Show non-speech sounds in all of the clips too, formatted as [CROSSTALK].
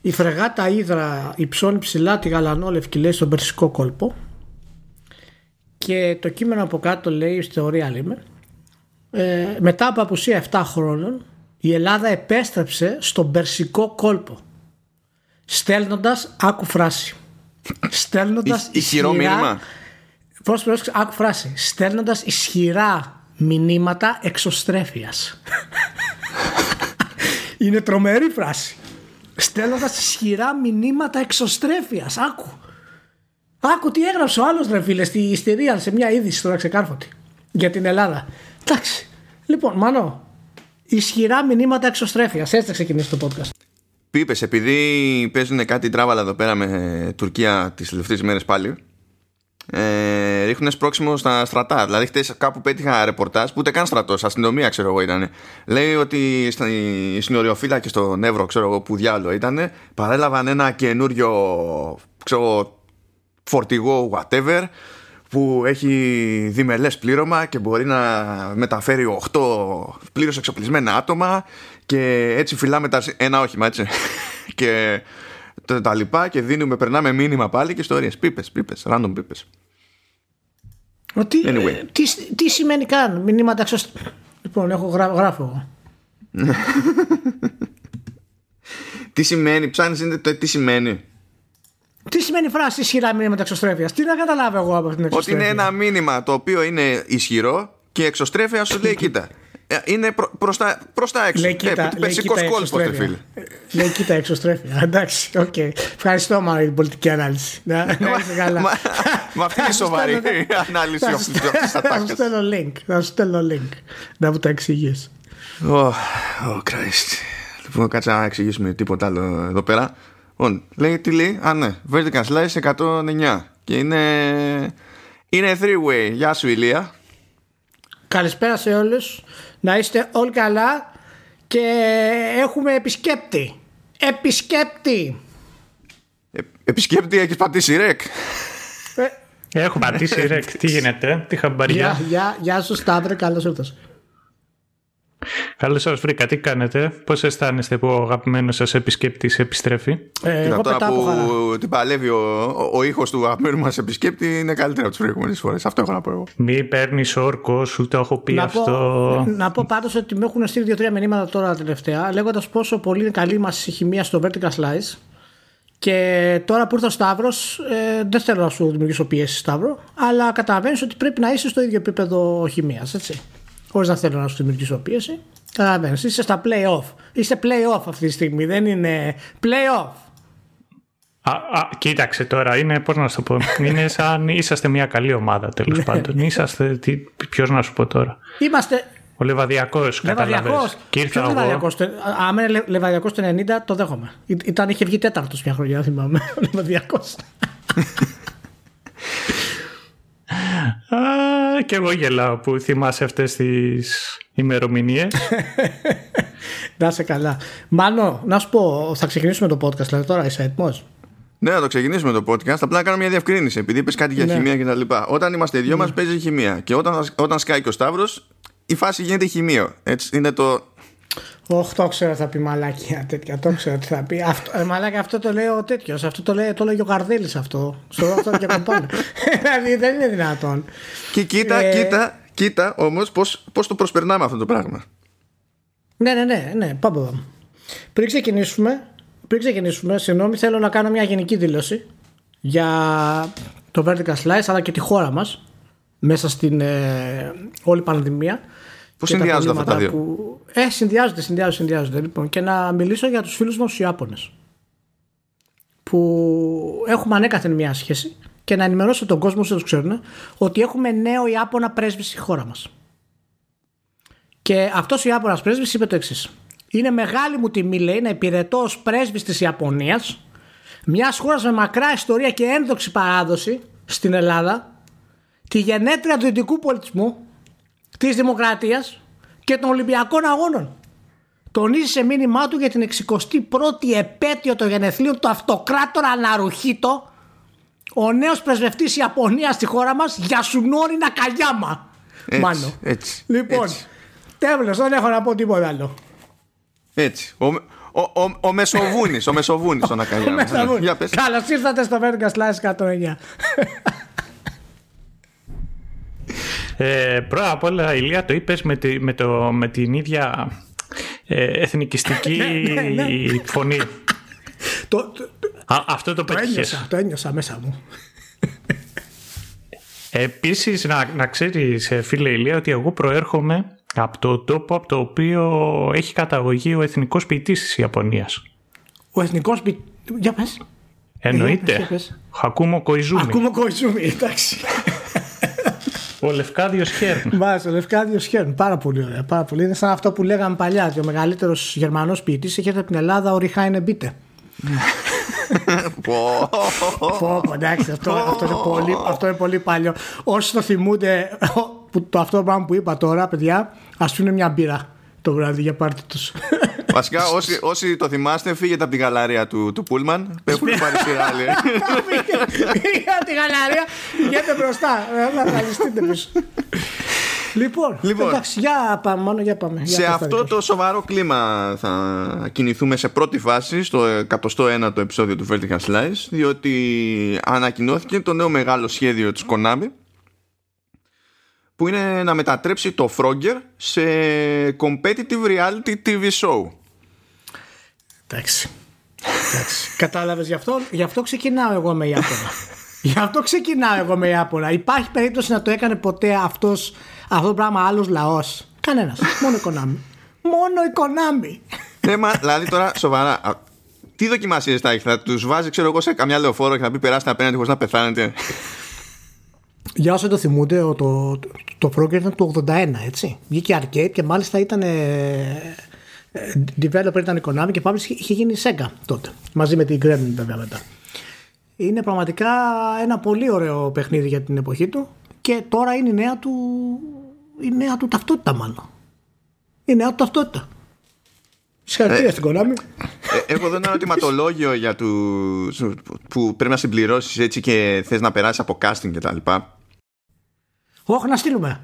Η φρεγάτα Ήδρα υψώνει ψηλά τη γαλανόλευκη λέει στον Περσικό κόλπο και το κείμενο από κάτω λέει στη θεωρία λέμε ε, μετά από απουσία 7 χρόνων η Ελλάδα επέστρεψε στον Περσικό κόλπο στέλνοντας άκου φράση στέλνοντας Ισχυρό μήνυμα. Πώς πρόσεξε, άκου φράση. Στέλνοντας ισχυρά μηνύματα εξωστρέφειας. [LAUGHS] Είναι τρομερή φράση. Στέλνοντας ισχυρά μηνύματα εξωστρέφειας. Άκου. Άκου τι έγραψε ο άλλος ρε φίλε στη ιστερία σε μια είδηση τώρα ξεκάρφωτη για την Ελλάδα. Εντάξει. Λοιπόν, Μανώ, ισχυρά μηνύματα εξωστρέφειας. Έτσι θα ξεκινήσει το podcast. Πίπε, επειδή παίζουν κάτι τράβαλα εδώ πέρα με Τουρκία τις τελευταίες μέρες πάλι, ε, ρίχνουν σπρώξιμο στα στρατά. Δηλαδή, χτες κάπου πέτυχα ρεπορτάζ που ούτε καν στρατό, αστυνομία ξέρω εγώ ήταν. Λέει ότι οι συνοριοφύλακες στον Εύρο, ξέρω εγώ που διάλογο ήταν, παρέλαβαν ένα καινούριο ξέρω, φορτηγό, whatever, που έχει διμελές πλήρωμα και μπορεί να μεταφέρει 8 πλήρως εξοπλισμένα άτομα και έτσι φυλάμε τα, ένα όχημα έτσι [LAUGHS] και τα, τα λοιπά και δίνουμε, περνάμε μήνυμα πάλι και ιστορίες πίπες, πίπες, random πίπες Ότι, anyway. τι, τι σημαίνει καν μηνύματα εξωστ... λοιπόν έχω γρά, γράφω εγώ [LAUGHS] τι σημαίνει, ψάχνεις το τι σημαίνει τι σημαίνει η φράση ισχυρά μήνυματα εξωστρέφειας, Τι να καταλάβω εγώ από την εξωστρέφεια. Ότι είναι ένα μήνυμα το οποίο είναι ισχυρό και εξωστρέφεια σου λέει, [LAUGHS] κοίτα. Ε, είναι προ, προς, τα, προς τα έξω. Λέει, κοίτα, ε, λέει, κοίτα φίλε. Λέει, κοίτα, εξωστρέφεια. [LAUGHS] Εντάξει, ok. Okay. Ευχαριστώ, μάλλον για την πολιτική ανάλυση. Να, είσαι καλά. Μα αυτή είναι σοβαρή [LAUGHS] ανάλυση αυτής της Θα σου στέλνω link. Θα σου στέλνω link. Να μου τα εξηγείς. Oh, oh Christ. Λοιπόν, κάτσε να εξηγήσουμε τίποτα άλλο εδώ πέρα. Λοιπόν, λέει τι λέει; Α, ναι. Vertical Slice 109. Και είναι. Είναι three way. Γεια σου, Ηλία. Καλησπέρα σε όλους. Να είστε όλοι καλά. Και έχουμε επισκέπτη. Επισκέπτη. Ε, επισκέπτη, έχεις πατήσει ρεκ. Ε, Έχω πατήσει ρεκ. Τι γίνεται, τι χαμπαριά. Γεια, γεια, γεια σου, Σταύρε, καλώς ήρθατε. Καλώς σας βρήκα. Τι κάνετε, πώς αισθάνεστε που ο αγαπημένος σας επισκέπτης επιστρέφει; Ε, εγώ τώρα που χαρά. την παλεύει ο, ο, ο ήχος του αγαπημένου μας επισκέπτη είναι καλύτερο από τις προηγούμενες φορές. Αυτό έχω να πω εγώ. Μη παίρνεις όρκο, σου το έχω πει να αυτό. Πω, να πω πάντως ότι μου έχουν στείλει δύο-τρία μηνύματα τώρα τελευταία λέγοντας πόσο πολύ είναι καλή μας η χημεία στο Vertical Slice. Και τώρα που ήρθε ο Σταύρος, ε, δεν θέλω να σου δημιουργήσω πίεση, Σταύρο, αλλά καταλαβαίνεις ότι πρέπει να είσαι στο ίδιο επίπεδο χημίας, έτσι. Χωρίς να θέλω να σου δημιουργήσω πίεση. Καταλαβαίνεις. Είσαι στα play-off. Είσαι play-off αυτή τη στιγμή. Δεν είναι play-off. Α, α, κοίταξε τώρα, είναι, πώς να σου πω, είναι σαν είσαστε μια καλή ομάδα τέλος Ναι. πάντων. Είσαστε, τι, ποιος να σου πω τώρα. Είμαστε. Ο Λεβαδιακός, Λεβαδιακός. καταλαβες. Και ήρθα εγώ. Λεβαδιακός; Άμα είναι Λεβαδιακός το 90, το δέχομαι. Ή- Ήταν, είχε βγει τέταρτος μια χρονιά, θυμάμαι. Ο Λεβαδιακός. [LAUGHS] Α, και εγώ γελάω που θυμάσαι αυτές τις ημερομηνίες. [LAUGHS] να είσαι καλά. Μάνο, να σου πω, θα ξεκινήσουμε το podcast, δηλαδή τώρα είσαι έτοιμος; Ναι, να το ξεκινήσουμε το podcast. Απλά να κάνω μια διευκρίνηση. Επειδή είπες κάτι για Ναι. χημεία και τα λοιπά. Όταν είμαστε οι δυο μας, παίζει χημεία. Και όταν, όταν σκάει και ο Σταύρος, η φάση γίνεται χημείο. Έτσι είναι το. Όχι, το ξέρω θα πει μαλάκια τέτοια. Το ξέρω τι θα πει. Αυτό, ε, μαλάκια, αυτό το λέει ο τέτοιος. Αυτό το λέει, το λέει ο Καρδέλη αυτό. Στο αυτό και κομπάνε. [LAUGHS] δηλαδή δεν είναι δυνατόν. Και κοίτα, Ε, κοίτα, κοίτα όμως πώς το προσπερνάμε αυτό το πράγμα. Ναι, ναι, ναι, ναι. Πάμε, πάμε. Πριν ξεκινήσουμε, πριν ξεκινήσουμε, συγγνώμη, θέλω να κάνω μια γενική δήλωση για το Vertical Slice αλλά και τη χώρα μας μέσα στην ε, όλη πανδημία. Πώς Και τα συνδυάζονται αυτά τα προβλήματα δύο; Που... Ε, συνδυάζονται, συνδυάζονται, συνδυάζονται. Λοιπόν, και να μιλήσω για τους φίλους μας τους Ιάπωνες που έχουμε ανέκαθεν μια σχέση και να ενημερώσω τον κόσμο όσο το ξέρουν ότι έχουμε νέο Ιάπωνα πρέσβη στη χώρα μας. Και αυτός ο Ιάπωνας πρέσβης είπε το εξής. Είναι μεγάλη μου τιμή, λέει, να υπηρετώ ως πρέσβης της Ιαπωνίας, μιας χώρας με μακρά ιστορία και ένδοξη παράδοση στην Ελλάδα, τη γενέτρια του δυτικού πολιτισμού, της δημοκρατίας και των Ολυμπιακών Αγώνων. Τονίζει σε μήνυμά του για την 61η επέτειο των γενεθλίων του αυτοκράτορα Αναρουχίτο, ο νέος πρεσβευτής Ιαπωνίας στη χώρα μας, Γιασουνόρι Νακαγιάμα. Έτσι, Μάνο. έτσι, Λοιπόν, έτσι. τέλος, δεν έχω να πω τίποτα άλλο. Έτσι. Ο, Ο, ο, ο Μεσοβούνης, ο Μεσοβούνης ο Νακαγιάμα. Για πες. Καλώς ήρθατε στο Vertical Slice 109. Ε, πρώτα απ' όλα, Ηλία, το είπες με, τη- με, το, με την ίδια ε, εθνικιστική [LAUGHS] Ναι, ναι, ναι. φωνή. το, το, το, Α, αυτό το το πέτυχες. ένιωσα, το ένιωσα μέσα μου. Επίσης, να, να ξέρεις, ε, φίλε Ηλία, ότι εγώ προέρχομαι από το τόπο από το οποίο έχει καταγωγή ο εθνικός ποιητής της Ιαπωνίας. Ο εθνικός πι... Για πες. Εννοείται. για πες. Χακούμο Κοϊζούμι. Ακούμε κοϊζούμι, εντάξει. Ο Λευκάδιος Χέρν. Μάλιστα, ο Λευκάδιος Χέρν. Πάρα πολύ ωραία. Πάρα πολύ. Είναι σαν αυτό που λέγαμε παλιά, ότι ο μεγαλύτερος Γερμανός ποιητής έχει έρθει από την Ελλάδα, ο Ριχάινε Μπίτε. Πω. Πω, πω, εντάξει, αυτό, αυτό, είναι πολύ, αυτό είναι πολύ παλιό. Όσοι το θυμούνται, που, το αυτό το πράγμα που είπα τώρα, παιδιά, ας πίνουν μια μπύρα το βράδυ για πάρτι τους. Βασικά, [LAUGHS] όσοι, όσοι το θυμάστε, φύγετε από την γαλαρία του, του Πούλμαν. Έχουν πάρει σειρά άλλη. Πήγα τη γαλαρία, βγαίνετε μπροστά. Ε, Να καλυστείτε πίσω. Λοιπόν, Λοιπόν. εντάξει, για πάμε, μόνο για πάμε. Για σε πες τα αυτό δικά το σοβαρό κλίμα θα κινηθούμε σε πρώτη φάση στο 101ο επεισόδιο του Vertical Slice διότι ανακοινώθηκε το νέο μεγάλο σχέδιο της Konami που είναι να μετατρέψει το Frogger σε competitive reality TV show. Εντάξει. Εντάξει. Κατάλαβες γι' αυτό, γι' αυτό ξεκινάω εγώ με Ιάπωνα. γι' αυτό ξεκινάω εγώ με Ιάπωνα. Υπάρχει περίπτωση να το έκανε ποτέ αυτός, αυτό το πράγμα άλλος λαός; Κανένας. Μόνο η Konami. Μόνο η Konami. Θέμα, δηλαδή τώρα σοβαρά. α, Τι δοκιμασίες θα έχεις, θα τους βάζει, ξέρω εγώ, σε καμιά λεωφόρο και θα πει περάστε απέναντι χωρίς να πεθάνετε. Για όσο το θυμούνται, ο- το, το, το Frogger ήταν του 81, έτσι. Βγήκε arcade και μάλιστα ήταν. Ε, ε, developer ήταν η Konami και publisher είχε, είχε γίνει η Sega τότε. Μαζί με την Gremlin βέβαια μετά. Είναι πραγματικά ένα πολύ ωραίο παιχνίδι για την εποχή του και τώρα είναι η νέα του, η νέα του ταυτότητα μάλλον. Η νέα του ταυτότητα. Συγχαρητήρια στην Konami. Ε, έχω εδώ ένα ερωτηματολόγιο για του, που πρέπει να συμπληρώσεις έτσι και θες να περάσεις από casting κτλ. Όχι να στείλουμε.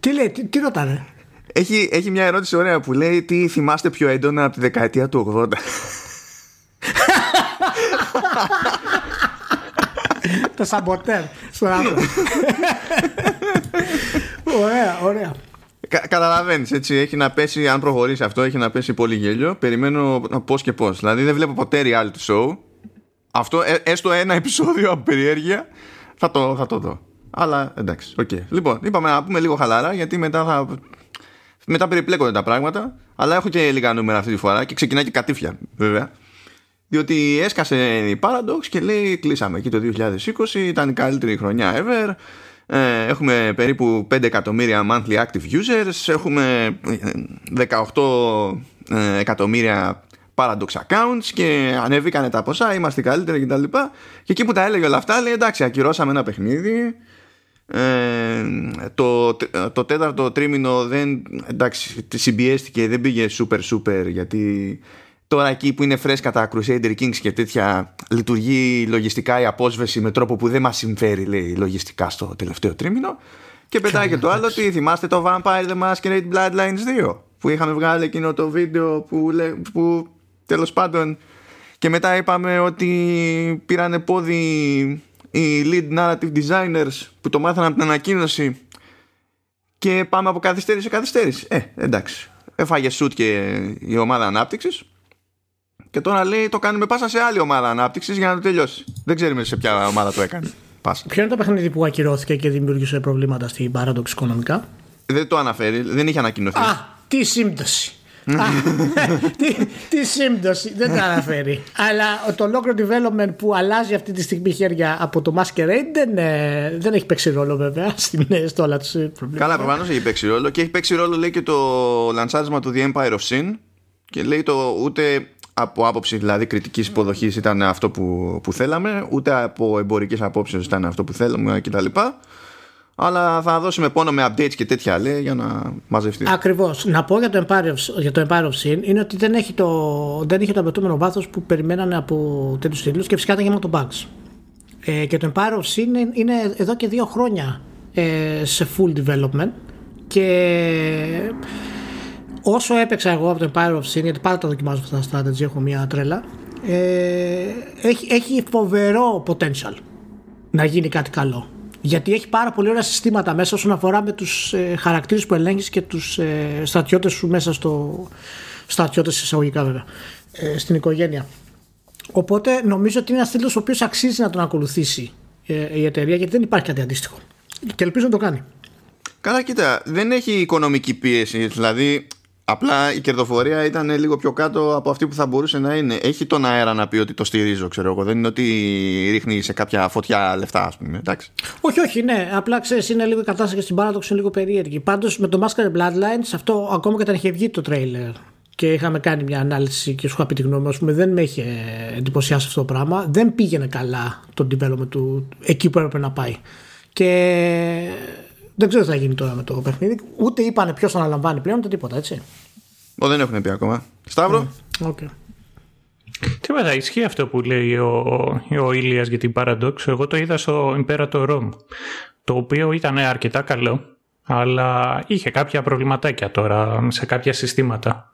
τι λέει, τι, τι ρωτάνε; Έχει, έχει μια ερώτηση ωραία που λέει τι θυμάστε πιο έντονα από τη δεκαετία του 80. Το σαμποτέρ στον άνθρωπο. ωραία, ωραία. Κα, Καταλαβαίνεις έτσι. Έχει να πέσει, αν προχωρήσει αυτό, έχει να πέσει πολύ γέλιο. Περιμένω πώς και πώς. Δηλαδή δεν βλέπω ποτέ reality show. Αυτό, ε, έστω ένα επεισόδιο από περιέργεια, θα το, θα το δω. Αλλά εντάξει, οκ. Λοιπόν, είπαμε να πούμε λίγο χαλαρά γιατί μετά θα. Μετά περιπλέκονται τα πράγματα. Αλλά έχω και λίγα νούμερα αυτή τη φορά και ξεκινάει και κατήφεια, βέβαια. Διότι έσκασε η Paradox και λέει κλείσαμε εκεί το 2020, ήταν η καλύτερη χρονιά ever. Ε, έχουμε περίπου 5 εκατομμύρια monthly active users, έχουμε ε, 18 ε, εκατομμύρια Paradox accounts και ανέβηκαν τα ποσά, είμαστε καλύτεροι κτλ. Και εκεί που τα έλεγε όλα αυτά λέει εντάξει ακυρώσαμε ένα παιχνίδι ε, το, το τέταρτο τρίμηνο δεν εντάξει συμπιέστηκε δεν πήγε super super γιατί τώρα εκεί που είναι φρέσκα τα Crusader Kings και τέτοια λειτουργεί λογιστικά η απόσβεση με τρόπο που δεν μας συμφέρει λέει λογιστικά στο τελευταίο τρίμηνο. Και πετάει και το άλλο ότι θυμάστε το Vampire the Masquerade Bloodlines 2 που είχαμε βγάλει εκείνο το βίντεο που, λέ, που τέλος πάντων και μετά είπαμε ότι πήρανε πόδι οι lead narrative designers που το μάθανε από την ανακοίνωση και πάμε από καθυστέρηση σε καθυστέρηση. Ε, εντάξει. Έφαγε shoot και η ομάδα ανάπτυξης και τώρα λέει το κάνουμε πάσα σε άλλη ομάδα ανάπτυξης για να το τελειώσει. Δεν ξέρουμε σε ποια ομάδα το έκανε. Πάσα. Ποιο είναι το παιχνίδι που ακυρώθηκε και δημιούργησε προβλήματα στην Paradox οικονομικά; Δεν το αναφέρει, δεν είχε ανακοινωθεί. Α, τι σύμπτωση. Α, τι, τι σύμπτωση, δεν τα αναφέρει. Αλλά το ολόκληρο development που αλλάζει αυτή τη στιγμή χέρια από το Masquerade δεν, ε, δεν έχει παίξει ρόλο βέβαια [LAUGHS] στην ε, στόλα του προβλήματα. Καλά, προφανώς έχει παίξει ρόλο και έχει παίξει ρόλο λέει και το λανσάρισμα του The Empire of Sin και λέει το ούτε από άποψη δηλαδή κριτικής υποδοχής ήταν αυτό που, που θέλαμε, ούτε από εμπορική απόψεω ήταν αυτό που θέλαμε κτλ. Αλλά θα δώσουμε πόνο με updates και τέτοια λέει για να μαζευτεί. Ακριβώς. Να πω για το, Empire of, για το Empire of Sin είναι ότι δεν έχει το, δεν είχε το απαιτούμενο βάθος που περιμένανε από τέτοιους τίτλους και φυσικά ήταν γεμάτο bugs. Ε, και το Empire of Sin είναι, είναι εδώ και δύο χρόνια ε, σε full development και όσο έπαιξα εγώ από το Empire of Sin, γιατί πάντα τα δοκιμάζω αυτά τα strategy, έχω μια τρέλα, ε, έχει, έχει φοβερό potential να γίνει κάτι καλό. Γιατί έχει πάρα πολύ ωραία συστήματα μέσα όσον αφορά με τους ε, χαρακτήρες που ελέγχεις και τους ε, στρατιώτες σου μέσα στο στρατιώτες εισαγωγικά βέβαια ε, στην οικογένεια. Οπότε νομίζω ότι είναι ένας τίτλο ο οποίος αξίζει να τον ακολουθήσει ε, η εταιρεία γιατί δεν υπάρχει κάτι αντίστοιχο. Και ελπίζω να το κάνει. Καλά, κοίτα, δεν έχει οικονομική πίεση. Δηλαδή, απλά η κερδοφορία ήταν λίγο πιο κάτω από αυτή που θα μπορούσε να είναι. Έχει τον αέρα να πει ότι το στηρίζω, ξέρω εγώ. Δεν είναι ότι ρίχνει σε κάποια φωτιά λεφτά, ας πούμε. Εντάξει. Όχι, όχι, ναι. Απλά ξέρεις, είναι λίγο η κατάσταση στην παράδοξη, είναι λίγο περίεργη. Πάντως με το Masker Bloodlines, αυτό ακόμα και όταν είχε βγει το τρέιλερ και είχαμε κάνει μια ανάλυση και σου είχα πει τη γνώμη μου, δεν με είχε εντυπωσιάσει αυτό το πράγμα. Δεν πήγαινε καλά το development του εκεί που έπρεπε να πάει. Και δεν ξέρω τι θα γίνει τώρα με το παιχνίδι. Ούτε είπανε ποιος αναλαμβάνει πλέον, ούτε τίποτα, έτσι. Ο, δεν έχουν πει ακόμα. Σταύρο; Okay. Τι βέβαια, ισχύει αυτό που λέει ο, ο Ήλιας για την Paradox. Εγώ το είδα στο Imperator Rome, το οποίο ήταν αρκετά καλό αλλά είχε κάποια προβληματάκια τώρα σε κάποια συστήματα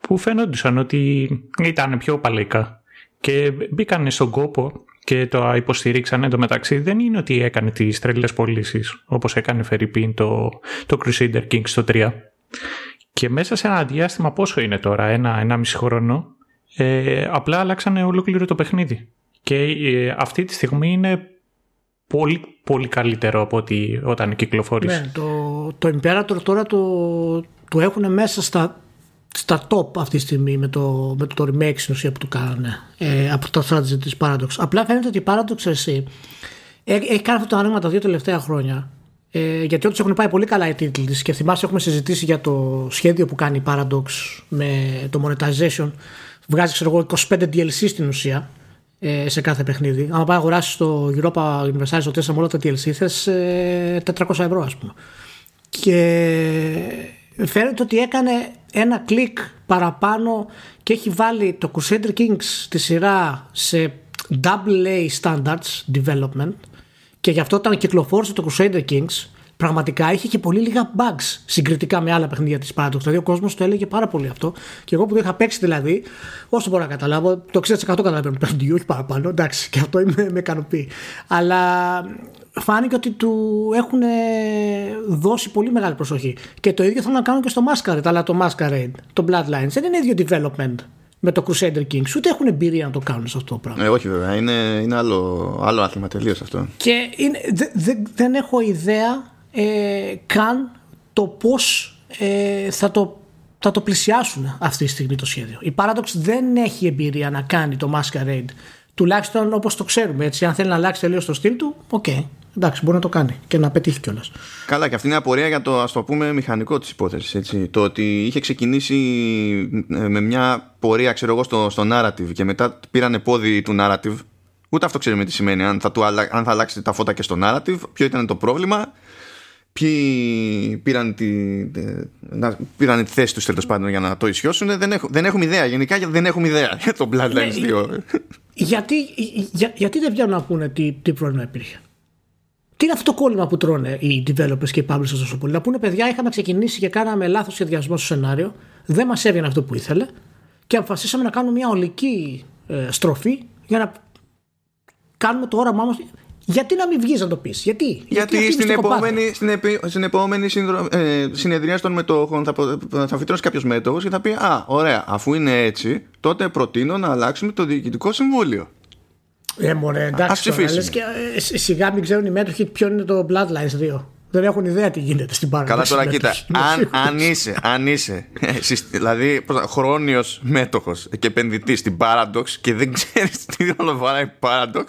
που φαίνονταν ότι ήταν πιο παλαιικά και μπήκαν στον κόπο και το υποστηρίξαν το μεταξύ δεν είναι ότι έκανε τις τρελές πωλήσεις όπως έκανε Φερρυπίν το, το Crusader Kings στο 3 και μέσα σε ένα διάστημα πόσο είναι τώρα, ένα, ένα μισή χρόνο ε, απλά αλλάξανε ολόκληρο το παιχνίδι. Και ε, αυτή τη στιγμή είναι πολύ, πολύ καλύτερο από ότι όταν κυκλοφόρησε. Ναι, το, το Imperator τώρα το, το έχουν μέσα στα, στα top αυτή τη στιγμή με το, με το, remake στην ουσία που του κάνανε ε, από τα strategy της Paradox. Απλά φαίνεται ότι η Paradox εσύ έχει κάνει αυτό το άνοιγμα τα δύο τελευταία χρόνια ε, γιατί όντως έχουν πάει πολύ καλά οι τίτλοι της και θυμάσαι έχουμε συζητήσει για το σχέδιο που κάνει η Paradox με το monetization βγάζει ξέρω εγώ 25 DLC στην ουσία ε, σε κάθε παιχνίδι. Αν πάει αγοράσεις το Europa Universalis το 4 με όλα τα DLC, θες 400 ευρώ, ας πούμε. Και φαίνεται ότι έκανε ένα κλικ παραπάνω και έχει βάλει το Crusader Kings τη σειρά σε double A standards development και γι' αυτό όταν κυκλοφόρησε το Crusader Kings πραγματικά είχε και πολύ λίγα bugs συγκριτικά με άλλα παιχνίδια της Paradox. Δηλαδή ο κόσμος το έλεγε πάρα πολύ αυτό. Και εγώ που το είχα παίξει δηλαδή, όσο μπορώ να καταλάβω, το 60% καταλαβαίνω το παιχνίδι, όχι παραπάνω. Εντάξει, και αυτό με, με ικανοποιεί. Αλλά φάνηκε ότι του έχουν δώσει πολύ μεγάλη προσοχή. Και το ίδιο θέλω να κάνω και στο Masquerade, αλλά το Masquerade, το Bloodlines δεν είναι ίδιο development με το Crusader Kings, ούτε έχουν εμπειρία να το κάνουν σε αυτό το πράγμα. Ε, όχι βέβαια, είναι, είναι άλλο, άλλο άθλημα τελείως αυτό. Και είναι, δε, δεν έχω ιδέα ε, καν το πώς ε, θα, το, θα το πλησιάσουν αυτή τη στιγμή το σχέδιο. Η Paradox δεν έχει εμπειρία να κάνει το Masquerade τουλάχιστον όπως το ξέρουμε έτσι αν θέλει να αλλάξει τελείως το στυλ του ok okay. εντάξει μπορεί να το κάνει και να πετύχει κιόλας. Καλά και αυτή είναι απορία για το ας το πούμε μηχανικό της υπόθεσης έτσι. το ότι είχε ξεκινήσει ε, με μια πορεία ξέρω εγώ στο, στο narrative και μετά πήραν πόδι του narrative Ούτε αυτό ξέρουμε τι σημαίνει. Αν θα, του, αν θα αλλάξει τα φώτα και στο narrative, ποιο ήταν το πρόβλημα ποιοι πήραν τη, να, πήραν τη θέση τους τέλος πάντων για να το ισιώσουν δεν, έχω, δεν έχουμε ιδέα. Γενικά δεν έχουμε ιδέα [LAUGHS] για το Bloodlines 2 ναι, γιατί, για, γιατί δεν βγαίνουν να πούνε τι, τι πρόβλημα υπήρχε; Τι είναι αυτό το κόλλημα που τρώνε οι developers και οι publishers τόσο πολύ; Να πούνε παιδιά, είχαμε ξεκινήσει και κάναμε λάθος σχεδιασμό στο σενάριο, δεν μας έβγαινε αυτό που ήθελε και αποφασίσαμε να κάνουμε μια ολική ε, στροφή για να κάνουμε το όραμά μας γιατί να μην βγεις να το πεις, Γιατί, Γιατί, γιατί στην, επόμενη, στην, επί, στην επόμενη συνδρο, ε, συνεδρία των μετόχων θα, θα φυτρώσει κάποιος μέτοχος και θα πει Α, ωραία, αφού είναι έτσι, τότε προτείνω να αλλάξουμε το διοικητικό συμβούλιο. Ε, μωρέ, εντάξει. Τώρα, και, ε, σιγά μην ξέρουν οι μέτοχοι ποιο είναι το Bloodlines 2 δεν έχουν ιδέα τι γίνεται στην παράδοση. Καλά τώρα κοίτα, αν, αν είσαι, αν είσαι δηλαδή χρόνιος μέτοχος και επενδυτής στην Paradox και δεν ξέρεις τι ρόλο βαράει η Paradox,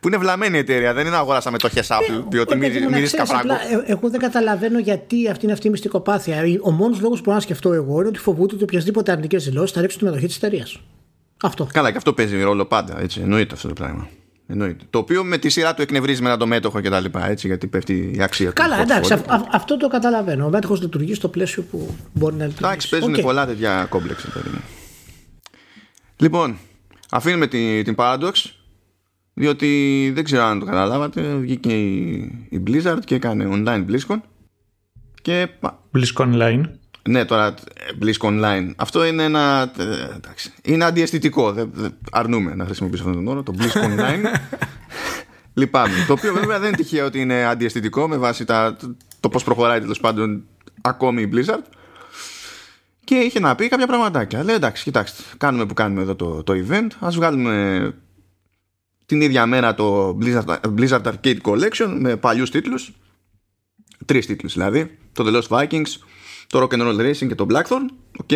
που είναι βλαμμένη η εταιρεία, δεν είναι αγόρασα μετοχέ ε, Apple, διότι μυρίζει καπράγκο. Ε, εγώ δεν καταλαβαίνω γιατί αυτή είναι αυτή η μυστικοπάθεια. Ο μόνος λόγος που μπορώ να σκεφτώ εγώ είναι ότι φοβούνται ότι οποιασδήποτε αρνητικές δηλώσεις θα ρίξουν τη μετοχή της εταιρείας. Αυτό. Καλά, και αυτό παίζει ρόλο πάντα. Έτσι, εννοείται αυτό το πράγμα. Εννοείται. Το οποίο με τη σειρά του εκνευρίζει με ένα το μέτοχο και τα λοιπά, έτσι, γιατί πέφτει η αξία του. Καλά, εντάξει, αυτό το καταλαβαίνω. Ο μέτοχος λειτουργεί στο πλαίσιο που μπορεί να λειτουργήσει. Εντάξει, παίζουν okay. πολλά τέτοια κόμπλεξ. Λοιπόν, αφήνουμε την, την Paradox, διότι δεν ξέρω αν το καταλάβατε, βγήκε η, η Blizzard και έκανε online BlizzCon. Και... BlizzCon Online. Ναι, τώρα Blisk Online. Αυτό είναι ένα. ε, Εντάξει, είναι αντιαισθητικό. Δεν, δεν- αρνούμε να χρησιμοποιήσω αυτόν τον όρο. Το Blisk Online. [LAUGHS] Λυπάμαι. Το οποίο βέβαια δεν είναι τυχαίο ότι είναι αντιαισθητικό με βάση τα, το, το πώς προχωράει τέλος πάντων ακόμη η Blizzard. Και είχε να πει κάποια πραγματάκια. Λέει εντάξει, κοιτάξτε, κάνουμε που κάνουμε εδώ το, το event. Ας βγάλουμε την ίδια μέρα το Blizzard, Blizzard Arcade Collection με παλιούς τίτλους τρεις τίτλους δηλαδή το The Lost Vikings, το Rock and Roll Racing και το Blackthorn ok,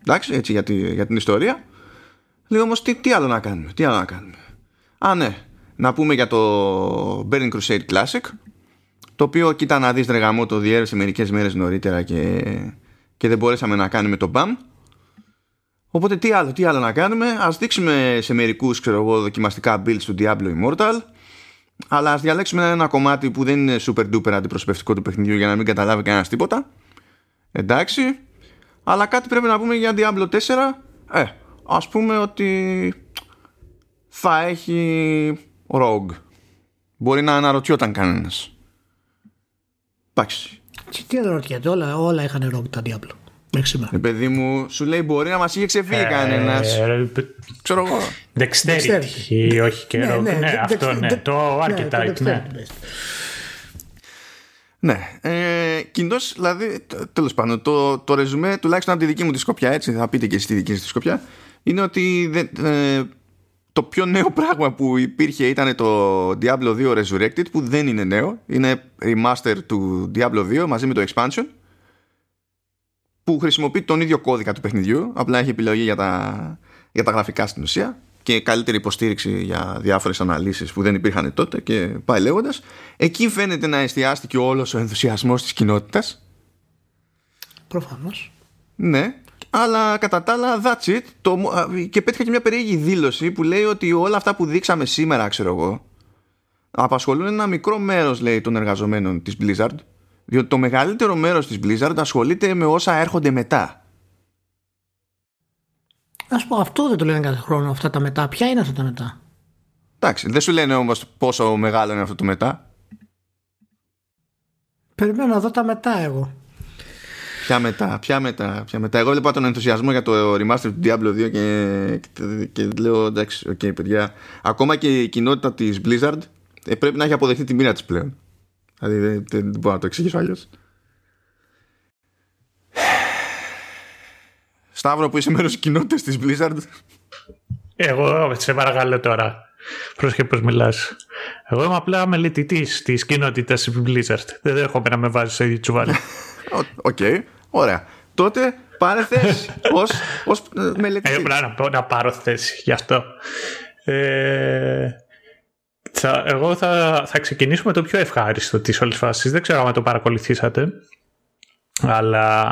εντάξει έτσι για, τη- για την ιστορία. Λέει όμως τι, τι άλλο να κάνουμε τι άλλο να κάνουμε. Α ναι, να πούμε για το Burning Crusade Classic το οποίο κοίτα να δεις ρε γαμό το διέρευσε μερικές μέρες νωρίτερα και, και δεν μπορέσαμε να κάνουμε το BAM Οπότε τι άλλο, τι άλλο να κάνουμε Ας δείξουμε σε μερικούς ξέρω εγώ δοκιμαστικά builds του Diablo Immortal αλλά ας διαλέξουμε ένα κομμάτι που δεν είναι super duper αντιπροσωπευτικό του παιχνιδιού για να μην καταλάβει κανένας τίποτα εντάξει αλλά κάτι πρέπει να πούμε για Diablo 4 ε, ας πούμε ότι θα έχει Rogue μπορεί να αναρωτιόταν κανένας εντάξει Και τι αναρωτιέται, όλα, όλα είχαν ρόγκ τα Diablo. Μέχρι σήμερα. ε, παιδί μου σου λέει μπορεί να μας είχε ξεφύγει κανένας Ε, ξέρω εγώ Dexterity. ή όχι και rogue. Ναι, δε- αυτό δε- ναι. δε- Το ναι, το archetype, ναι. Dexterity based. Ναι, ε, κοινώ δηλαδή, τέλος πάντων, το, το ρεζουμέ, τουλάχιστον από τη δική μου τη σκοπιά, έτσι, θα πείτε και εσείς τη δική σας τη σκοπιά, είναι ότι δεν- ε, το πιο νέο πράγμα που υπήρχε ήταν το Diablo 2 Resurrected, που δεν είναι νέο, είναι remaster του Diablo 2 μαζί με το expansion, που χρησιμοποιεί τον ίδιο κώδικα του παιχνιδιού, απλά έχει επιλογή για τα, για τα γραφικά στην ουσία και καλύτερη υποστήριξη για διάφορες αναλύσεις που δεν υπήρχαν τότε και πάει λέγοντας. Εκεί φαίνεται να εστιάστηκε όλος ο ενθουσιασμός της κοινότητας. Προφανώς. Ναι, αλλά κατά τα άλλα, that's it. Το, μο- α, και πέτυχα και μια περίεργη δήλωση που λέει ότι όλα αυτά που δείξαμε σήμερα, ξέρω εγώ, απασχολούν ένα μικρό μέρος, λέει, των εργαζομένων της Blizzard. Διότι το μεγαλύτερο μέρος της Blizzard ασχολείται με όσα έρχονται μετά. Να σου πω, αυτό δεν το λένε κάθε χρόνο αυτά τα μετά. Ποια είναι αυτά τα μετά; Εντάξει, δεν σου λένε όμως πόσο μεγάλο είναι αυτό το μετά. Περιμένω να δω τα μετά εγώ. Ποια μετά, ποια μετά, ποια μετά. Εγώ βλέπα τον ενθουσιασμό για το remaster του Diablo 2 και, και, και λέω εντάξει, οκ, παιδιά. Ακόμα και η κοινότητα της Blizzard ε, πρέπει να έχει αποδεχτεί τη μοίρα της πλέον. Δηλαδή δεν, δεν, δεν μπορώ να το εξηγήσω αλλιώς. Σταύρο που είσαι μέρος της κοινότητας της Blizzard Εγώ σε παρακαλώ τώρα. Πρόσεχε πώς μιλάς. Εγώ είμαι απλά μελετητής της κοινότητας της Blizzard. Δεν δέχομαι να με βάζεις στο ίδιο τσουβάλι. [LAUGHS] Ω, Οκ, ωραία. Τότε πάρε θέση [LAUGHS] ως, ως ε, μελετητής. Ε, πρέπει να, πω- να πάρω θέση γι' αυτό. Ε, θα, εγώ θα, θα ξεκινήσω με το πιο ευχάριστο της όλης φάσης. Δεν ξέρω αν το παρακολουθήσατε. Αλλά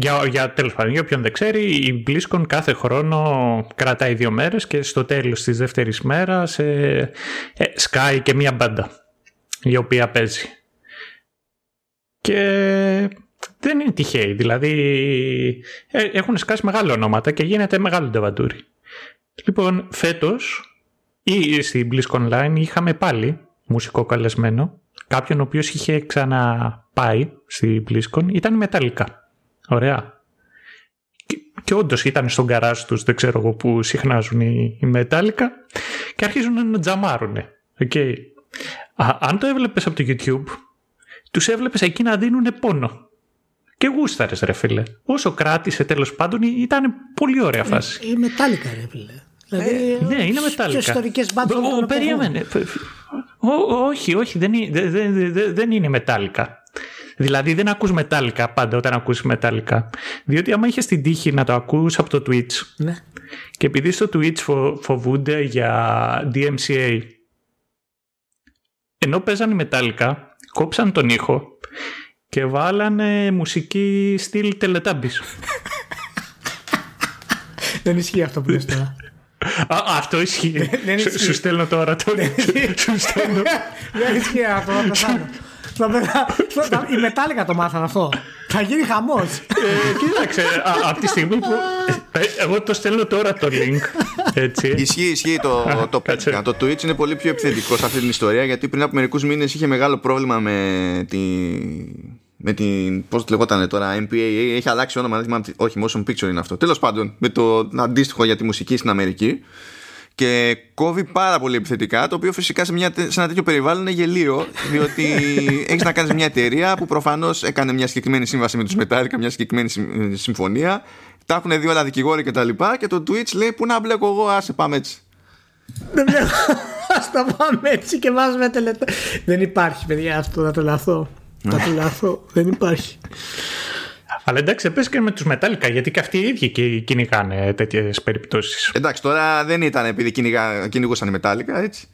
για, για, τέλος πάντων, για όποιον δεν ξέρει, η BlizzCon κάθε χρόνο κρατάει δύο μέρες και στο τέλος της δεύτερης μέρας ε, ε, σκάει και μία μπάντα η οποία παίζει. Και δεν είναι τυχαίοι, δηλαδή ε, έχουν σκάσει μεγάλα ονόματα και γίνεται μεγάλο ντεβαντούρι. Λοιπόν, φέτος ή στην BlizzCon Online είχαμε πάλι μουσικό καλεσμένο, κάποιον ο οποίος είχε ξαναπάει στη BlizzCon, ήταν η Metallica. Ωραία. Και, και όντως ήταν στον καράζ τους, δεν ξέρω εγώ που συχνάζουν οι, οι Metallica και αρχίζουν να τζαμάρουν. Okay. Α, αν το έβλεπες από το YouTube, τους έβλεπες εκεί να δίνουν πόνο. Και γούσταρες ρε φίλε. Όσο κράτησε τέλος πάντων ήταν πολύ ωραία φάση. Η μετάλλικα, ρε φίλε. Δηλαδή, Ναι, είναι Πιο μετάλλικα. ιστορικές μπάντες όλων των Ω, εποχών. Περίμενε. Ω, Όχι, όχι, δεν είναι, δεν- δεν- δεν- δεν είναι μετάλλικα. Δηλαδή δεν ακούς μετάλλικα πάντα όταν ακούς μετάλλικα. Διότι άμα είχες την τύχη να το ακούς από το Twitch Ναι. και επειδή στο Twitch φο- φοβούνται για DMCA ενώ παίζανε μετάλλικα, κόψαν τον ήχο και βάλανε μουσική στυλ τελετάμπης. [LAUGHS] Δεν ισχύει αυτό που λες τώρα. Α, αυτό ισχύει. δεν Σου- ισχύει. Σου στέλνω τώρα το. Σου στέλνω. [LAUGHS] Δεν ισχύει αυτό, θα πεθάνω. Θα πεθάνω. Θα- Η μετάλλικα το μάθανε αυτό. Θα γίνει χαμός. Ε, κοίταξε, α- από τη στιγμή που. ε, Εγώ το στέλνω τώρα το link. Έτσι. Ισχύει, ισχύει το, το κάτσε. πέτυχα. Το Twitch είναι πολύ πιο επιθετικό σε αυτή την ιστορία γιατί πριν από μερικούς μήνες είχε μεγάλο πρόβλημα με, τη, με την. Πώς λεγόταν τώρα, MPAA, έχει αλλάξει όνομα, όχι, motion picture είναι αυτό. Τέλος πάντων, με το αντίστοιχο για τη μουσική στην Αμερική. Και κόβει πάρα πολύ επιθετικά, το οποίο φυσικά σε, μια, σε ένα τέτοιο περιβάλλον είναι γελίο, διότι [LAUGHS] έχεις να κάνεις μια εταιρεία που προφανώς έκανε μια συγκεκριμένη σύμβαση με τους Metallica, μια συγκεκριμένη συμφωνία. Τα έχουν δει όλα δικηγόροι και τα λοιπά. Και το Twitch λέει: Πού να μπλέκω εγώ, άσε πάμε έτσι. Δεν βλέπω. Α τα πάμε έτσι και βάζουμε τελετά. Δεν υπάρχει, παιδιά, αυτό να το λαθώ. Θα το λαθώ. Δεν υπάρχει. Αλλά εντάξει, πες και με τους Μετάλλικα, γιατί και αυτοί οι ίδιοι κυνηγάνε τέτοιες περιπτώσεις. Εντάξει, τώρα δεν ήταν επειδή κυνηγούσαν οι Μετάλλικα, έτσι.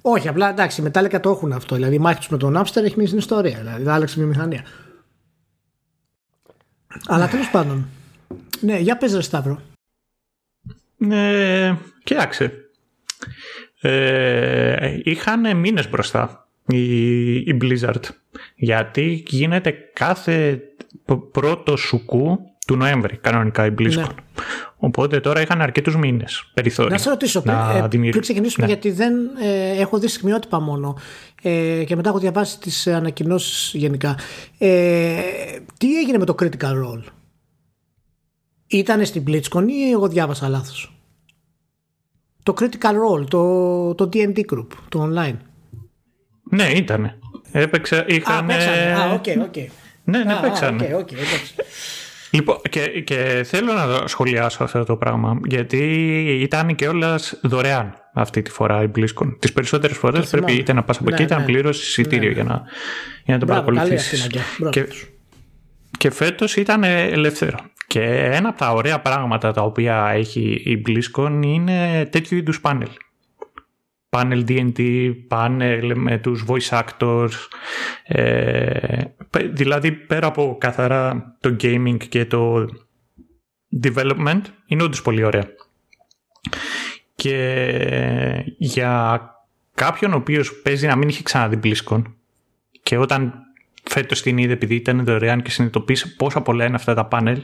Όχι, απλά εντάξει, οι Μετάλλικα το έχουν αυτό. Δηλαδή η μάχη τους με τον Napster έχει μείνει στην ιστορία. Δηλαδή άλλαξε μια μηχανία. Αλλά τέλος πάντων. Ναι, για πες ρε Σταύρο. Ναι, κοιτάξε. Ε, είχαν μήνες μπροστά η, η Blizzard γιατί γίνεται κάθε πρώτο σουκού του Νοέμβρη κανονικά η BlizzCon. Ναι. Οπότε τώρα είχαν αρκετούς μήνες περιθώριο. Να σε ρωτήσω πριν, ε, πριν ξεκινήσουμε, ναι. γιατί δεν ε, έχω δει στιγμιότυπα μόνο ε, και μετά έχω διαβάσει τις ανακοινώσεις γενικά. Ε, τι έγινε με το Critical Role, Ήταν στην BlizzCon ή εγώ διάβασα λάθος; Το Critical Role, το, το D&D group, το online. Ναι, ήταν. Έπαιξε, είχαν... Α, ok, ok. Ναι, ναι, παίξανε. Okay, okay, Λοιπόν, και, και θέλω να σχολιάσω αυτό το πράγμα, γιατί ήταν και όλα δωρεάν αυτή τη φορά η BlizzCon. Τις περισσότερες φορές πρέπει είτε να πας από εκεί είτε να πληρώσεις εισιτήριο ναι, για να, για να το παρακολουθήσεις. Και, και φέτος ήταν ελεύθερο. Και ένα από τα ωραία πράγματα τα οποία έχει η BlizzCon είναι τέτοιου είδους πάνελ panel D&D, panel με τους voice actors, ε, δηλαδή πέρα από καθαρά το gaming και το development, είναι όντως πολύ ωραία. Και για κάποιον ο οποίος παίζει να μην είχε ξαναδεί BlizzCon και όταν φέτος την είδε επειδή ήταν δωρεάν και συνειδητοποίησε πόσα πολλά είναι αυτά τα πάνελ,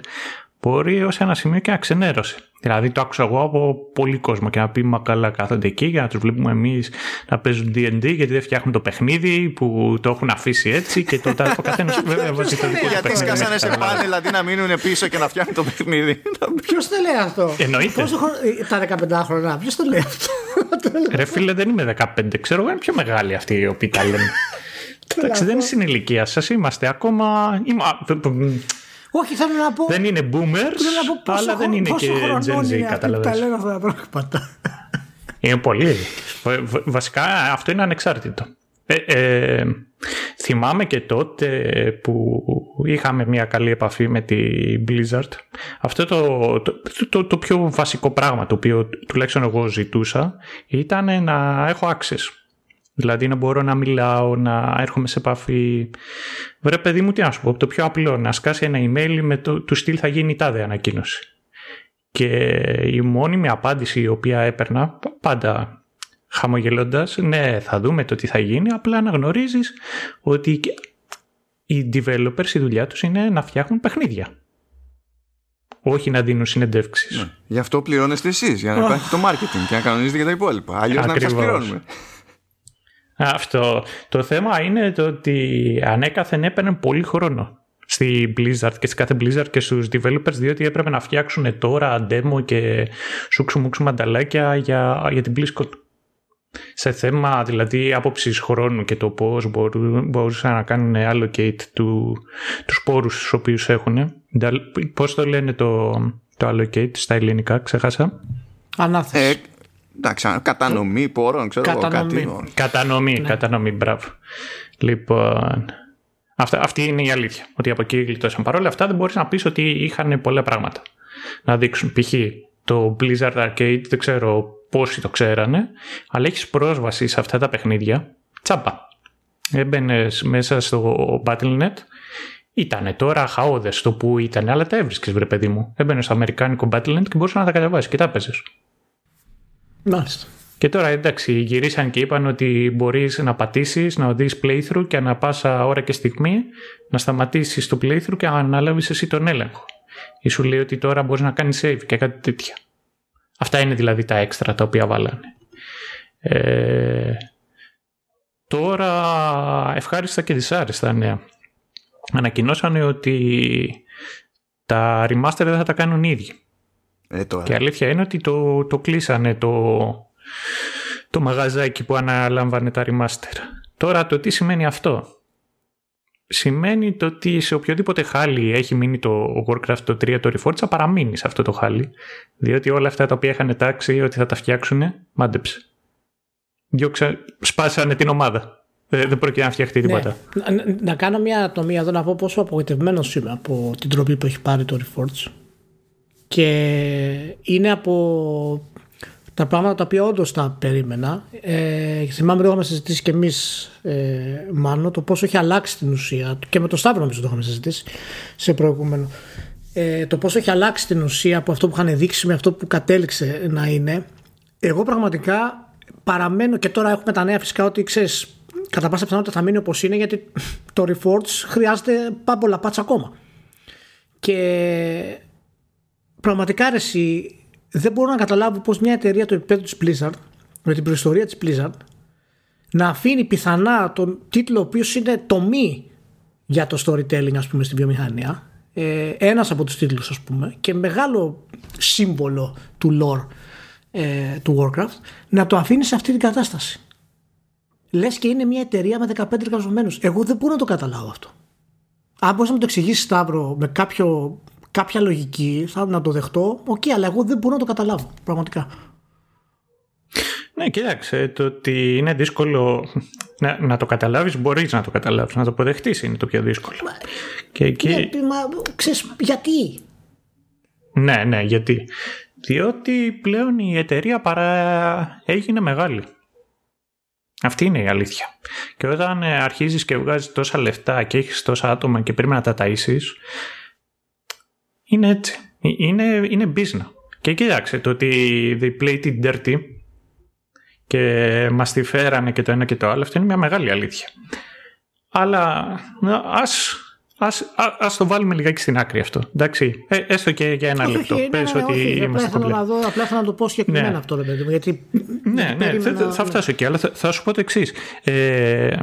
μπορεί ως ένα σημείο και να ξενέρωσε. Δηλαδή το άκουσα εγώ από πολύ κόσμο και να πει Μα καλά κάθονται εκεί για να τους βλέπουμε εμείς να παίζουν DD γιατί δεν φτιάχνουν το παιχνίδι που το έχουν αφήσει έτσι και το, ο καθένας [LAUGHS] βέβαια βάζει το δικό του Γιατί σκάσανε σε πάνελ δηλαδή να μείνουν πίσω και να φτιάχνουν το παιχνίδι. [LAUGHS] Ποιος το λέει αυτό; Εννοείται. Πόσο τα 15 χρόνια, ποιος το λέει αυτό; [LAUGHS] Ρε φίλε, δεν είμαι 15. Ξέρω εγώ είναι πιο μεγάλοι αυτοί οι οποίοι τα λένε. Εντάξει, δεν είναι στην ηλικία σας. Είμαστε ακόμα. Όχι, θέλω να πω. Δεν είναι boomers, αλλά δεν είναι και Gen Z, καταλαβαίνεις. Τα λένε αυτά τα πράγματα. Είναι πολύ. Βασικά αυτό είναι ανεξάρτητο. Ε, ε, θυμάμαι και τότε που είχαμε μια καλή επαφή με τη Blizzard αυτό το, το, το, το πιο βασικό πράγμα το οποίο τουλάχιστον εγώ ζητούσα ήταν να έχω access Δηλαδή να μπορώ να μιλάω, να έρχομαι σε επαφή. Βρε παιδί μου, τι να σου πω, το πιο απλό, να σκάσει ένα email με το του στυλ θα γίνει τάδε ανακοίνωση. Και η μόνιμη απάντηση η οποία έπαιρνα, πάντα χαμογελώντας, ναι θα δούμε το τι θα γίνει, απλά να γνωρίζεις ότι οι developers η δουλειά τους είναι να φτιάχνουν παιχνίδια. Όχι να δίνουν συνεντεύξεις. Ναι. Γι' αυτό πληρώνεστε εσείς, για να υπάρχει το marketing και να κανονίζετε για τα υπόλοιπα. Αλλιώς να σας πληρώνουμε. Αυτό. Το θέμα είναι το ότι ανέκαθεν έπαιρνε πολύ χρόνο στη Blizzard και σε κάθε Blizzard και στους developers διότι έπρεπε να φτιάξουν τώρα demo και σούξου μουξου μανταλάκια για, για την BlizzCon. Σε θέμα δηλαδή άποψης χρόνου και το πώς μπορούσαν να κάνουν allocate του, τους πόρους τους οποίους έχουν. Πώς το λένε το, το allocate στα ελληνικά, ξέχασα. Ανάθεση. Ε, Εντάξει, κατανομή πόρων, ξέρω κατανομή. εγώ κάτι. Κατανομή, ναι. κατανομή, μπράβο. Λοιπόν, αυτή, αυτή είναι η αλήθεια. Ότι από εκεί γλιτώσαν. Παρ' όλα αυτά δεν μπορείς να πεις ότι είχαν πολλά πράγματα να δείξουν. Π.χ. το Blizzard Arcade, δεν ξέρω πόσοι το ξέρανε, αλλά έχεις πρόσβαση σε αυτά τα παιχνίδια τσάμπα. Έμπαινες μέσα στο Battle.net, Ήτανε τώρα χαόδες το που ήταν, αλλά τα έβρισκες, βρε παιδί μου. Έμπαινες στο Αμερικάνικο Battle.net και μπορούσες να τα κατεβάσεις και τα παίζει. Μάλιστα. Και τώρα εντάξει, γυρίσαν και είπαν ότι μπορείς να πατήσεις, να οδεί playthrough και ανά πάσα ώρα και στιγμή να σταματήσεις το playthrough και να αναλάβεις εσύ τον έλεγχο. Ή σου λέει ότι τώρα μπορείς να κάνεις save και κάτι τέτοια. Αυτά είναι δηλαδή τα έξτρα τα οποία βάλανε. Ε, τώρα ευχάριστα και δυσάρεστα νέα. ανακοινώσανε ότι τα remaster δεν θα τα κάνουν οι ίδιοι. Ε, τώρα. Και η αλήθεια είναι ότι το, το κλείσανε το, το μαγαζάκι που αναλάμβανε τα remaster. Τώρα το τι σημαίνει αυτό; Σημαίνει το ότι σε οποιοδήποτε χάλι έχει μείνει το Warcraft το 3 το Reforged θα παραμείνει σε αυτό το χάλι. Διότι όλα αυτά τα οποία είχαν τάξει ότι θα τα φτιάξουν, μάντεψε. Διώξα, σπάσανε την ομάδα. Δεν, δεν πρόκειται να φτιαχτεί Ναι. τίποτα. Να, να- να κάνω μια ατομία εδώ να πω πόσο απογοητευμένος είμαι από την τροπή που έχει πάρει το Reforge. Και είναι από τα πράγματα τα οποία όντως τα περίμενα. Ε, θυμάμαι το είχαμε συζητήσει και εμείς, ε, μάλλον, το πόσο έχει αλλάξει την ουσία. Και με το Σταύρο νομίζω το είχαμε συζητήσει σε προηγούμενο. Ε, το πόσο έχει αλλάξει την ουσία από αυτό που είχαν δείξει με αυτό που κατέληξε να είναι. Εγώ πραγματικά παραμένω και τώρα έχουμε τα νέα φυσικά ότι ξέρεις, κατά πάσα πιθανότητα θα μείνει όπως είναι γιατί το Reforge χρειάζεται πάμπολα πάτσα ακόμα. Και πραγματικά ρε, εσύ, δεν μπορώ να καταλάβω πως μια εταιρεία του επίπεδου της Blizzard με την προϊστορία της Blizzard να αφήνει πιθανά τον τίτλο ο οποίος είναι τομή για το storytelling ας πούμε στη βιομηχανία. Ε, ένας από τους τίτλους ας πούμε και μεγάλο σύμβολο του lore ε, του Warcraft να το αφήνει σε αυτή την κατάσταση. Λες και είναι μια εταιρεία με 15 εργαζομένους. Εγώ δεν μπορώ να το καταλάβω αυτό. Αν μπορείς να μου το εξηγήσεις Σταύρο με κάποιο, κάποια λογική θα να το δεχτώ οκ αλλά εγώ δεν μπορώ να το καταλάβω πραγματικά Ναι, κοίταξε, το ότι είναι δύσκολο να, να το καταλάβεις, μπορείς να το καταλάβεις, να το αποδεχτείς είναι το πιο δύσκολο. Και εκεί... Ναι, μα, ξέρεις, γιατί; Ναι, ναι, γιατί. Διότι πλέον η εταιρεία παραέγινε μεγάλη. Αυτή είναι η αλήθεια. Και όταν ε, αρχίζεις και βγάζεις τόσα λεφτά και έχεις τόσα άτομα και πρέπει να τα ταΐσεις, είναι έτσι. Ε, Είναι, είναι business. Και κοίταξε, το ότι they played it dirty και μας τη φέρανε και το ένα και το άλλο, αυτό είναι μια μεγάλη αλήθεια. Αλλά να, ας, ας, α- ας το βάλουμε λιγάκι στην άκρη αυτό. Εντάξει, ε, έστω και για ένα Όχι, λεπτό. όχι, ναι, Πες ναι, ότι όχι, απλά είμαστε θέλω κομπλέ. να δω, απλά θέλω να το πω συγκεκριμένα Ναι. αυτό ρε παιδί μου γιατί Ναι, γιατί ναι, θα, περίμενα- θα ναι. φτάσω εκεί, αλλά θα, θα σου πω το εξής. Ε,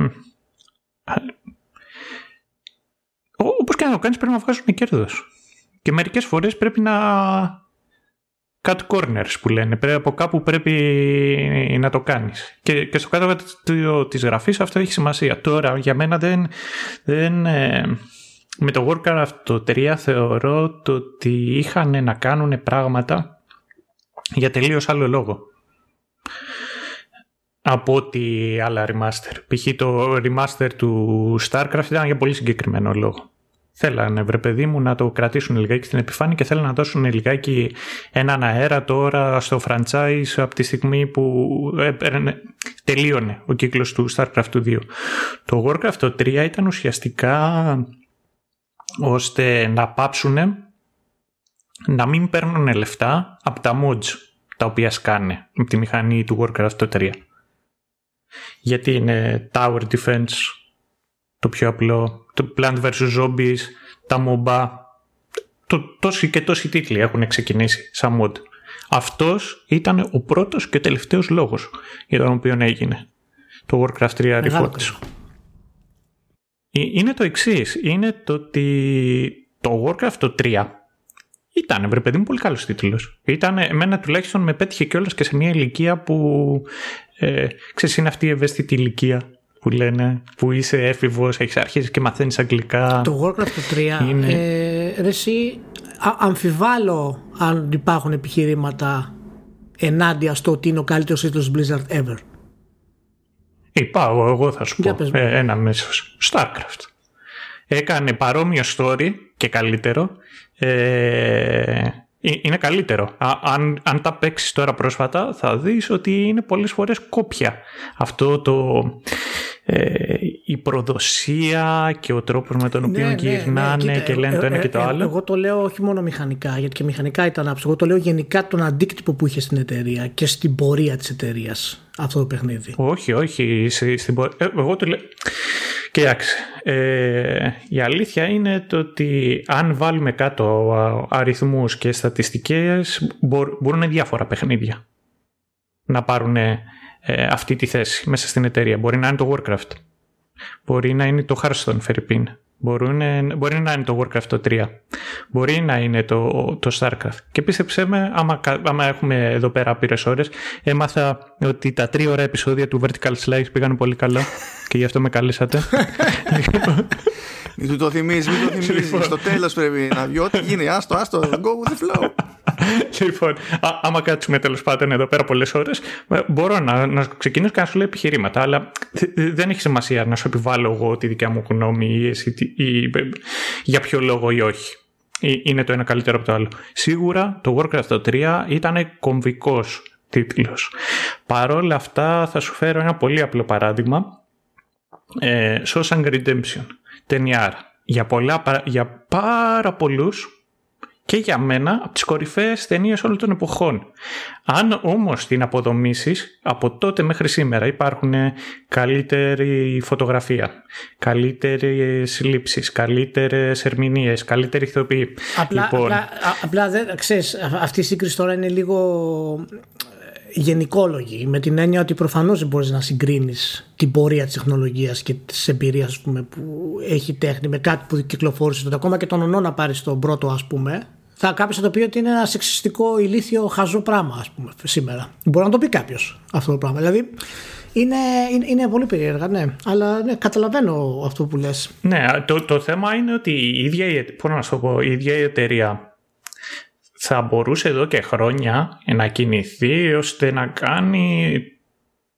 Όπω όπως και να το κάνεις πρέπει να βγάζουν κέρδος. Και μερικές φορές πρέπει να cut corners που λένε. Πρέπει, από κάπου πρέπει να το κάνεις. Και, και στο κάτω του- της γραφής αυτό έχει σημασία. Τώρα για μένα δεν... δεν ε, με το Warcraft το 3 θεωρώ το ότι είχαν να κάνουν πράγματα για τελείως άλλο λόγο από ότι άλλα remaster. Π.χ. το remaster του StarCraft ήταν για πολύ συγκεκριμένο λόγο. Θέλανε, βρε παιδί μου, να το κρατήσουν λιγάκι στην επιφάνεια και θέλανε να δώσουν λιγάκι έναν αέρα τώρα στο franchise από τη στιγμή που έπαιρνε, τελείωνε ο κύκλος του StarCraft του 2. Το Warcraft το 3 ήταν ουσιαστικά ώστε να πάψουν να μην παίρνουν λεφτά από τα mods τα οποία σκάνε από τη μηχανή του Warcraft το 3. Γιατί είναι Tower Defense το πιο απλό, το Plant vs. Zombies, τα MOBA, το, τόσοι και τόσοι τίτλοι έχουν ξεκινήσει σαν mod. Αυτός ήταν ο πρώτος και τελευταίος λόγος για τον οποίο έγινε το Warcraft 3 Μεγάλο Reforged. κρίμα. Ε, Είναι το εξής. Είναι το ότι το Warcraft το 3 ήταν, βρε παιδί μου, πολύ καλός τίτλος. Ήταν, εμένα τουλάχιστον με πέτυχε κιόλας και σε μια ηλικία που. Ε, ξέρεις, είναι αυτή η ευαίσθητη ηλικία που λένε, που είσαι έφηβος, έχεις αρχίσει και μαθαίνεις αγγλικά. Το Warcraft το 3 Είναι- ε, ρε εσύ, α- αμφιβάλλω αν υπάρχουν επιχειρήματα ενάντια στο ότι είναι ο καλύτερος τίτλος Blizzard ever. Είπα, εγώ, εγώ θα σου Για πω πες μου. ε, ένα μέσο. Starcraft. Έκανε παρόμοιο story και καλύτερο. Ε, ε, είναι καλύτερο. Α, αν, αν τα παίξεις τώρα πρόσφατα θα δεις ότι είναι πολλές φορές κόπια. Αυτό το... Ε, η προδοσία και ο τρόπος με τον οποίο γυρνάνε κοίτα, και λένε ε, το ένα ε, και το ε, άλλο. Εγώ το λέω όχι μόνο μηχανικά, γιατί και μηχανικά ήταν άψογο. Εγώ το λέω γενικά τον αντίκτυπο που είχε στην εταιρεία και στην πορεία της εταιρείας αυτό το παιχνίδι. Όχι, όχι. στη- στην πορεία- ε, εγώ το λέω. Κοιτάξτε. Ε, η αλήθεια είναι το ότι αν βάλουμε κάτω α, αριθμούς και στατιστικές μπορ- μπορούν διάφορα παιχνίδια να πάρουν ε, αυτή τη θέση μέσα στην εταιρεία. Μπορεί να είναι το Warcraft. Μπορεί να είναι το Hearthstone, Φερρυπίν. Μπορούν, μπορεί να είναι το Warcraft 3. Μπορεί να είναι το, το Starcraft. Και πίστεψέ με, άμα, άμα έχουμε εδώ πέρα άπειρε ώρες, έμαθα ότι τα τρία ώρα επεισόδια του Vertical Slice πήγαν πολύ καλά [LAUGHS] και γι' αυτό με καλέσατε. [LAUGHS] [LAUGHS] Μην του το θυμίζεις, μην το [LAUGHS] θυμίζεις. Λοιπόν. Στο τέλος πρέπει να βγει. Ό,τι γίνει, άστο, άστο. Go with the flow. Λοιπόν, άμα κάτσουμε τέλος πάντων εδώ πέρα πολλές ώρες, ε, μπορώ να, να ξεκινήσω και να σου λέω επιχειρήματα, αλλά δεν έχει σημασία να σου επιβάλλω εγώ τη δικιά μου γνώμη ή, εσύ, ή για ποιο λόγο ή όχι. Είναι το ένα καλύτερο από το άλλο. Σίγουρα το Warcraft 3 ήταν κομβικός τίτλος. Παρόλα αυτά θα σου φέρω ένα πολύ απλό παράδειγμα. Ε, Redemption ταινιάρα. Για, πολλά, για πάρα πολλούς και για μένα από τις κορυφαίες ταινίες όλων των εποχών. Αν όμως την αποδομήσεις, από τότε μέχρι σήμερα υπάρχουν καλύτερη φωτογραφία, καλύτερες λήψεις, καλύτερες ερμηνείες, καλύτερη ηθοποιή. Απλά, λοιπόν, απλά, απλά δεν, ξέρεις, αυτή η σύγκριση τώρα είναι λίγο γενικόλογοι με την έννοια ότι προφανώς δεν μπορείς να συγκρίνεις την πορεία της τεχνολογίας και της εμπειρίας πούμε, που έχει τέχνη με κάτι που κυκλοφόρησε τότε ακόμα και τον ονό να πάρει τον πρώτο ας πούμε θα κάποιος θα το πει ότι είναι ένα σεξιστικό ηλίθιο χαζό πράγμα ας πούμε σήμερα μπορεί να το πει κάποιος αυτό το πράγμα δηλαδή είναι, είναι, είναι, πολύ περίεργα, ναι. Αλλά ναι, καταλαβαίνω αυτό που λες. Ναι, το, το θέμα είναι ότι η ίδια, να το πω, η ίδια η εταιρεία θα μπορούσε εδώ και χρόνια να κινηθεί ώστε να κάνει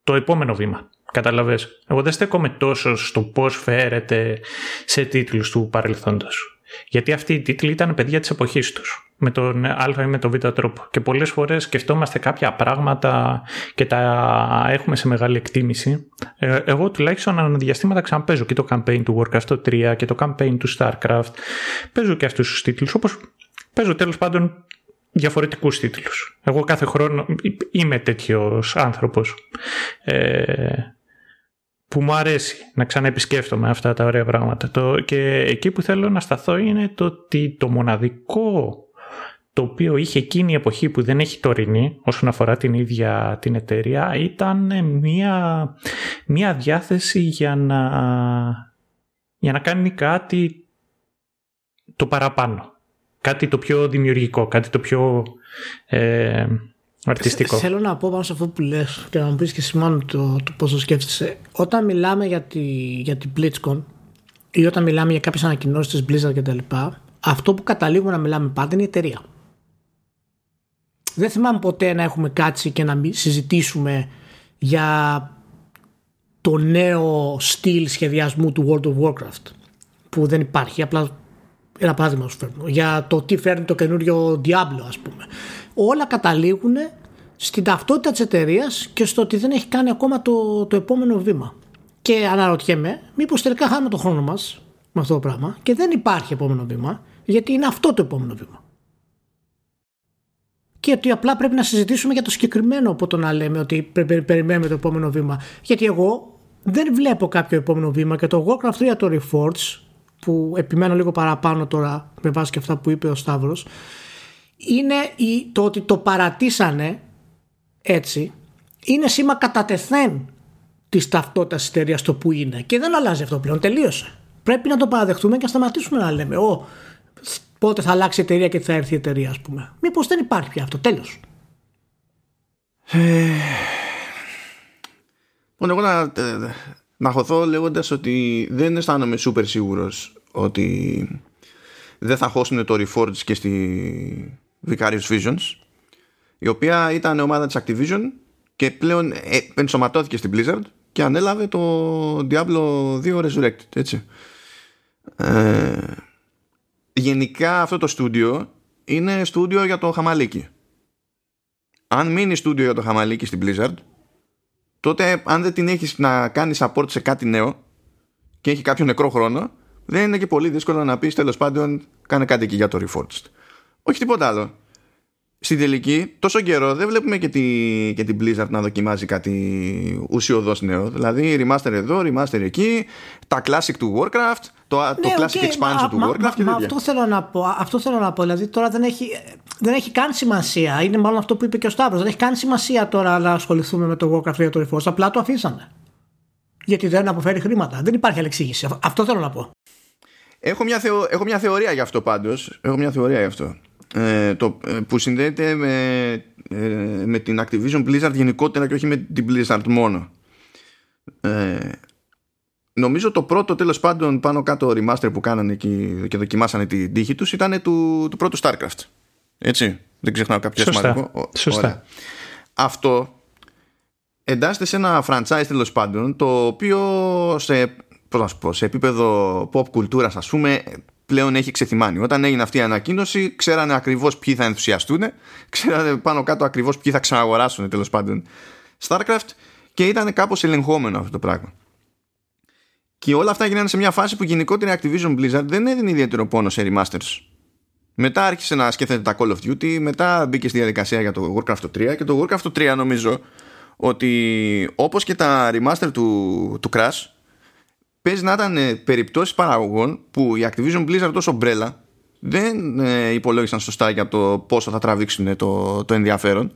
το επόμενο βήμα. Καταλαβες. Εγώ δεν στέκομαι τόσο στο πώς φέρεται σε τίτλους του παρελθόντος. Γιατί αυτοί οι τίτλοι ήταν παιδιά της εποχής τους. Με τον α ή με τον β τρόπο. Και πολλές φορές σκεφτόμαστε κάποια πράγματα και τα έχουμε σε μεγάλη εκτίμηση. Ε, εγώ τουλάχιστον αναδιαστήματα ξαναπέζω και το campaign του Warcraft 3 και το campaign του Starcraft. Παίζω και αυτούς τους τίτλους όπως παίζω τέλος πάντων διαφορετικούς τίτλους. Εγώ κάθε χρόνο είμαι τέτοιος άνθρωπος ε, που μου αρέσει να ξαναεπισκέφτομαι αυτά τα ωραία πράγματα. Το, και εκεί που θέλω να σταθώ είναι το ότι το μοναδικό το οποίο είχε εκείνη η εποχή που δεν έχει τωρινή όσον αφορά την ίδια την εταιρεία ήταν μια, μια διάθεση για να, για να κάνει κάτι το παραπάνω κάτι το πιο δημιουργικό, κάτι το πιο ε, αρτιστικό. Θέλω να πω πάνω σε αυτό που λες και να μου πεις και εσύ μόνο το, το πώς το σκέφτεσαι. Όταν μιλάμε για, τη, για την BlitzCon ή όταν μιλάμε για κάποιες ανακοινώσεις της Blizzard κτλ. Αυτό που καταλήγουμε να μιλάμε πάντα είναι η εταιρεία. Δεν θυμάμαι ποτέ να έχουμε κάτσει και να συζητήσουμε για το νέο στυλ σχεδιασμού του World of Warcraft που δεν υπάρχει, απλά ένα παράδειγμα σου φέρνω, για το τι φέρνει το καινούριο Diablo ας πούμε. Όλα καταλήγουν στην ταυτότητα της εταιρείας και στο ότι δεν έχει κάνει ακόμα το, το επόμενο βήμα. Και αναρωτιέμαι, μήπως τελικά χάνουμε τον χρόνο μας με αυτό το πράγμα και δεν υπάρχει επόμενο βήμα, γιατί είναι αυτό το επόμενο βήμα. Και ότι απλά πρέπει να συζητήσουμε για το συγκεκριμένο από το να λέμε ότι περιμένουμε το επόμενο βήμα. Γιατί εγώ δεν βλέπω κάποιο επόμενο βήμα και το Warcraft 3 το Reforged που επιμένω λίγο παραπάνω τώρα με βάση και αυτά που είπε ο Σταύρος είναι το ότι το παρατήσανε έτσι είναι σήμα κατατεθέν της ταυτότητας της εταιρείας το που είναι και δεν αλλάζει αυτό πλέον. Τελείωσε. Πρέπει να το παραδεχτούμε και να σταματήσουμε να λέμε Ω, πότε θα αλλάξει η εταιρεία και θα έρθει η εταιρεία, ας πούμε. Μήπως δεν υπάρχει πια αυτό. Τέλος. Ε, λοιπόν, εγώ να, να χωθώ λέγοντας ότι δεν αισθάνομαι σούπερ σίγουρος ότι δεν θα χώσουν το Reforged και στη Vicarious Visions η οποία ήταν ομάδα της Activision και πλέον ε, ενσωματώθηκε στην Blizzard και ανέλαβε το Diablo 2 Resurrected έτσι. Ε, γενικά αυτό το στούντιο είναι στούντιο για το χαμαλίκι. Αν μείνει στούντιο για το χαμαλίκι στην Blizzard τότε αν δεν την έχεις να κάνεις support σε κάτι νέο και έχει κάποιο νεκρό χρόνο δεν είναι και πολύ δύσκολο να πεις τέλος πάντων κάνε κάτι εκεί για το Reforged. Όχι τίποτα άλλο. Στην τελική, τόσο καιρό δεν βλέπουμε και, τη, και την Blizzard να δοκιμάζει κάτι ουσιοδός νέο. Δηλαδή, remaster εδώ, remaster εκεί, τα classic του Warcraft, το, ναι, το classic okay, expansion του Warcraft και μα, αυτό θέλω να πω. Αυτό θέλω να πω. Δηλαδή, τώρα δεν έχει, δεν έχει καν σημασία. Είναι μάλλον αυτό που είπε και ο Σταύρος. Δεν έχει καν σημασία τώρα να ασχοληθούμε με το Warcraft ή το Reforged. Απλά το αφήσανε. Γιατί δεν αποφέρει χρήματα. Δεν υπάρχει άλλη εξήγηση. Αυτό θέλω να πω. Έχω μια, θεω, έχω μια θεωρία γι' αυτό πάντως. Έχω μια θεωρία γι' αυτό. Ε, το, ε, που συνδέεται με, ε, με την Activision Blizzard γενικότερα και όχι με την Blizzard μόνο. Ε, νομίζω το πρώτο τέλος πάντων πάνω κάτω remaster που κάνανε και, και δοκιμάσανε την τύχη τους ήταν του, του πρώτου StarCraft. Έτσι. Δεν ξεχνάω κάποιο σημαντικό. Σωστά. Αυτό εντάσσεται σε ένα franchise τέλος πάντων το οποίο σε, πώς να πω, σε επίπεδο pop κουλτούρας, ας πούμε πλέον έχει ξεθυμάνει. Όταν έγινε αυτή η ανακοίνωση ξέρανε ακριβώς ποιοι θα ενθουσιαστούν ξέρανε πάνω κάτω ακριβώς ποιοι θα ξαναγοράσουν τέλος πάντων StarCraft και ήταν κάπως ελεγχόμενο αυτό το πράγμα. Και όλα αυτά έγιναν σε μια φάση που γενικότερα η Activision Blizzard δεν έδινε ιδιαίτερο πόνο σε remasters. Μετά άρχισε να σκέφτεται τα Call of Duty, μετά μπήκε στη διαδικασία για το Warcraft 3 και το Warcraft 3 νομίζω ότι όπως και τα remaster του, του Crash παίζει να ήταν ε, περιπτώσεις παραγωγών που η Activision Blizzard τόσο ομπρέλα δεν ε, υπολόγισαν σωστά για το πόσο θα τραβήξουν το, το ενδιαφέρον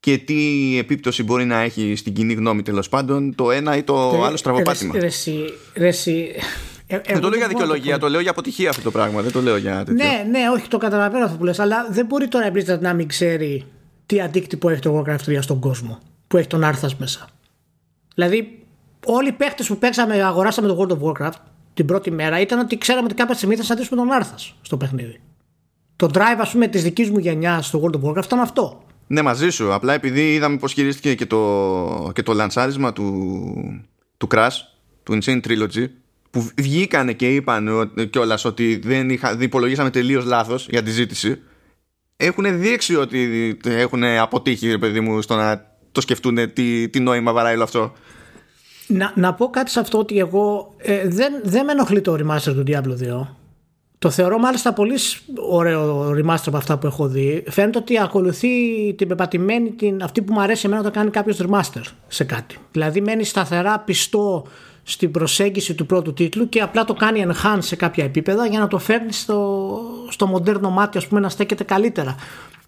και τι επίπτωση μπορεί να έχει στην κοινή γνώμη τέλος πάντων το ένα ή το άλλο στραβοπάτημα. δεν το λέω για δικαιολογία, το λέω για αποτυχία αυτό το πράγμα. Δεν το λέω για τέτοιο. Ναι, ναι, όχι, το καταλαβαίνω αυτό που λες, αλλά δεν μπορεί τώρα η Blizzard να μην ξέρει τι αντίκτυπο έχει το Warcraft 3 στον κόσμο που έχει τον Άρθα μέσα. Δηλαδή, όλοι οι παίχτε που παίξαμε, αγοράσαμε το World of Warcraft την πρώτη μέρα ήταν ότι ξέραμε ότι κάποια στιγμή θα συναντήσουμε τον Άρθας στο παιχνίδι. Το drive, ας πούμε, της δικής μου γενιάς στο World of Warcraft ήταν αυτό. Ναι, μαζί σου. Απλά επειδή είδαμε πώς χειρίστηκε και το, και το λανσάρισμα του, του Crash, του Insane Trilogy, που βγήκανε και είπαν κιόλας ότι δεν, είχα, υπολογίσαμε τελείως λάθος για τη ζήτηση έχουν δείξει ότι έχουν αποτύχει, παιδί μου, στο να το σκεφτούν τι, τι νόημα βαράει όλο αυτό. Να, να πω κάτι σε αυτό ότι εγώ ε, δεν, δεν με ενοχλεί το remaster του Diablo 2. Το θεωρώ μάλιστα πολύ ωραίο remaster από αυτά που έχω δει. Φαίνεται ότι ακολουθεί την πεπατημένη, την, αυτή που μου αρέσει εμένα όταν κάνει κάποιος remaster σε κάτι. Δηλαδή μένει σταθερά πιστό στην προσέγγιση του πρώτου τίτλου και απλά το κάνει enhance σε κάποια επίπεδα για να το φέρνει στο, στο μοντέρνο μάτι ας πούμε να στέκεται καλύτερα.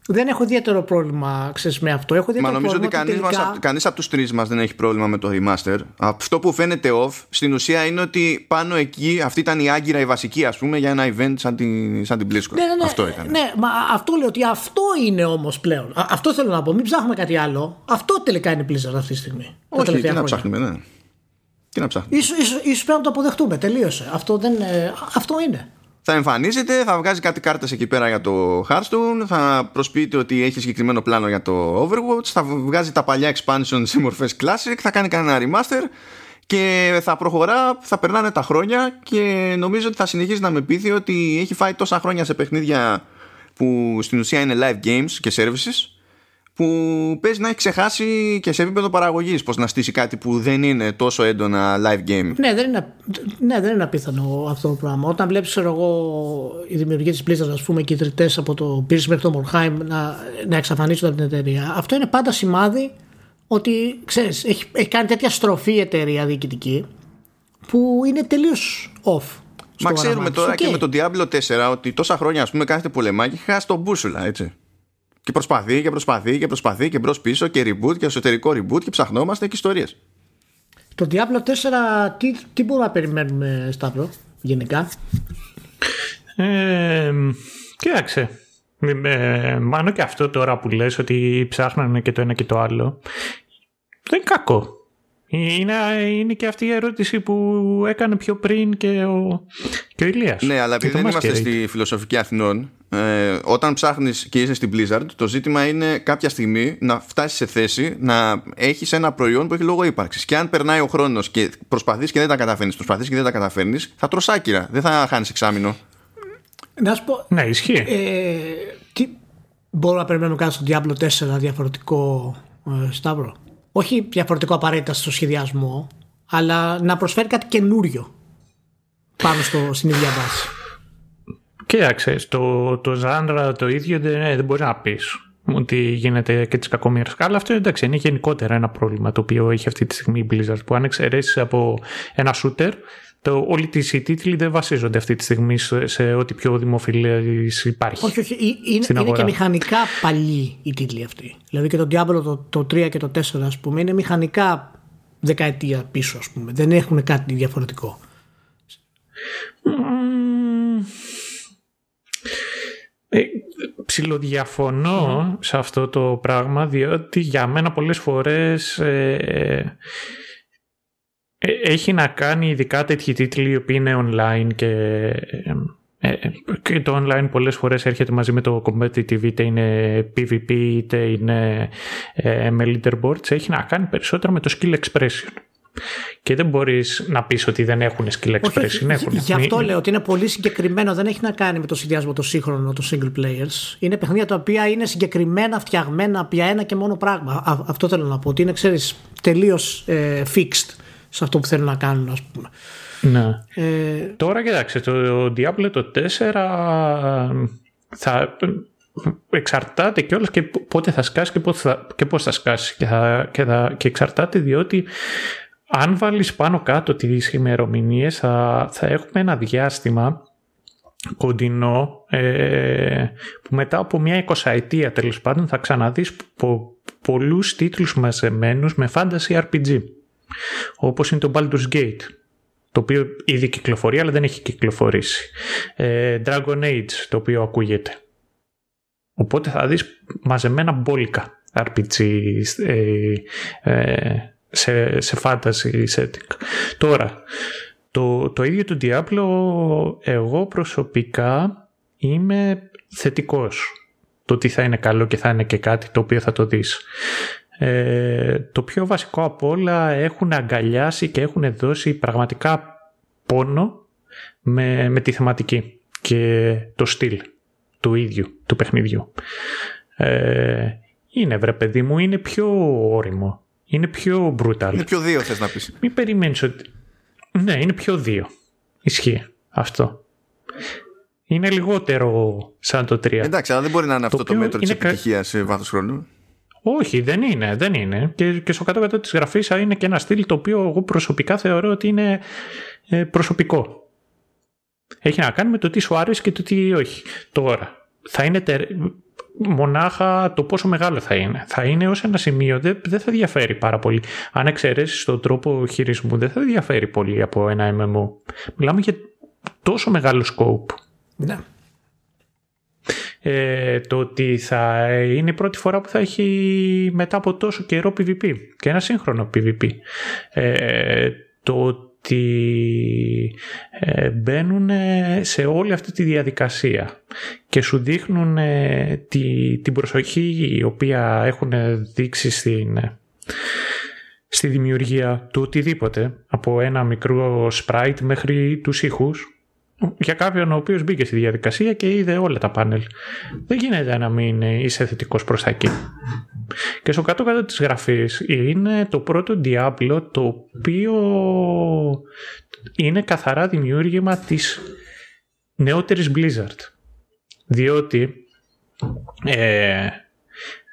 Δεν έχω ιδιαίτερο πρόβλημα ξέρεις, με αυτό. Έχω Μα νομίζω ότι κανείς, τελικά... μας, κανείς από τους τρεις μας δεν έχει πρόβλημα με το remaster. Αυτό που φαίνεται off στην ουσία είναι ότι πάνω εκεί αυτή ήταν η άγκυρα η βασική ας πούμε για ένα event σαν την, σαν την BlizzCon. Ναι, ναι, ναι, αυτό ήταν. Ναι, μα αυτό λέω ότι αυτό είναι όμως πλέον. Α, αυτό θέλω να πω. Μην ψάχνουμε κάτι άλλο. Αυτό τελικά είναι Blizzard αυτή τη στιγμή. Όχι, τι να ψάχνουμε, ναι. Τι να ψάχνουμε. Ίσως, ίσως, ίσως πρέπει να το αποδεχτούμε. Τελείωσε. Αυτό, δεν, ε, αυτό είναι. Θα εμφανίζεται, θα βγάζει κάτι κάρτες εκεί πέρα για το Hearthstone, θα προσποιείται ότι έχει συγκεκριμένο πλάνο για το Overwatch, θα βγάζει τα παλιά expansion σε μορφές Classic, θα κάνει κανένα remaster και θα προχωρά, θα περνάνε τα χρόνια και νομίζω ότι θα συνεχίζει να με πείθει ότι έχει φάει τόσα χρόνια σε παιχνίδια που στην ουσία είναι live games και services που παίζει να έχει ξεχάσει και σε επίπεδο παραγωγής πώ να στήσει κάτι που δεν είναι τόσο έντονα live game. Ναι, δεν είναι, ναι, δεν είναι απίθανο αυτό το πράγμα. Όταν βλέπεις, εγώ, οι δημιουργοί της Blizzard, ας πούμε, και οι τριτέ από το Pierce μέχρι το Morheim να, να εξαφανίζονται από την εταιρεία, αυτό είναι πάντα σημάδι ότι ξέρεις, έχει, έχει κάνει τέτοια στροφή η εταιρεία διοικητική που είναι τελείως off. Μα ξέρουμε τώρα και με τον Diablo 4 ότι τόσα χρόνια ας πούμε κάθεται πολεμάκι χάσει τον μπούσουλα έτσι. Και προσπαθεί και προσπαθεί και προσπαθεί και μπρος πίσω και reboot και εσωτερικό reboot και ψαχνόμαστε και ιστορίες. Το Diablo 4 τι, τι μπορούμε να περιμένουμε Σταύρο γενικά; Ε, κοίταξε. Ε, μάλλον και αυτό τώρα που λες ότι ψάχνανε και το ένα και το άλλο δεν είναι κακό. Είναι, είναι και αυτή η ερώτηση που έκανε πιο πριν και ο, και ο Ηλίας. Ναι, αλλά επειδή δεν είμαστε στη φιλοσοφική Αθηνών, ε, όταν ψάχνεις και είσαι στην Blizzard, το ζήτημα είναι κάποια στιγμή να φτάσεις σε θέση να έχεις ένα προϊόν που έχει λόγο ύπαρξης. Και αν περνάει ο χρόνος και προσπαθείς και δεν τα καταφέρνεις, προσπαθείς και δεν τα καταφέρνεις, θα τρως άκυρα. Δεν θα χάνεις εξάμεινο. Να σου πω. Ναι, ισχύει. Ε, τι μπορώ να περιμένω κάτι στο Diablo 4 διαφορετικό ε, Σταύρο; Όχι διαφορετικό απαραίτητα στο σχεδιασμό, αλλά να προσφέρει κάτι καινούριο πάνω στο, στην ίδια βάση. Κοίταξε, το, το ζάντρα το ίδιο δεν, ε, δεν μπορεί να πεις ότι γίνεται και της κακομοίρας. Αλλά αυτό εντάξει, είναι γενικότερα ένα πρόβλημα το οποίο έχει αυτή τη στιγμή η Blizzard. Που αν εξαιρέσεις από ένα shooter, το, όλοι οι τίτλοι δεν βασίζονται αυτή τη στιγμή σε, σε ό,τι πιο δημοφιλής υπάρχει. Όχι, όχι. Είναι, είναι και μηχανικά παλιοί οι τίτλοι αυτοί. Δηλαδή και το Diablo το, το 3 και το 4, ας πούμε, είναι μηχανικά δεκαετία πίσω, ας πούμε. Δεν έχουν κάτι διαφορετικό. Ε, ψιλοδιαφωνώ σε αυτό το πράγμα διότι για μένα πολλές φορές ε, ε, έχει να κάνει ειδικά τέτοιοι τίτλοι οι οποίοι είναι online και, ε, και το online πολλές φορές έρχεται μαζί με το competitive είτε είναι PvP είτε είναι με leaderboards έχει να κάνει περισσότερο με το skill expression και δεν μπορείς να πεις ότι δεν έχουν skill expression. Όχι, Γι' αυτό λέω ότι είναι πολύ συγκεκριμένο. Δεν έχει να κάνει με το συνδυασμό το σύγχρονο των single players. Είναι παιχνίδια τα οποία είναι συγκεκριμένα φτιαγμένα για ένα και μόνο πράγμα. αυτό θέλω να πω. Ότι είναι, ξέρεις, τελείως ε, fixed σε αυτό που θέλουν να κάνουν, ας πούμε. Ναι. Ε, Τώρα κοιτάξτε, το Diablo το 4 θα εξαρτάται κιόλας και πότε θα σκάσει και, πώς θα, και πώς θα σκάσει και, θα, και, θα, και εξαρτάται διότι αν βάλεις πάνω κάτω τις ημερομηνίες, θα, θα έχουμε ένα διάστημα κοντινό ε, που μετά από μια εικοσαετία τέλος πάντων θα ξαναδείς πο, πολλούς τίτλους μαζεμένους με fantasy RPG όπως είναι το Baldur's Gate το οποίο ήδη κυκλοφορεί αλλά δεν έχει κυκλοφορήσει. Ε, Dragon Age το οποίο ακούγεται. Οπότε θα δεις μαζεμένα μπόλικα RPG ε, ε, σε, σε fantasy setting. Τώρα, το, το ίδιο του Diablo εγώ προσωπικά είμαι θετικός. Το τι θα είναι καλό και θα είναι και κάτι το οποίο θα το δεις. Ε, το πιο βασικό από όλα έχουν αγκαλιάσει και έχουν δώσει πραγματικά πόνο με, με τη θεματική και το στυλ του ίδιου του παιχνιδιού. Ε, είναι βρε παιδί μου, είναι πιο όριμο. Είναι πιο brutal. Είναι πιο δύο θες να πεις. Μην περιμένεις ότι... Ναι, είναι πιο δύο. Ισχύει αυτό. Είναι λιγότερο σαν το 3. Εντάξει, αλλά δεν μπορεί να είναι αυτό το μέτρο της επιτυχίας σε βάθος χρόνου. Όχι, δεν είναι, δεν είναι. Και, και στο κάτω-κάτω της γραφής είναι και ένα στυλ το οποίο εγώ προσωπικά θεωρώ ότι είναι ε, προσωπικό. Έχει να κάνει με το τι σου άρεσε και το τι όχι. Τώρα, θα είναι μονάχα το πόσο μεγάλο θα είναι. Θα είναι ως ένα σημείο, δεν, δεν θα διαφέρει πάρα πολύ. Αν εξαιρέσεις τον τρόπο χειρισμού, δεν θα διαφέρει πολύ από ένα MMO. Μιλάμε για τόσο μεγάλο scope. Ναι. Ε, το ότι θα είναι η πρώτη φορά που θα έχει μετά από τόσο καιρό PvP και ένα σύγχρονο PvP. Ε, το ότι ε, μπαίνουν σε όλη αυτή τη διαδικασία και σου δείχνουν τη, την προσοχή η οποία έχουν δείξει στην, στη δημιουργία του οτιδήποτε από ένα μικρό sprite μέχρι τους ήχους για κάποιον ο οποίος μπήκε στη διαδικασία και είδε όλα τα πάνελ. Δεν γίνεται να μην είσαι θετικός προς τα εκεί. Και στο κάτω-κάτω της γραφής είναι το πρώτο Diablo το οποίο είναι καθαρά δημιούργημα της νεότερης Blizzard. Διότι ε,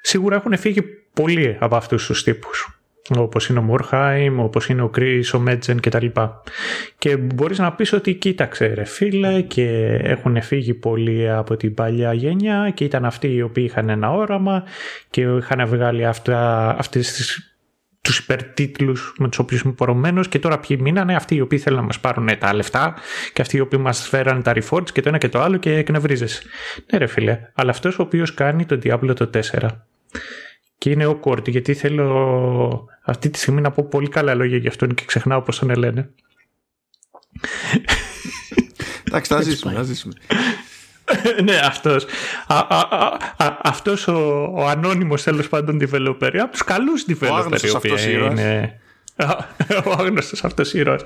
σίγουρα έχουν φύγει πολλοί από αυτούς τους τύπους όπως είναι ο Μορχάιμ, όπως είναι ο Κρίς, ο Μέτζεν κτλ. Και μπορείς να πεις ότι κοίταξε ρε φίλε και έχουν φύγει πολλοί από την παλιά γενιά και ήταν αυτοί οι οποίοι είχαν ένα όραμα και είχαν βγάλει αυτά, αυτές τις τους υπερτίτλους με τους οποίους είμαι πορωμένος και τώρα ποιοι μείνανε αυτοί οι οποίοι θέλουν να μας πάρουν τα λεφτά και αυτοί οι οποίοι μας φέραν τα reports και το ένα και το άλλο και εκνευρίζεσαι. Ναι ρε φίλε, αλλά αυτός ο οποίος κάνει το Diablo το 4 και είναι ο awkward γιατί θέλω αυτή τη στιγμή να πω πολύ καλά λόγια για αυτόν και ξεχνάω πώς τον λένε. Εντάξει, θα ζήσουμε, θα ζήσουμε. [LAUGHS] ναι, αυτός. αυτός ο, ο ανώνυμος τέλος πάντων developer, από τους καλούς developer. Ο άγνωστος αυτός είναι... ο άγνωστος αυτός ήρωας.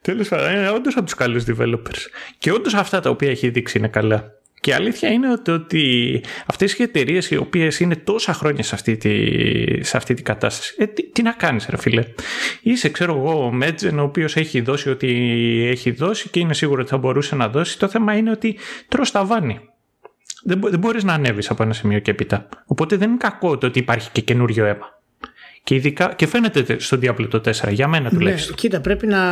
Τέλος πάντων, είναι όντως από τους καλούς developers. Και όντως αυτά τα οποία έχει δείξει είναι καλά. Και η αλήθεια είναι ότι, ότι αυτές οι εταιρείες οι οποίες είναι τόσα χρόνια σε αυτή τη, σε αυτή τη κατάσταση, ε, τι, να κάνεις ρε φίλε. Είσαι ξέρω εγώ ο Μέτζεν ο οποίος έχει δώσει ό,τι έχει δώσει και είναι σίγουρος ότι θα μπορούσε να δώσει. Το θέμα είναι ότι τρως τα βάνη. Δεν, δεν μπορείς να ανέβεις από ένα σημείο και έπειτα. Οπότε δεν είναι κακό το ότι υπάρχει και καινούριο αίμα. Και, ειδικά, και φαίνεται στο Diablo το 4, για μένα ναι, τουλάχιστον. Ναι, κοίτα, πρέπει να,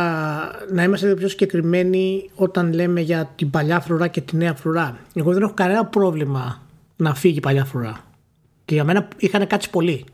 να είμαστε πιο συγκεκριμένοι όταν λέμε για την παλιά φρουρά και τη νέα φρουρά. Εγώ δεν έχω κανένα πρόβλημα να φύγει η παλιά φρουρά. Και για μένα είχαν κάτσει πολύ.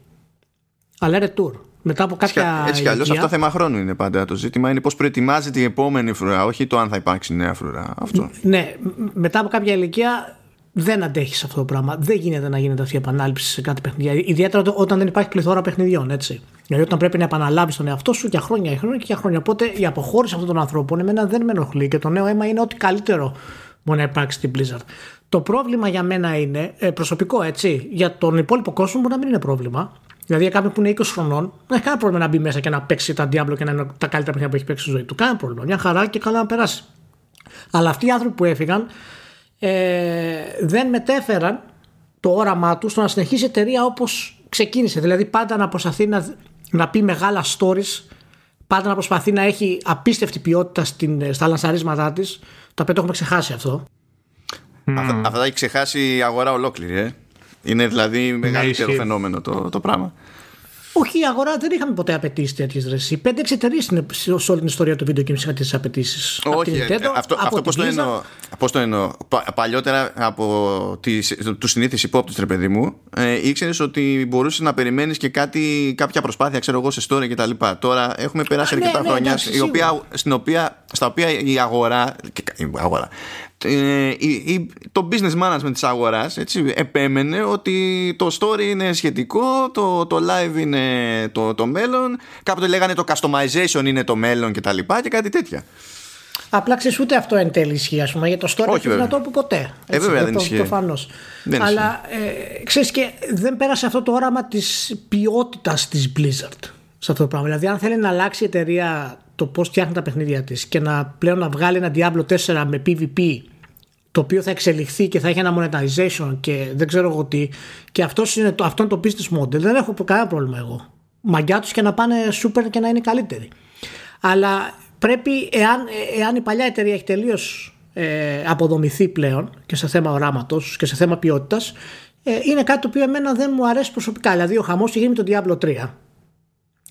Αλλά retour. μετά από κάποια. Έτσι κι αλλιώς αυτό θέμα χρόνου είναι πάντα. Το ζήτημα είναι πώς προετοιμάζεται η επόμενη φρουρά, όχι το αν θα υπάρξει νέα φρουρά. Αυτό. Ναι, μετά από κάποια ηλικία δεν αντέχεις αυτό το πράγμα. Δεν γίνεται να γίνεται αυτή η επανάληψη σε κάτι παιχνίδι. Ιδιαίτερα όταν δεν υπάρχει πληθώρα παιχνιδιών, έτσι. Δηλαδή όταν πρέπει να επαναλάβεις τον εαυτό σου για χρόνια, για χρόνια και για χρόνια. Οπότε η αποχώρηση αυτών των ανθρώπων εμένα δεν με ενοχλεί και το νέο αίμα είναι ό,τι καλύτερο μπορεί να υπάρξει στην Blizzard. Το πρόβλημα για μένα είναι ε, προσωπικό, έτσι. Για τον υπόλοιπο κόσμο μπορεί να μην είναι πρόβλημα. Δηλαδή για κάποιον που είναι 20 χρονών, δεν έχει κανένα πρόβλημα να μπει μέσα και να παίξει τα Diablo και να είναι τα καλύτερα παιχνίδια που έχει παίξει στη ζωή του. Κανένα πρόβλημα. Μια χαρά και καλά να περάσει. Αλλά αυτοί οι άνθρωποι που έφυγαν ε, δεν μετέφεραν το όραμά τους στο να συνεχίσει η εταιρεία όπως ξεκίνησε. Δηλαδή πάντα να προσπαθεί να, να πει μεγάλα stories, πάντα να προσπαθεί να έχει απίστευτη ποιότητα στην, στα λανσαρίσματά της. Το οποίο το έχουμε ξεχάσει αυτό. Mm. Αυτά, αυτά τα έχει ξεχάσει η αγορά ολόκληρη, ε. Είναι δηλαδή μεγαλύτερο ναι, φαινόμενο το, το πράγμα. Όχι, η αγορά δεν είχαμε ποτέ απαιτήσεις τέτοιες ρεσί. Πέντε-έξι εταιρείες είναι σε όλη την ιστορία του βίντεο και εμεί είχαμε τι απαιτήσεις. Όχι, Nintendo, ε, αυτό, αυτό πώς το, εννοώ, πώς το εννοώ; Παλιότερα από τους συνήθεις υπόπτους, ρε παιδί μου, ε, ήξερες ότι μπορούσες να περιμένεις και κάτι, κάποια προσπάθεια, ξέρω εγώ, σε story κτλ. Τώρα έχουμε περάσει Α, αρκετά ναι, ναι, χρόνια, ναι, η οποία, στην οποία, στα οποία η αγορά. Η αγορά ε, το business management της αγοράς έτσι, επέμενε ότι το story είναι σχετικό, το, το live είναι το, το μέλλον, κάποτε λέγανε το customization είναι το μέλλον και τα λοιπά και κάτι τέτοια. Απλά ξέρεις ούτε αυτό εν τέλει ισχύει, ας πούμε, για το story Όχι, δεν το πω ποτέ. ε, βέβαια δεν ισχύει. Προφανώς. Αλλά ε, ξέρεις και δεν πέρασε αυτό το όραμα της ποιότητας της Blizzard σε αυτό το πράγμα. Δηλαδή, αν θέλει να αλλάξει η εταιρεία το πώς φτιάχνει τα παιχνίδια της και να πλέον να βγάλει ένα Diablo 4 με PvP το οποίο θα εξελιχθεί και θα έχει ένα monetization και δεν ξέρω εγώ τι και αυτός είναι το, αυτό είναι το business model δεν έχω κανένα πρόβλημα εγώ. Μαγκιά τους και να πάνε super και να είναι καλύτεροι. Αλλά πρέπει εάν, εάν η παλιά εταιρεία έχει τελείως ε, αποδομηθεί πλέον και σε θέμα οράματος και σε θέμα ποιότητας ε, είναι κάτι το οποίο εμένα δεν μου αρέσει προσωπικά. Δηλαδή ο χαμός έχει γίνει με το Diablo 3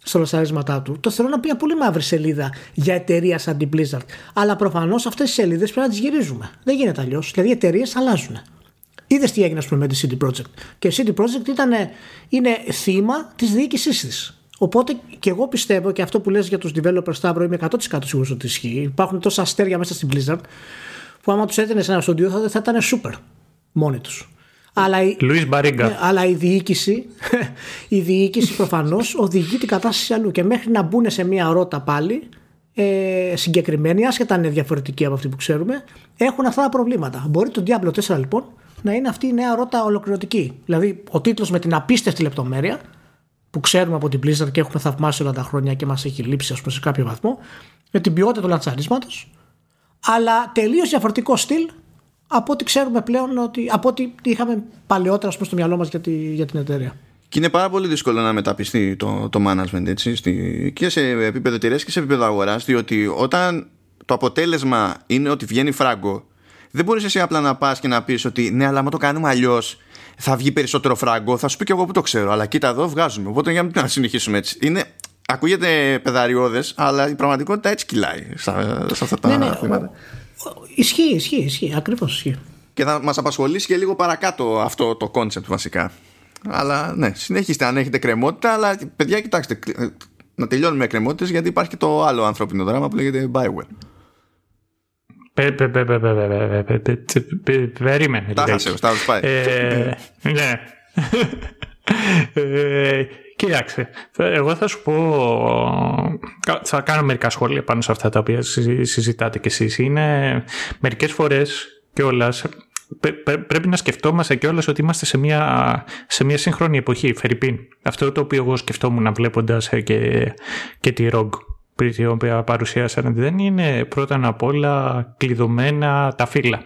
στα λασαρίσματά του. Το θέλω να πει μια πολύ μαύρη σελίδα για εταιρεία σαν την Blizzard. Αλλά προφανώς αυτές τι σελίδες πρέπει να τις γυρίζουμε. Δεν γίνεται αλλιώς. Δηλαδή οι εταιρείες αλλάζουν. Είδες τι έγινε, ας πούμε, με τη CD Projekt. Και η CD Projekt ήταν, είναι θύμα της διοίκησής της. Οπότε και εγώ πιστεύω και αυτό που λες για τους developers Σταύρο είμαι 100% σίγουρος ότι ισχύει. Υπάρχουν τόσα αστέρια μέσα στην Blizzard που άμα τους έδινες σε ένα στούντιο θα, θα ήταν super μόνοι τους. Αλλά, ναι, αλλά η διοίκηση, η διοίκηση προφανώς οδηγεί την κατάσταση αλλού. Και μέχρι να μπουν σε μια ρότα πάλι ε, συγκεκριμένη, άσχετα αν είναι διαφορετική από αυτή που ξέρουμε, έχουν αυτά τα προβλήματα. Μπορεί το Diablo 4 λοιπόν να είναι αυτή η νέα ρότα ολοκληρωτική. Δηλαδή ο τίτλος με την απίστευτη λεπτομέρεια που ξέρουμε από την Blizzard και έχουμε θαυμάσει όλα τα χρόνια και μας έχει λείψει ας πούμε, σε κάποιο βαθμό, με την ποιότητα του λαντσαρίσματο, αλλά τελείως διαφορετικό στυλ από ό,τι ξέρουμε πλέον ότι, από ό,τι είχαμε παλαιότερα πούμε, στο μυαλό μας για, τη, για την εταιρεία. Και είναι πάρα πολύ δύσκολο να μεταπιστεί το, το management έτσι, στη, και σε επίπεδο εταιρείας και σε επίπεδο αγοράς, διότι όταν το αποτέλεσμα είναι ότι βγαίνει φράγκο, δεν μπορείς εσύ απλά να πας και να πεις ότι ναι, αλλά άμα το κάνουμε αλλιώς θα βγει περισσότερο φράγκο. Θα σου πει και εγώ που το ξέρω, αλλά κοίτα εδώ βγάζουμε. Οπότε για να συνεχίσουμε έτσι. Είναι, ακούγεται παιδαριώδες, αλλά η πραγματικότητα έτσι κυλάει σε αυτά τα ναι, ναι, θέματα. Ισχύει, ισχύει, ισχύει. Ακριβώς ισχύει. Και θα μας απασχολήσει και λίγο παρακάτω αυτό το concept βασικά. Αλλά ναι, συνεχίστε αν έχετε εκκρεμότητα. Αλλά παιδιά, κοιτάξτε, να τελειώνουμε με εκκρεμότητες γιατί υπάρχει και το άλλο ανθρώπινο δράμα που λέγεται Bioware. Περίμενε. Τα 'χασε, τα πάει. Ναι. Κοίταξε, εγώ θα σου πω, θα κάνω μερικά σχόλια πάνω σε αυτά τα οποία συζητάτε κι εσείς. Είναι μερικές φορές κιόλας. Πρέπει να σκεφτόμαστε κιόλας ότι είμαστε σε μια, σε μια σύγχρονη εποχή, Φερρυπίν. Αυτό το οποίο εγώ σκεφτόμουν βλέποντας ε, και, και τη ROG την οποία παρουσίασαν δεν είναι πρώτα απ' όλα κλειδωμένα τα φύλλα.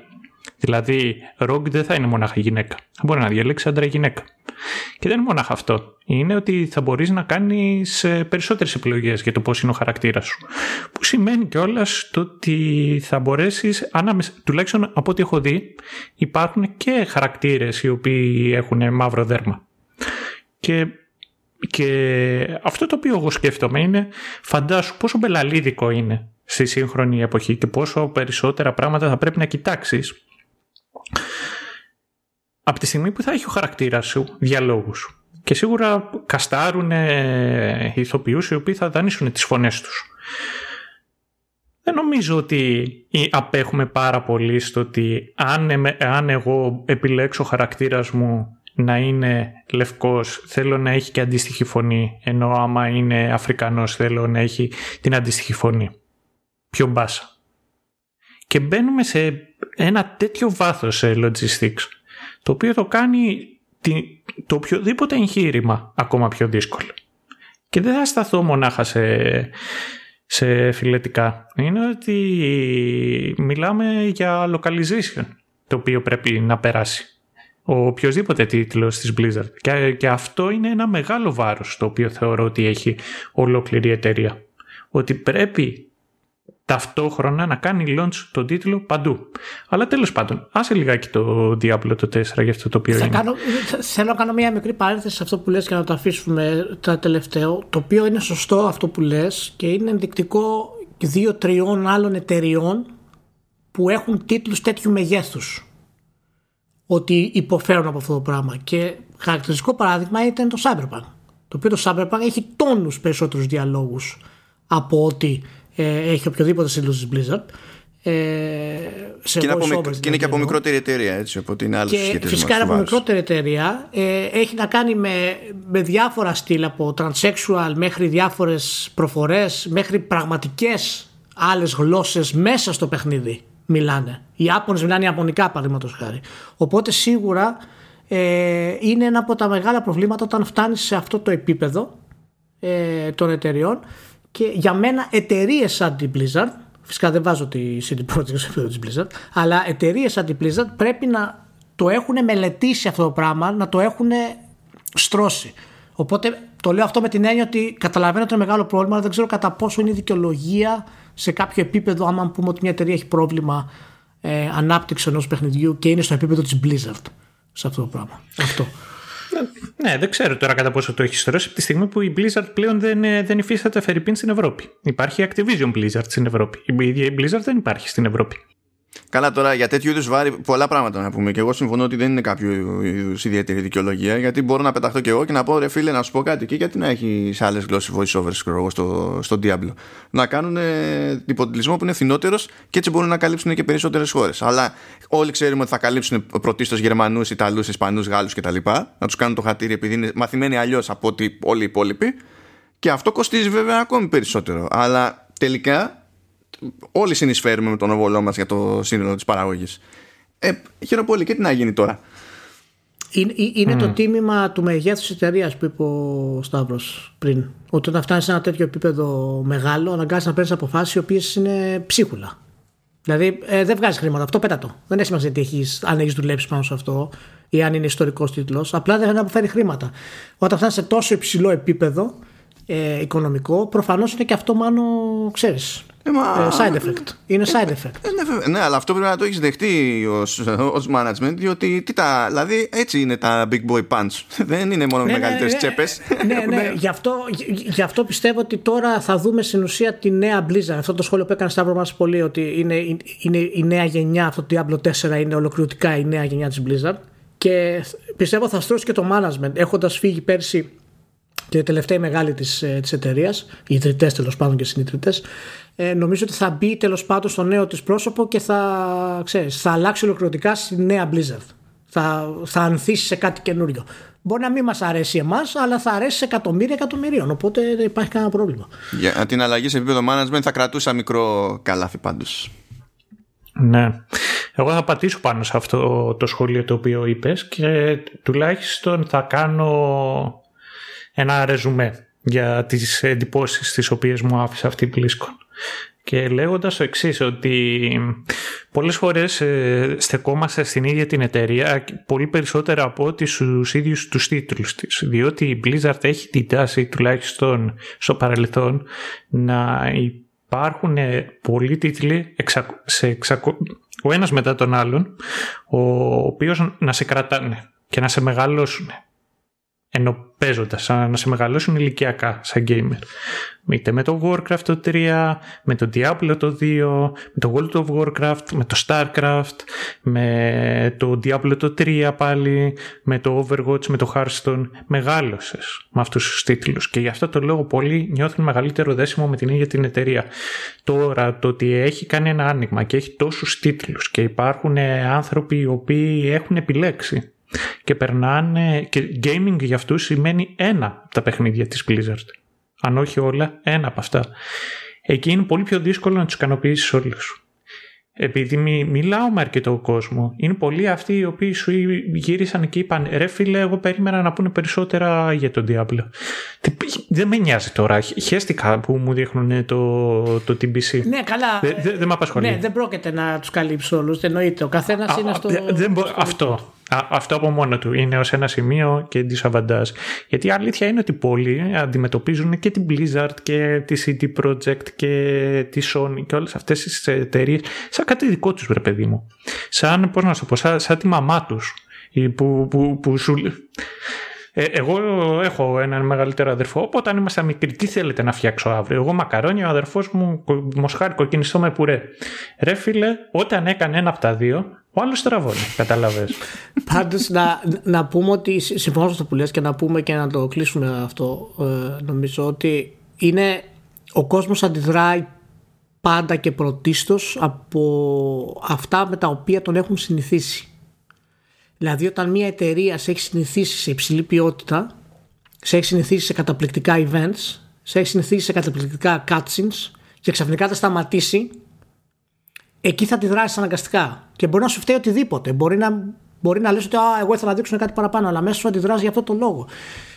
Δηλαδή, ROG δεν θα είναι μονάχα γυναίκα. Θα μπορεί να διαλέξει άντρα γυναίκα. Και δεν είναι μόνο αυτό. Είναι ότι θα μπορείς να κάνεις ε, περισσότερες επιλογές για το πώς είναι ο χαρακτήρας σου. Που σημαίνει κιόλας το ότι θα μπορέσεις, τουλάχιστον από ό,τι έχω δει, υπάρχουν και χαρακτήρες οι οποίοι έχουν μαύρο δέρμα. Και, και αυτό το οποίο εγώ σκέφτομαι είναι, φαντάσου πόσο μπελαλίδικο είναι στη σύγχρονη εποχή και πόσο περισσότερα πράγματα θα πρέπει να κοιτάξεις από τη στιγμή που θα έχει ο χαρακτήρας σου διαλόγου Και σίγουρα καστάρουν ηθοποιούς οι οποίοι θα δανείσουν τις φωνές τους. Δεν νομίζω ότι απέχουμε πάρα πολύ στο ότι αν, αν εγώ επιλέξω χαρακτήρας μου να είναι λευκός θέλω να έχει και αντίστοιχη φωνή ενώ άμα είναι Αφρικανός θέλω να έχει την αντίστοιχη φωνή. Πιο μπάσα. Και μπαίνουμε σε ένα τέτοιο βάθος σε logistics το οποίο το κάνει το οποιοδήποτε εγχείρημα ακόμα πιο δύσκολο. Και δεν θα σταθώ μονάχα σε, σε φιλετικά. Είναι ότι μιλάμε για localization το οποίο πρέπει να περάσει ο οποιοδήποτε τίτλος της Blizzard. Και, και αυτό είναι ένα μεγάλο βάρος το οποίο θεωρώ ότι έχει ολόκληρη η εταιρεία. Ότι πρέπει ταυτόχρονα να κάνει launch τον τίτλο παντού. Αλλά τέλος πάντων, άσε λιγάκι το Diablo το 4 για αυτό το οποίο θα είναι. Κάνω, θέλω να κάνω μια μικρή παρένθεση σε αυτό που λες για να το αφήσουμε το τελευταίο, το οποίο είναι σωστό αυτό που λες και είναι ενδεικτικό δύο-τριών άλλων εταιριών που έχουν τίτλους τέτοιου μεγέθους ότι υποφέρουν από αυτό το πράγμα και χαρακτηριστικό παράδειγμα ήταν το Cyberpunk το οποίο το Cyberpunk έχει τόνους περισσότερους διαλόγους από ότι ε, έχει οποιοδήποτε σύλλογος της Blizzard. Ε, σε και, είναι από και είναι και από μικρότερη εταιρεία έτσι οπότε είναι άλλος και φυσικά είναι από μικρότερη εταιρεία. Ε, έχει να κάνει με, με διάφορα στυλ από transsexual μέχρι διάφορες προφορές μέχρι πραγματικές άλλες γλώσσες μέσα στο παιχνίδι μιλάνε. Οι Άπωνες μιλάνε Ιαπωνικά παραδείγματος χάρη. Οπότε σίγουρα ε, είναι ένα από τα μεγάλα προβλήματα όταν φτάνεις σε αυτό το επίπεδο ε, των εταιριών και για μένα εταιρείες σαν την Blizzard, φυσικά δεν βάζω τη CD Projekt σε επίπεδο της Blizzard, αλλά εταιρείες σαν την Blizzard πρέπει να το έχουν μελετήσει αυτό το πράγμα, να το έχουν στρώσει. Οπότε το λέω αυτό με την έννοια ότι καταλαβαίνω ότι είναι μεγάλο πρόβλημα, αλλά δεν ξέρω κατά πόσο είναι η δικαιολογία σε κάποιο επίπεδο, άμα πούμε ότι μια εταιρεία έχει πρόβλημα ε, ανάπτυξη ενός παιχνιδιού και είναι στο επίπεδο της Blizzard σε αυτό το πράγμα. Αυτό. Ναι, δεν ξέρω τώρα κατά πόσο το έχει στρώσει από τη στιγμή που η Blizzard πλέον δεν, ε, δεν υφίσταται Φερρυπίν στην Ευρώπη. Υπάρχει Activision Blizzard στην Ευρώπη. Η ίδια η Blizzard δεν υπάρχει στην Ευρώπη. Καλά τώρα για τέτοιου είδους βάρη πολλά πράγματα να πούμε και εγώ συμφωνώ ότι δεν είναι κάποιο είδους ιδιαίτερη δικαιολογία γιατί μπορώ να πεταχτώ και εγώ και να πω ρε φίλε να σου πω κάτι και γιατί να έχει σε άλλες γλώσσες voiceovers στο, στο Diablo. Να κάνουν ε, υποτιτλισμό που είναι φθηνότερος και έτσι μπορούν να καλύψουν και περισσότερες χώρες. αλλά όλοι ξέρουμε ότι θα καλύψουν πρωτίστως Γερμανούς, Ιταλούς, Ισπανούς, Γάλλους κτλ. Να τους κάνουν το χατήρι επειδή είναι μαθημένοι αλλιώς από ότι όλοι οι υπόλοιποι. Και αυτό κοστίζει βέβαια ακόμη περισσότερο. Αλλά τελικά όλοι συνεισφέρουμε με τον οβολό μας για το σύνολο της παραγωγής. Ε, χαίρομαι πολύ και τι να γίνει τώρα; Είναι, είναι το τίμημα του μεγέθους της εταιρείας που είπε ο Σταύρος πριν. Ότι όταν φτάνεις σε ένα τέτοιο επίπεδο μεγάλο, αναγκάζει να παίρνεις αποφάσεις οι οποίες είναι ψίχουλα. Δηλαδή ε, δεν βγάζεις χρήματα. Αυτό πέτα το. Δεν έχει σημασία τι έχεις, αν έχεις δουλέψει πάνω σε αυτό ή αν είναι ιστορικός τίτλος. Απλά δεν αποφέρει χρήματα. Όταν φτάνεις σε τόσο υψηλό επίπεδο ε, οικονομικό, προφανώς είναι και αυτό μάλλον ξέρεις. Ε, μα... Ε, side effect. Είναι side effect. Ε, ναι, ναι, αλλά αυτό πρέπει να το έχεις δεχτεί ως management, διότι τι τα, δηλαδή έτσι είναι τα big boy punch. [LAUGHS] Δεν είναι μόνο ναι, μεγαλύτερες ναι, τσέπες. [LAUGHS] Ναι, ναι, ναι. γι, αυτό, γι' αυτό πιστεύω ότι τώρα θα δούμε στην ουσία τη νέα Blizzard. Αυτό το σχόλιο που έκανε Σταύρο μας πολύ, ότι είναι, είναι η νέα γενιά, αυτό το Diablo 4 είναι ολοκληρωτικά η νέα γενιά της Blizzard. Και πιστεύω θα στρώσει και το management. Έχοντας φύγει πέρσι και η τελευταία μεγάλη της, της εταιρείας, οι ιδρυτές τέλος πάντων και συνειδητές, ε, νομίζω ότι θα μπει τέλος πάντων στο νέο της πρόσωπο και θα, ξέρεις, θα αλλάξει ολοκληρωτικά στη νέα Blizzard. Θα, θα ανθίσει σε κάτι καινούριο. Μπορεί να μην μας αρέσει εμάς, αλλά θα αρέσει σε εκατομμύρια εκατομμυρίων. Οπότε δεν υπάρχει κανένα πρόβλημα. Για την αλλαγή σε επίπεδο management θα κρατούσα μικρό καλάθι πάντως. Ναι. Εγώ θα πατήσω πάνω σε αυτό το σχόλιο το οποίο είπες και τουλάχιστον θα κάνω ένα ρεζουμέ για τις εντυπώσεις τις οποίες μου άφησε αυτή η BlizzCon. Και λέγοντας το εξής, ότι πολλές φορές ε, στεκόμαστε στην ίδια την εταιρεία πολύ περισσότερα από ότι στους ίδιους τους τίτλους της. Διότι η Blizzard έχει την τάση τουλάχιστον στο παρελθόν να υπάρχουν πολλοί τίτλοι σε ο ένας μετά τον άλλον ο οποίος να σε κρατάνε και να σε μεγαλώσουν ενώ παίζοντας, να σε μεγαλώσουν ηλικιακά σαν gamer. Είτε με το Warcraft το 3, με το Diablo το 2, με το World of Warcraft, με το Starcraft, με το Diablo το 3 πάλι, με το Overwatch, με το Hearthstone. Μεγάλωσες με αυτούς τους τίτλους και γι' αυτό το λόγο πολλοί νιώθουν μεγαλύτερο δέσιμο με την ίδια την εταιρεία. Τώρα το ότι έχει κάνει ένα άνοιγμα και έχει τόσους τίτλους και υπάρχουν άνθρωποι οι οποίοι έχουν επιλέξει και περνάνε και gaming για αυτούς σημαίνει ένα από τα παιχνίδια της Blizzard αν όχι όλα ένα από αυτά εκεί είναι πολύ πιο δύσκολο να τους ικανοποιήσεις όλους επειδή μι, μιλάω με αρκετό κόσμο, είναι πολλοί αυτοί οι οποίοι σου γύρισαν και είπαν ρε φίλε, εγώ περίμενα να πούνε περισσότερα για τον Diablo. Δεν με νοιάζει τώρα. Χαίστηκα που μου δείχνουν το, το TBC. Ναι, καλά. Δεν δε, δε με απασχολεί. Ναι, δεν πρόκειται να τους καλύψει όλους. Εννοείται. Ο καθένας είναι στο. Δεν μπο... Αυτό. Α, αυτό από μόνο του είναι ως ένα σημείο και disadvantage. Γιατί η αλήθεια είναι ότι πολλοί αντιμετωπίζουν και την Blizzard και τη CD Projekt και τη Sony και όλες αυτές τις εταιρείες σαν κάτι δικό τους, ρε παιδί μου. Σαν, πώς να σου πω, σαν, σαν τη μαμά τους. Που, που, που σου... Ε, εγώ έχω έναν μεγαλύτερο αδερφό, οπότε αν είμαστε μικροί, τι θέλετε να φτιάξω αύριο; Εγώ μακαρόνι, ο αδερφός μου μοσχάρι κοκκινιστό με πουρέ. Ρε φίλε, όταν έκανε ένα από τα δύο, ο άλλος τραβώνει, καταλαβέ. [LAUGHS] Πάντως να, να πούμε ότι συμφωνώ στο που λες και να πούμε και να το κλείσουμε αυτό. Ε, νομίζω ότι είναι ο κόσμος αντιδράει πάντα και πρωτίστως από αυτά με τα οποία τον έχουν συνηθίσει. Δηλαδή όταν μια εταιρεία σε έχει συνηθίσει σε υψηλή ποιότητα, σε έχει συνηθίσει σε καταπληκτικά events, σε έχει συνηθίσει σε καταπληκτικά cutscenes και ξαφνικά θα σταματήσει, εκεί θα τη δράσει αναγκαστικά. Και μπορεί να σου φταίει οτιδήποτε. Μπορεί να, μπορεί να λες ότι Α, εγώ ήθελα να δείξω κάτι παραπάνω, αλλά μέσα σου αντιδράσει για αυτό το λόγο.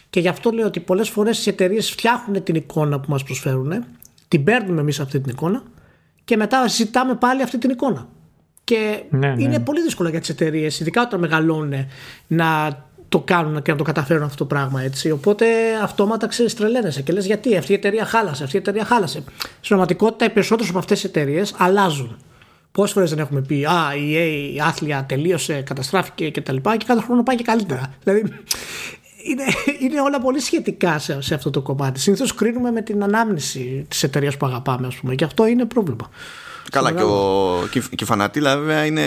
Και γι' αυτό λέω ότι πολλές φορές οι εταιρείες φτιάχνουν την εικόνα που μας προσφέρουν, την παίρνουμε εμείς αυτή την εικόνα και μετά ζητάμε πάλι αυτή την εικόνα. Και Ναι, ναι. είναι πολύ δύσκολο για τις εταιρείες, ειδικά όταν μεγαλώνουν, να το κάνουν και να το καταφέρουν αυτό το πράγμα έτσι. Οπότε αυτόματα ξέρεις, τρελαίνεσαι και λες γιατί αυτή η εταιρεία χάλασε, αυτή η εταιρεία χάλασε. Στην πραγματικότητα οι περισσότερες από αυτές τις εταιρείες αλλάζουν. Πόσες φορές δεν έχουμε πει Α, η EA η άθλια τελείωσε, καταστράφηκε κτλ. Και, και κάθε χρόνο πάει και καλύτερα. Δηλαδή είναι, είναι όλα πολύ σχετικά σε, σε αυτό το κομμάτι. Συνήθως κρίνουμε με την ανάμνηση της εταιρείας που αγαπάμε, ας πούμε. Και αυτό είναι πρόβλημα. Καλά, και, ο, και, και η φανατήλα βέβαια είναι,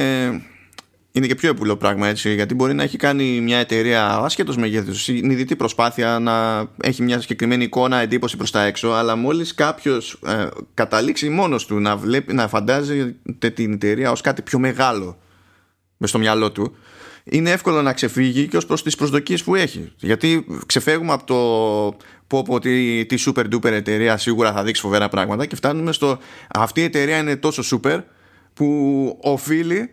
είναι και πιο επουλό πράγμα έτσι. Γιατί μπορεί να έχει κάνει μια εταιρεία ασχέτω μεγέθους, συνειδητή προσπάθεια να έχει μια συγκεκριμένη εικόνα, εντύπωση προς τα έξω. Αλλά μόλις κάποιος ε, καταλήξει μόνος του να, βλέπει, να φαντάζεται την εταιρεία ως κάτι πιο μεγάλο μες στο μυαλό του, είναι εύκολο να ξεφύγει και ως προς τις προσδοκίες που έχει. Γιατί ξεφεύγουμε από το πω πω ότι τη super duper εταιρεία σίγουρα θα δείξει φοβερά πράγματα και φτάνουμε στο αυτή η εταιρεία είναι τόσο super που οφείλει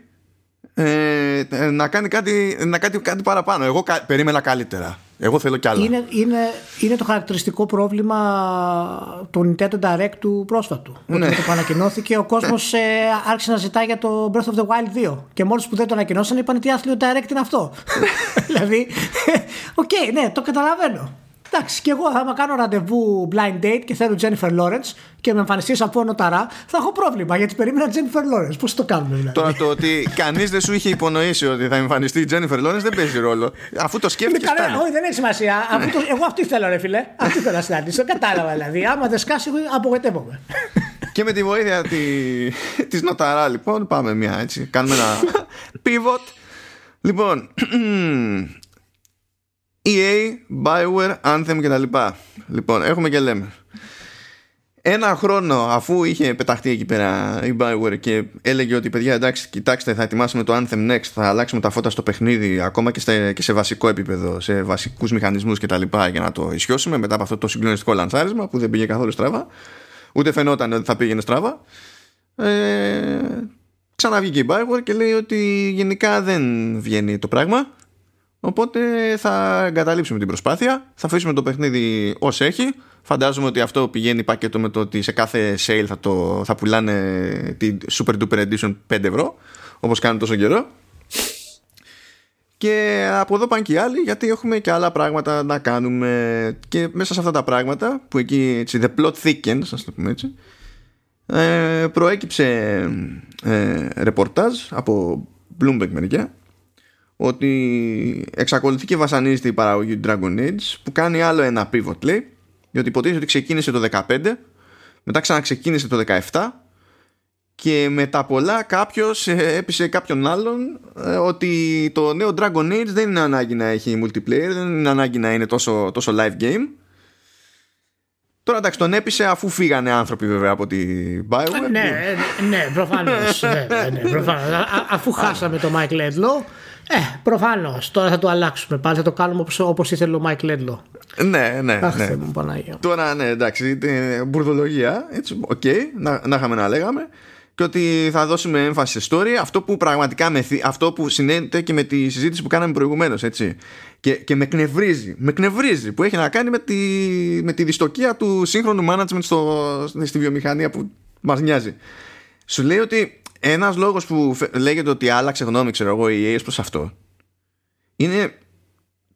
ε, να κάνει κάτι, να κάνει κάτι παραπάνω. Εγώ κα, περίμενα καλύτερα. Εγώ θέλω κι άλλα. Είναι, είναι, είναι το χαρακτηριστικό πρόβλημα του Nintendo Direct του πρόσφατου. Ναι. Όταν το ανακοινώθηκε, ο κόσμος ε, άρχισε να ζητάει για το Breath of the Wild 2. Και μόλις που δεν το ανακοινώσαν, είπαν τι άθλιο Direct είναι αυτό. [LAUGHS] δηλαδή, [LAUGHS] οκ, okay, ναι, το καταλαβαίνω. Εντάξει, και εγώ θα κάνω ραντεβού blind date και θέλω Jennifer Lawrence και με εμφανιστείς από όνο ταρά, θα έχω πρόβλημα γιατί περίμενα Jennifer Lawrence. Πώς το κάνουμε, δηλαδή; Τώρα το ότι κανείς δεν σου είχε υπονοήσει ότι θα εμφανιστεί η Jennifer Lawrence δεν παίζει ρόλο. Αφού το σκέφτηκες. Κανένα, όχι, δεν έχει σημασία. Αφού το, εγώ αυτή θέλω, ρε φιλέ. Αυτή θέλω να συναντήσω. Κατάλαβα δηλαδή. Άμα δεν σκάσει, εγώ απογοητεύομαι. Και με τη βοήθεια τη, της Νοταρά λοιπόν πάμε μια έτσι Κάνουμε ένα [LAUGHS] pivot Λοιπόν [CLEARS THROAT] EA, Bioware, Anthem και τα λοιπά. Λοιπόν έχουμε και λέμε. Ένα χρόνο αφού είχε πεταχτεί εκεί πέρα η Bioware και έλεγε ότι παιδιά εντάξει κοιτάξτε θα ετοιμάσουμε το Anthem Next θα αλλάξουμε τα φώτα στο παιχνίδι ακόμα και, στα, και σε βασικό επίπεδο σε βασικούς μηχανισμούς και τα λοιπά για να το ισιώσουμε μετά από αυτό το συγκλονιστικό λανσάρισμα που δεν πήγε καθόλου στραβά. Ούτε φαινόταν ότι θα πήγαινε στραβά. Ε, ξαναβγήκε η Bioware και λέει ότι γενικά δεν βγαίνει το πράγμα οπότε θα εγκαταλείψουμε την προσπάθεια θα αφήσουμε το παιχνίδι ως έχει. Φαντάζομαι ότι αυτό πηγαίνει πακέτο με το ότι σε κάθε sale θα, το, θα πουλάνε τη Super Duper Edition 5 ευρώ όπως κάνουν τόσο καιρό. Και από εδώ πάνε και οι άλλοι γιατί έχουμε και άλλα πράγματα να κάνουμε. Και μέσα σε αυτά τα πράγματα που εκεί έτσι, the plot thickens ας το πούμε έτσι ε, προέκυψε ε, ρεπορτάζ από Bloomberg μερικιά ότι εξακολουθεί και βασανίζεται η παραγωγή του Dragon Age που κάνει άλλο ένα pivot λέει διότι υποτίθεται ότι ξεκίνησε το 15 μετά ξαναξεκίνησε το 17 και με τα πολλά κάποιος ε, έπεισε κάποιον άλλον ε, ότι το νέο Dragon Age δεν είναι ανάγκη να έχει multiplayer δεν είναι ανάγκη να είναι τόσο, τόσο live game Τώρα εντάξει, τον έπεισε αφού φύγανε άνθρωποι βέβαια από την BioWare. Ναι, ναι, προφανώς. ναι, ναι, προφανώς. αφού χάσαμε το Mike Laidlaw, ε, προφανώς. Τώρα θα το αλλάξουμε πάλι, θα το κάνουμε όπως ήθελε ο Mike Laidlaw. Ναι, ναι. Αχ, ναι. Θεέ μου, Παναγία. Τώρα ναι, εντάξει, μπουρδολογία. Έτσι, οκ, okay, να, να είχαμε να λέγαμε και ότι θα δώσουμε έμφαση σε story αυτό που πραγματικά με, αυτό που συνέβη και με τη συζήτηση που κάναμε προηγουμένως έτσι και, και με κνευρίζει με κνευρίζει που έχει να κάνει με τη, με τη δυστοκία του σύγχρονου management στο, στη βιομηχανία που μας νοιάζει σου λέει ότι ένας λόγος που λέγεται ότι άλλαξε γνώμη ξέρω εγώ η EA προς αυτό είναι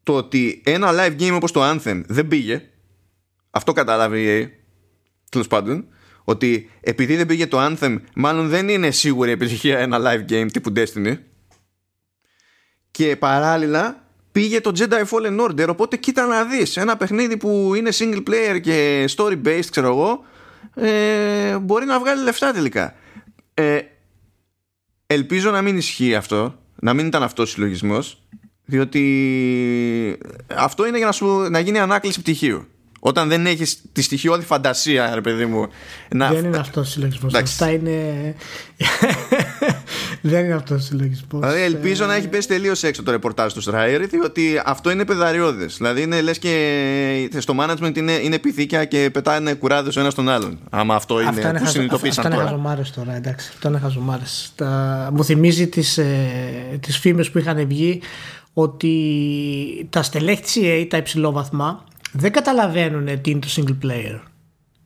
το ότι ένα live game όπως το Anthem δεν πήγε. Αυτό κατάλαβε η EA τέλος πάντων ότι επειδή δεν πήγε το Anthem μάλλον δεν είναι σίγουρη επιτυχία ένα live game τύπου Destiny. Και παράλληλα πήγε το Jedi Fallen Order οπότε κοίτα να δεις ένα παιχνίδι που είναι single player και story based ξέρω εγώ ε, μπορεί να βγάλει λεφτά τελικά. Ε, ελπίζω να μην ισχύει αυτό να μην ήταν αυτός ο συλλογισμός διότι αυτό είναι για να, σου, να γίνει ανάκληση πτυχίου όταν δεν έχεις τη στοιχειώδη φαντασία, ρε παιδί μου. Να... Δεν είναι αυτός ο συλλογισμός. Αυτά είναι. [LAUGHS] δεν είναι αυτός ο συλλογισμός. Δηλαδή, ελπίζω να έχει πέσει τελείως έξω το ρεπορτάζ του Στράιερ, διότι αυτό είναι πεδαριώδες. Δηλαδή, είναι λες και στο management είναι, είναι πυθίκια και πετάνε κουράδες ο ένας τον άλλον. Άμα αυτό είναι. Αυτό που χαζο... συνειδητοποίησαν τώρα. Αυτό είναι χαζομάρες τώρα, εντάξει. Αυτό είναι χαζομάρες. Τα... Μου θυμίζει τις ε, φήμες που είχαν βγει ότι τα στελέχη της EA, τα υψηλόβαθμα, δεν καταλαβαίνουν τι είναι το single player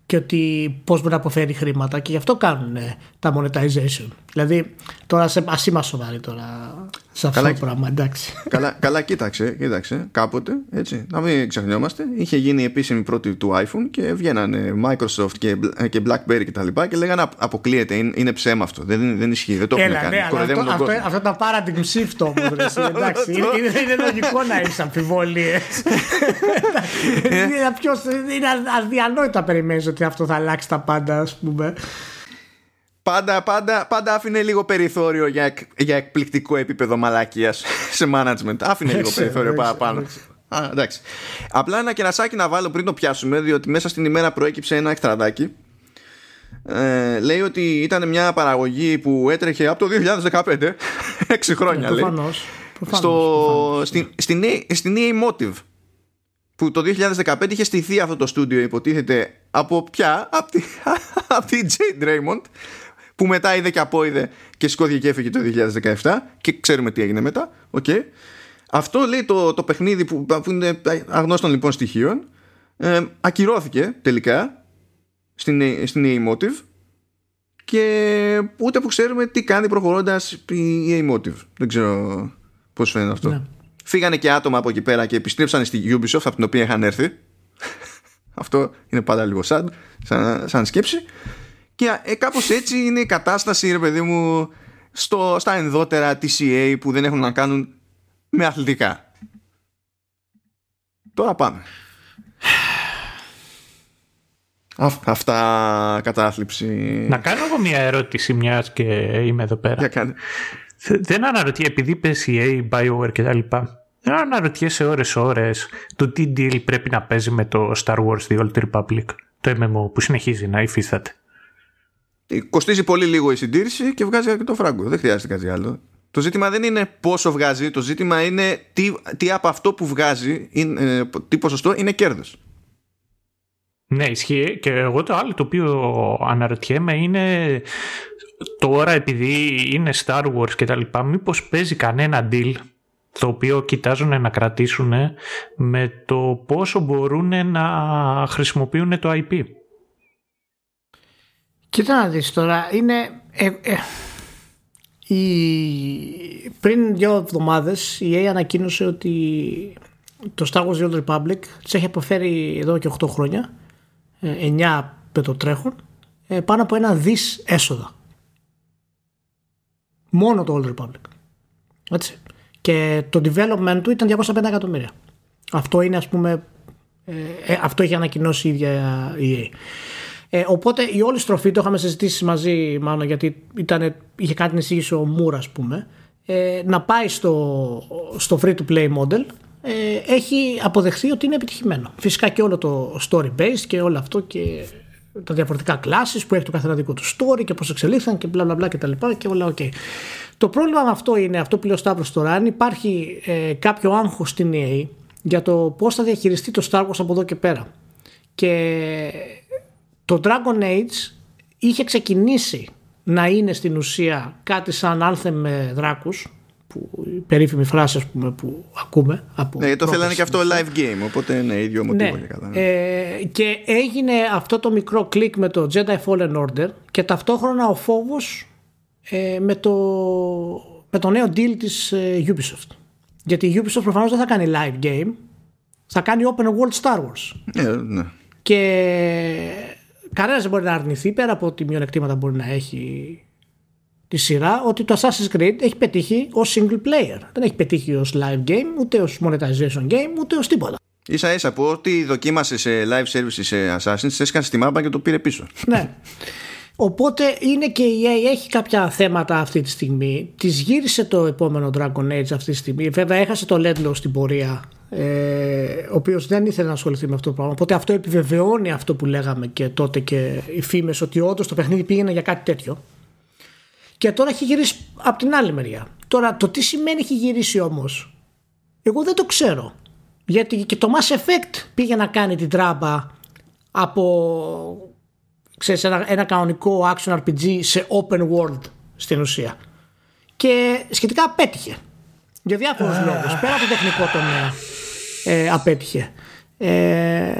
και ότι πώς μπορεί να αποφέρει χρήματα και γι' αυτό κάνουν τα monetization. Δηλαδή, τώρα σε, ας είμαστε σοβαροί τώρα σε αυτό καλά, το πράγμα, εντάξει. Καλά, καλά κοίταξε, κοίταξε, κάποτε, έτσι, να μην ξεχνιόμαστε, είχε γίνει επίσημη πρώτη του iPhone και βγαίνανε Microsoft και, και BlackBerry και τα λοιπά και λέγανε αποκλείεται, είναι, είναι ψέμα αυτό, δεν, δεν ισχύει, δεν το έχουν κάνει. Ναι, αλλά αυτό, αυτό, αυτό, το paradigm shift όμως, [LAUGHS] εντάξει, είναι, είναι, είναι λογικό να έχεις αμφιβολίες. είναι αδιανόητο να περιμένεις ότι αυτό θα αλλάξει τα πάντα, ας πούμε πάντα, πάντα, πάντα άφηνε λίγο περιθώριο για, για εκπληκτικό επίπεδο μαλακίας σε management. Άφηνε λίγο [LAUGHS] περιθώριο παραπάνω. Α, εντάξει. Απλά ένα κερασάκι να βάλω πριν το πιάσουμε, διότι μέσα στην ημέρα προέκυψε ένα εκτραδάκι. Ε, λέει ότι ήταν μια παραγωγή που έτρεχε από το 2015, 6 [LAUGHS] χρόνια ε, λέει. Προφανώς, στο, στην, στην, στην EA Motive που το 2015 είχε στηθεί αυτό το στούντιο υποτίθεται από ποια από τη, [LAUGHS] από τη Jade Raymond που μετά είδε και απόειδε και σηκώθηκε και έφυγε το 2017 και ξέρουμε τι έγινε μετά. Okay. Αυτό λέει το, το παιχνίδι που, που είναι αγνώστων λοιπόν στοιχείων ε, ακυρώθηκε τελικά στην, στην Emotive και ούτε που ξέρουμε τι κάνει προχωρώντας η Emotive. Δεν ξέρω πώς φαίνεται αυτό. Ναι. Φύγανε και άτομα από εκεί πέρα και επιστρέψανε στη Ubisoft από την οποία είχαν έρθει. [LAUGHS] αυτό είναι πάντα λίγο σαν, σαν, σαν σκέψη. Και ε, κάπως έτσι είναι η κατάσταση, ρε παιδί μου, στο, στα ενδότερα TCA που δεν έχουν να κάνουν με αθλητικά. Τώρα πάμε. αυτά κατάθλιψη. Να κάνω εγώ μια ερώτηση μιας και είμαι εδώ πέρα. Για κάνε. Δεν αναρωτιέ, επειδή είπε EA, BioWare κτλ. Δεν αναρωτιέσαι ώρες ώρες το τι deal πρέπει να παίζει με το Star Wars The Old Republic, το MMO που συνεχίζει να υφίσταται. Κοστίζει πολύ λίγο η συντήρηση και βγάζει και το φράγκο. Δεν χρειάζεται κάτι άλλο. Το ζήτημα δεν είναι πόσο βγάζει, το ζήτημα είναι τι, τι από αυτό που βγάζει, είναι, τι ποσοστό είναι κέρδος. Ναι, ισχύει. Και εγώ το άλλο το οποίο αναρωτιέμαι είναι τώρα επειδή είναι Star Wars και τα λοιπά, μήπως παίζει κανένα deal το οποίο κοιτάζουν να κρατήσουν με το πόσο μπορούν να χρησιμοποιούν το IP. Κοίτα να δεις τώρα, είναι... Ε, ε, η, πριν δύο εβδομάδες η EA ανακοίνωσε ότι το Star Wars The Old Republic της έχει αποφέρει εδώ και 8 χρόνια, 9 ε, με το τρέχον, ε, πάνω από ένα δις έσοδα. Μόνο το Old Republic. Έτσι. Και το development του ήταν 205 εκατομμύρια. Αυτό είναι ας πούμε, ε, ε, αυτό έχει ανακοινώσει η ίδια η EA. Ε, οπότε η όλη στροφή, το είχαμε συζητήσει μαζί μάλλον γιατί ήταν, είχε κάνει την εισήγηση ο Μούρα ας πούμε, ε, να πάει στο, στο free to play model ε, έχει αποδεχθεί ότι είναι επιτυχημένο. Φυσικά και όλο το story based και όλο αυτό και τα διαφορετικά classes που έχει το καθένα δικό του story και πώς εξελίχθηκαν και μπλα μπλα μπλα και τα λοιπά και όλα ok. Το πρόβλημα με αυτό είναι, αυτό που λέει ο Σταύρος τώρα, αν υπάρχει ε, κάποιο άγχος στην EA για το πώς θα διαχειριστεί το Star Wars από εδώ και πέρα. Και το Dragon Age είχε ξεκινήσει να είναι στην ουσία κάτι σαν Anthem με δράκους που η περίφημη φράση ας πούμε, που ακούμε από Ναι, το θέλανε και αυτό live game, οπότε είναι ίδιο μοτίβο ναι. και Ε, και έγινε αυτό το μικρό κλικ με το Jedi Fallen Order και ταυτόχρονα ο φόβος ε, με, το, με το νέο deal της ε, Ubisoft. Γιατί η Ubisoft προφανώς δεν θα κάνει live game, θα κάνει open world Star Wars. Ε, ναι. Και κανένας δεν μπορεί να αρνηθεί πέρα από ό,τι μειονεκτήματα μπορεί να έχει τη σειρά ότι το Assassin's Creed έχει πετύχει ως single player. Δεν έχει πετύχει ως live game, ούτε ως monetization game, ούτε ως τίποτα. Ίσα ίσα που ό,τι δοκίμασε σε live service σε Assassin's έσκασε στη μάπα και το πήρε πίσω. ναι. Οπότε είναι και η EA έχει κάποια θέματα αυτή τη στιγμή. Της γύρισε το επόμενο Dragon Age αυτή τη στιγμή. Βέβαια έχασε το Ledlow στην πορεία. Ε, ο οποίος δεν ήθελε να ασχοληθεί με αυτό το πράγμα. Οπότε αυτό επιβεβαιώνει αυτό που λέγαμε και τότε και οι φήμες ότι όντως το παιχνίδι πήγαινε για κάτι τέτοιο. Και τώρα έχει γυρίσει από την άλλη μεριά. Τώρα το τι σημαίνει έχει γυρίσει όμως, εγώ δεν το ξέρω. Γιατί και το Mass Effect πήγε να κάνει την τράμπα από ξέρεις, ένα, ένα κανονικό action RPG σε open world στην ουσία. Και σχετικά απέτυχε. Για διάφορους uh. λόγους. Πέρα από το τεχνικό τομέα ε, απέτυχε. Ε,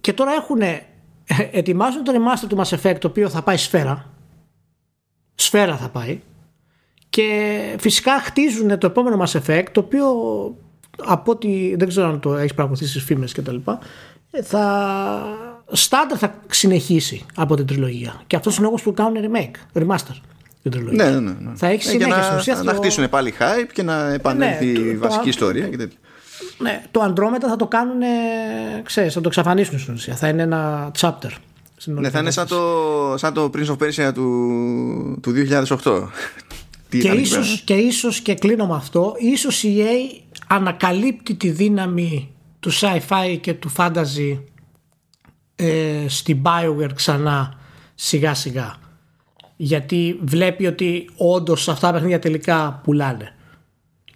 και τώρα έχουν ετοιμάζουν το remaster του Mass Effect το οποίο θα πάει σφαίρα. Σφαίρα θα πάει. Και φυσικά χτίζουν το επόμενο Mass Effect το οποίο από ότι δεν ξέρω αν το έχεις παρακολουθήσει στις φήμες και τα λοιπά θα στάνταρ θα συνεχίσει από την τριλογία. Και αυτός είναι ο λόγος που κάνουν remake, remaster. Την τριλογία. Ναι, ναι, ναι. Θα έχει συνέχεια να, ουσία, να χτίσουν πάλι hype και να επανέλθει ναι, η βασική το, ιστορία και τέτοια. Ναι, το Andromeda θα το κάνουν, ξέρεις, θα το εξαφανίσουν στην ουσία. Θα είναι ένα chapter. Ναι, θα είναι σαν το, σαν το Prince of Persia του, του 2008. [LAUGHS] και, ίσως, και ίσως και κλείνω με αυτό ίσως η EA ανακαλύπτει τη δύναμη του sci-fi και του fantasy ε, στην Bioware ξανά σιγά σιγά γιατί βλέπει ότι όντως αυτά τα παιχνίδια τελικά πουλάνε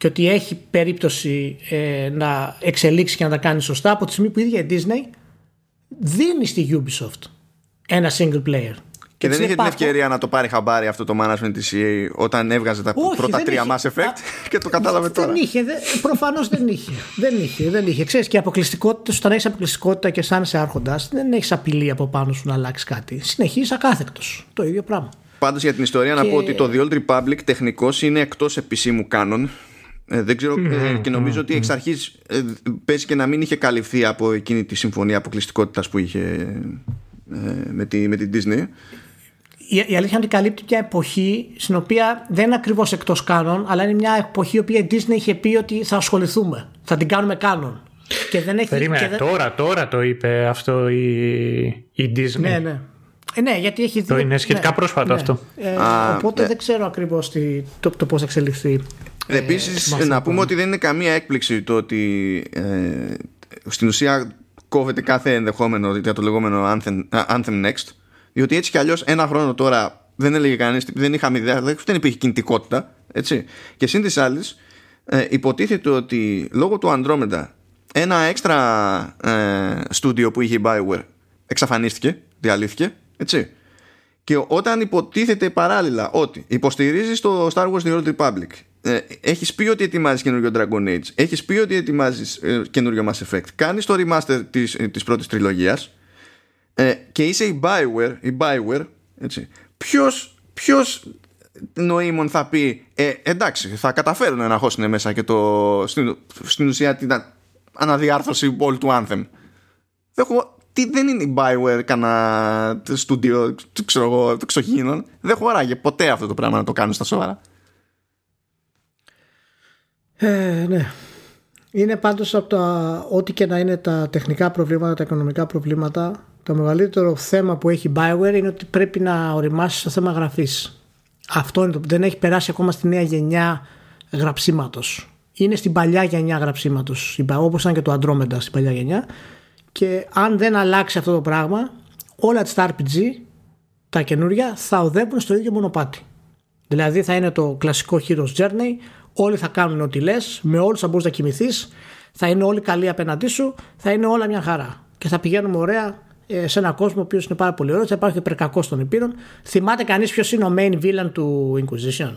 και ότι έχει περίπτωση ε, να εξελίξει και να τα κάνει σωστά από τη στιγμή που η ίδια η Disney δίνει στη Ubisoft ένα single player και δεν είχε την ευκαιρία να το πάρει χαμπάρι αυτό το management της EA όταν έβγαζε τα Όχι, πρώτα τρία είχε. Mass Effect [LAUGHS] και το κατάλαβε δεν τώρα. Δεν είχε, προφανώς δεν είχε. δεν είχε, δεν είχε. Ξέρεις και αποκλειστικότητα, όταν έχεις αποκλειστικότητα και σαν σε άρχοντας, δεν έχεις απειλή από πάνω σου να αλλάξεις κάτι. Συνεχίζεις ακάθεκτος. Το ίδιο πράγμα. Πάντως για την ιστορία και... να πω ότι το The Old Republic τεχνικώς είναι εκτός επισήμου κάνων. Ε, δεν ξέρω ε, και νομίζω ότι εξ αρχής ε, πέσει και να μην είχε καλυφθεί από εκείνη τη συμφωνία αποκλειστικότητας που είχε ε, με, τη, με την Disney η, η αλήθεια είναι ότι καλύπτει μια εποχή στην οποία δεν είναι ακριβώς εκτός κάνων, αλλά είναι μια εποχή η οποία η Disney είχε πει ότι θα ασχοληθούμε. Θα την κάνουμε κάνων. Και δεν έχει, Περίμενε, και δεν... τώρα, τώρα το είπε αυτό η, η Disney. Ναι, ναι. Ε, ναι, γιατί έχει Το είναι σχετικά ναι, πρόσφατο ναι. αυτό. Ε, Α, οπότε ναι. δεν ξέρω ακριβώς το, το πώς θα εξελιχθεί. Ε, Επίσης, να πούμε ότι δεν είναι καμία έκπληξη το ότι ε, στην ουσία κόβεται κάθε ενδεχόμενο για το λεγόμενο Anthem, Anthem Next διότι έτσι κι αλλιώς ένα χρόνο τώρα δεν έλεγε κανείς, δεν είχαμε ιδέα, δεν υπήρχε κινητικότητα. Έτσι. Και σύν της άλλης, ε, υποτίθεται ότι λόγω του Andromeda ένα έξτρα ε, στούντιο που είχε η Bioware εξαφανίστηκε, διαλύθηκε. Έτσι. Και όταν υποτίθεται παράλληλα ότι υποστηρίζει το Star Wars The Old Republic, ε, έχεις πει ότι ετοιμάζεις καινούριο Dragon Age, έχεις πει ότι ετοιμάζεις ε, καινούριο Mass Effect, κάνεις το remaster της της πρώτης τριλογίας. Ε, και είσαι η Bioware, η Bioware έτσι, ποιος, ποιος νοήμων θα πει ε, εντάξει θα καταφέρουν να χώσουν μέσα και το, στην, στην ουσία την αναδιάρθρωση όλου του Anthem. Δεν, τι, δεν είναι η Bioware κανένα στούντιο ξέρω εγώ ξοχήνων δεν χωράγε ποτέ αυτό το πράγμα να το κάνουν στα σοβαρά Ε, ναι. Είναι πάντως από τα, ό,τι και να είναι τα τεχνικά προβλήματα, τα οικονομικά προβλήματα, το μεγαλύτερο θέμα που έχει η Bioware είναι ότι πρέπει να οριμάσεις το θέμα γραφής. Αυτό είναι το, δεν έχει περάσει ακόμα στη νέα γενιά γραψίματος. Είναι στην παλιά γενιά γραψίματος, όπως ήταν και το Andromeda στην παλιά γενιά και αν δεν αλλάξει αυτό το πράγμα όλα τα RPG τα καινούρια θα οδεύουν στο ίδιο μονοπάτι. Δηλαδή θα είναι το κλασικό Heroes Journey, όλοι θα κάνουν ό,τι λες, με όλους θα μπορείς να κοιμηθείς, θα είναι όλοι καλοί απέναντί σου, θα είναι όλα μια χαρά. Και θα πηγαίνουμε ωραία ε, σε έναν κόσμο ο οποίος είναι πάρα πολύ ωραίος, θα υπάρχει υπερκακό των υπήρων. Θυμάται κανείς ποιος είναι ο main villain του Inquisition;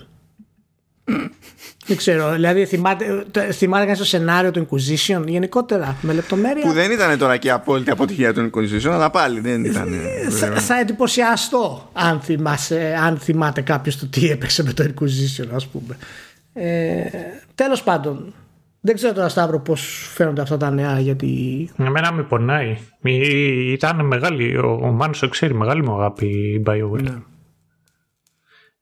Δεν ξέρω, δηλαδή θυμάται, θυμάται κανείς το σενάριο του Inquisition γενικότερα με λεπτομέρεια; Που δεν ήταν τώρα και η απόλυτη αποτυχία του Inquisition, αλλά πάλι δεν ήταν. θα, θα εντυπωσιαστώ αν, θυμάσαι, αν θυμάται κάποιος το τι έπαιξε με το Inquisition, ας πούμε. Ε, Τέλος πάντων, δεν ξέρω τώρα Σταύρο πώς φαίνονται αυτά τα νέα γιατί... Εμένα με πονάει. Ήταν μεγάλη, ο, ο Μάνος το ξέρει, μεγάλη μου αγάπη η BioWare. Ναι.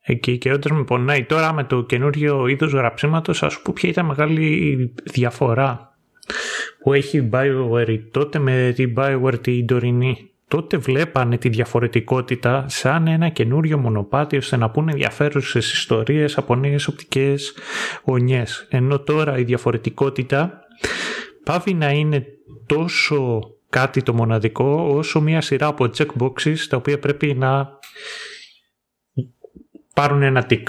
Εκεί και όντως με πονάει. Τώρα με το καινούριο είδος γραψίματος, ας σου πω ποια ήταν μεγάλη διαφορά που έχει η BioWare τότε με την BioWare την τωρινή τότε βλέπανε τη διαφορετικότητα σαν ένα καινούριο μονοπάτι ώστε να πούνε ενδιαφέρουσες ιστορίες από νέες οπτικές γωνιές. Ενώ τώρα η διαφορετικότητα πάβει να είναι τόσο κάτι το μοναδικό όσο μια σειρά από checkboxes τα οποία πρέπει να πάρουν ένα τικ.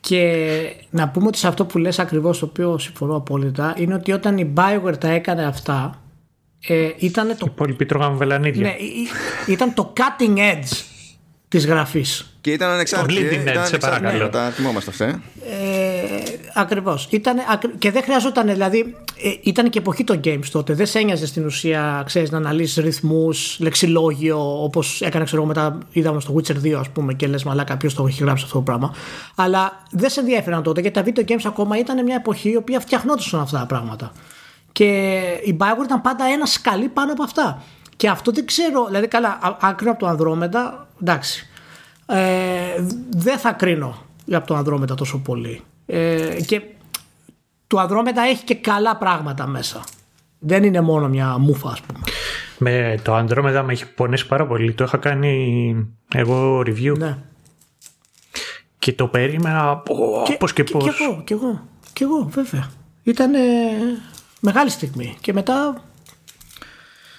Και να πούμε ότι σε αυτό που λες ακριβώς το οποίο συμφωνώ απόλυτα είναι ότι όταν η Bioware τα έκανε αυτά ε, ήταν το... υπόλοιποι τρώγαμε βελανίδια. Ναι, ήταν το cutting edge της γραφής. Και ήταν ανεξάρτητη. Το leading edge, σε παρακαλώ. Τα θυμόμαστε αυτά. Ε, ακριβώς. Ήταν, και δεν χρειαζόταν, δηλαδή, ε, ήταν και εποχή των games τότε. Δεν σε ένοιαζε στην ουσία, ξέρεις, να αναλύσεις ρυθμούς, λεξιλόγιο, όπως έκανε, ξέρω μετά, είδαμε στο Witcher 2, ας πούμε, και λες μαλάκα ποιος το έχει γράψει αυτό το πράγμα. Αλλά δεν σε ενδιαφέραν τότε, γιατί τα video games ακόμα ήταν μια εποχή η οποία φτιαχνόντουσαν αυτά τα πράγματα. Και η Bioware ήταν πάντα ένα σκαλί πάνω από αυτά. Και αυτό δεν ξέρω, δηλαδή καλά, άκρη από το Ανδρόμετα, εντάξει. Ε, δεν θα κρίνω από το Ανδρόμετα τόσο πολύ. Ε, και το Ανδρόμετα έχει και καλά πράγματα μέσα. Δεν είναι μόνο μια μούφα, ας πούμε. Με το Ανδρόμετα με έχει πονέσει πάρα πολύ. Το είχα κάνει εγώ review. Ναι. Και το περίμενα πώς και, και πώς. Και εγώ, και εγώ, και εγώ βέβαια. Ήταν μεγάλη στιγμή. Και μετά.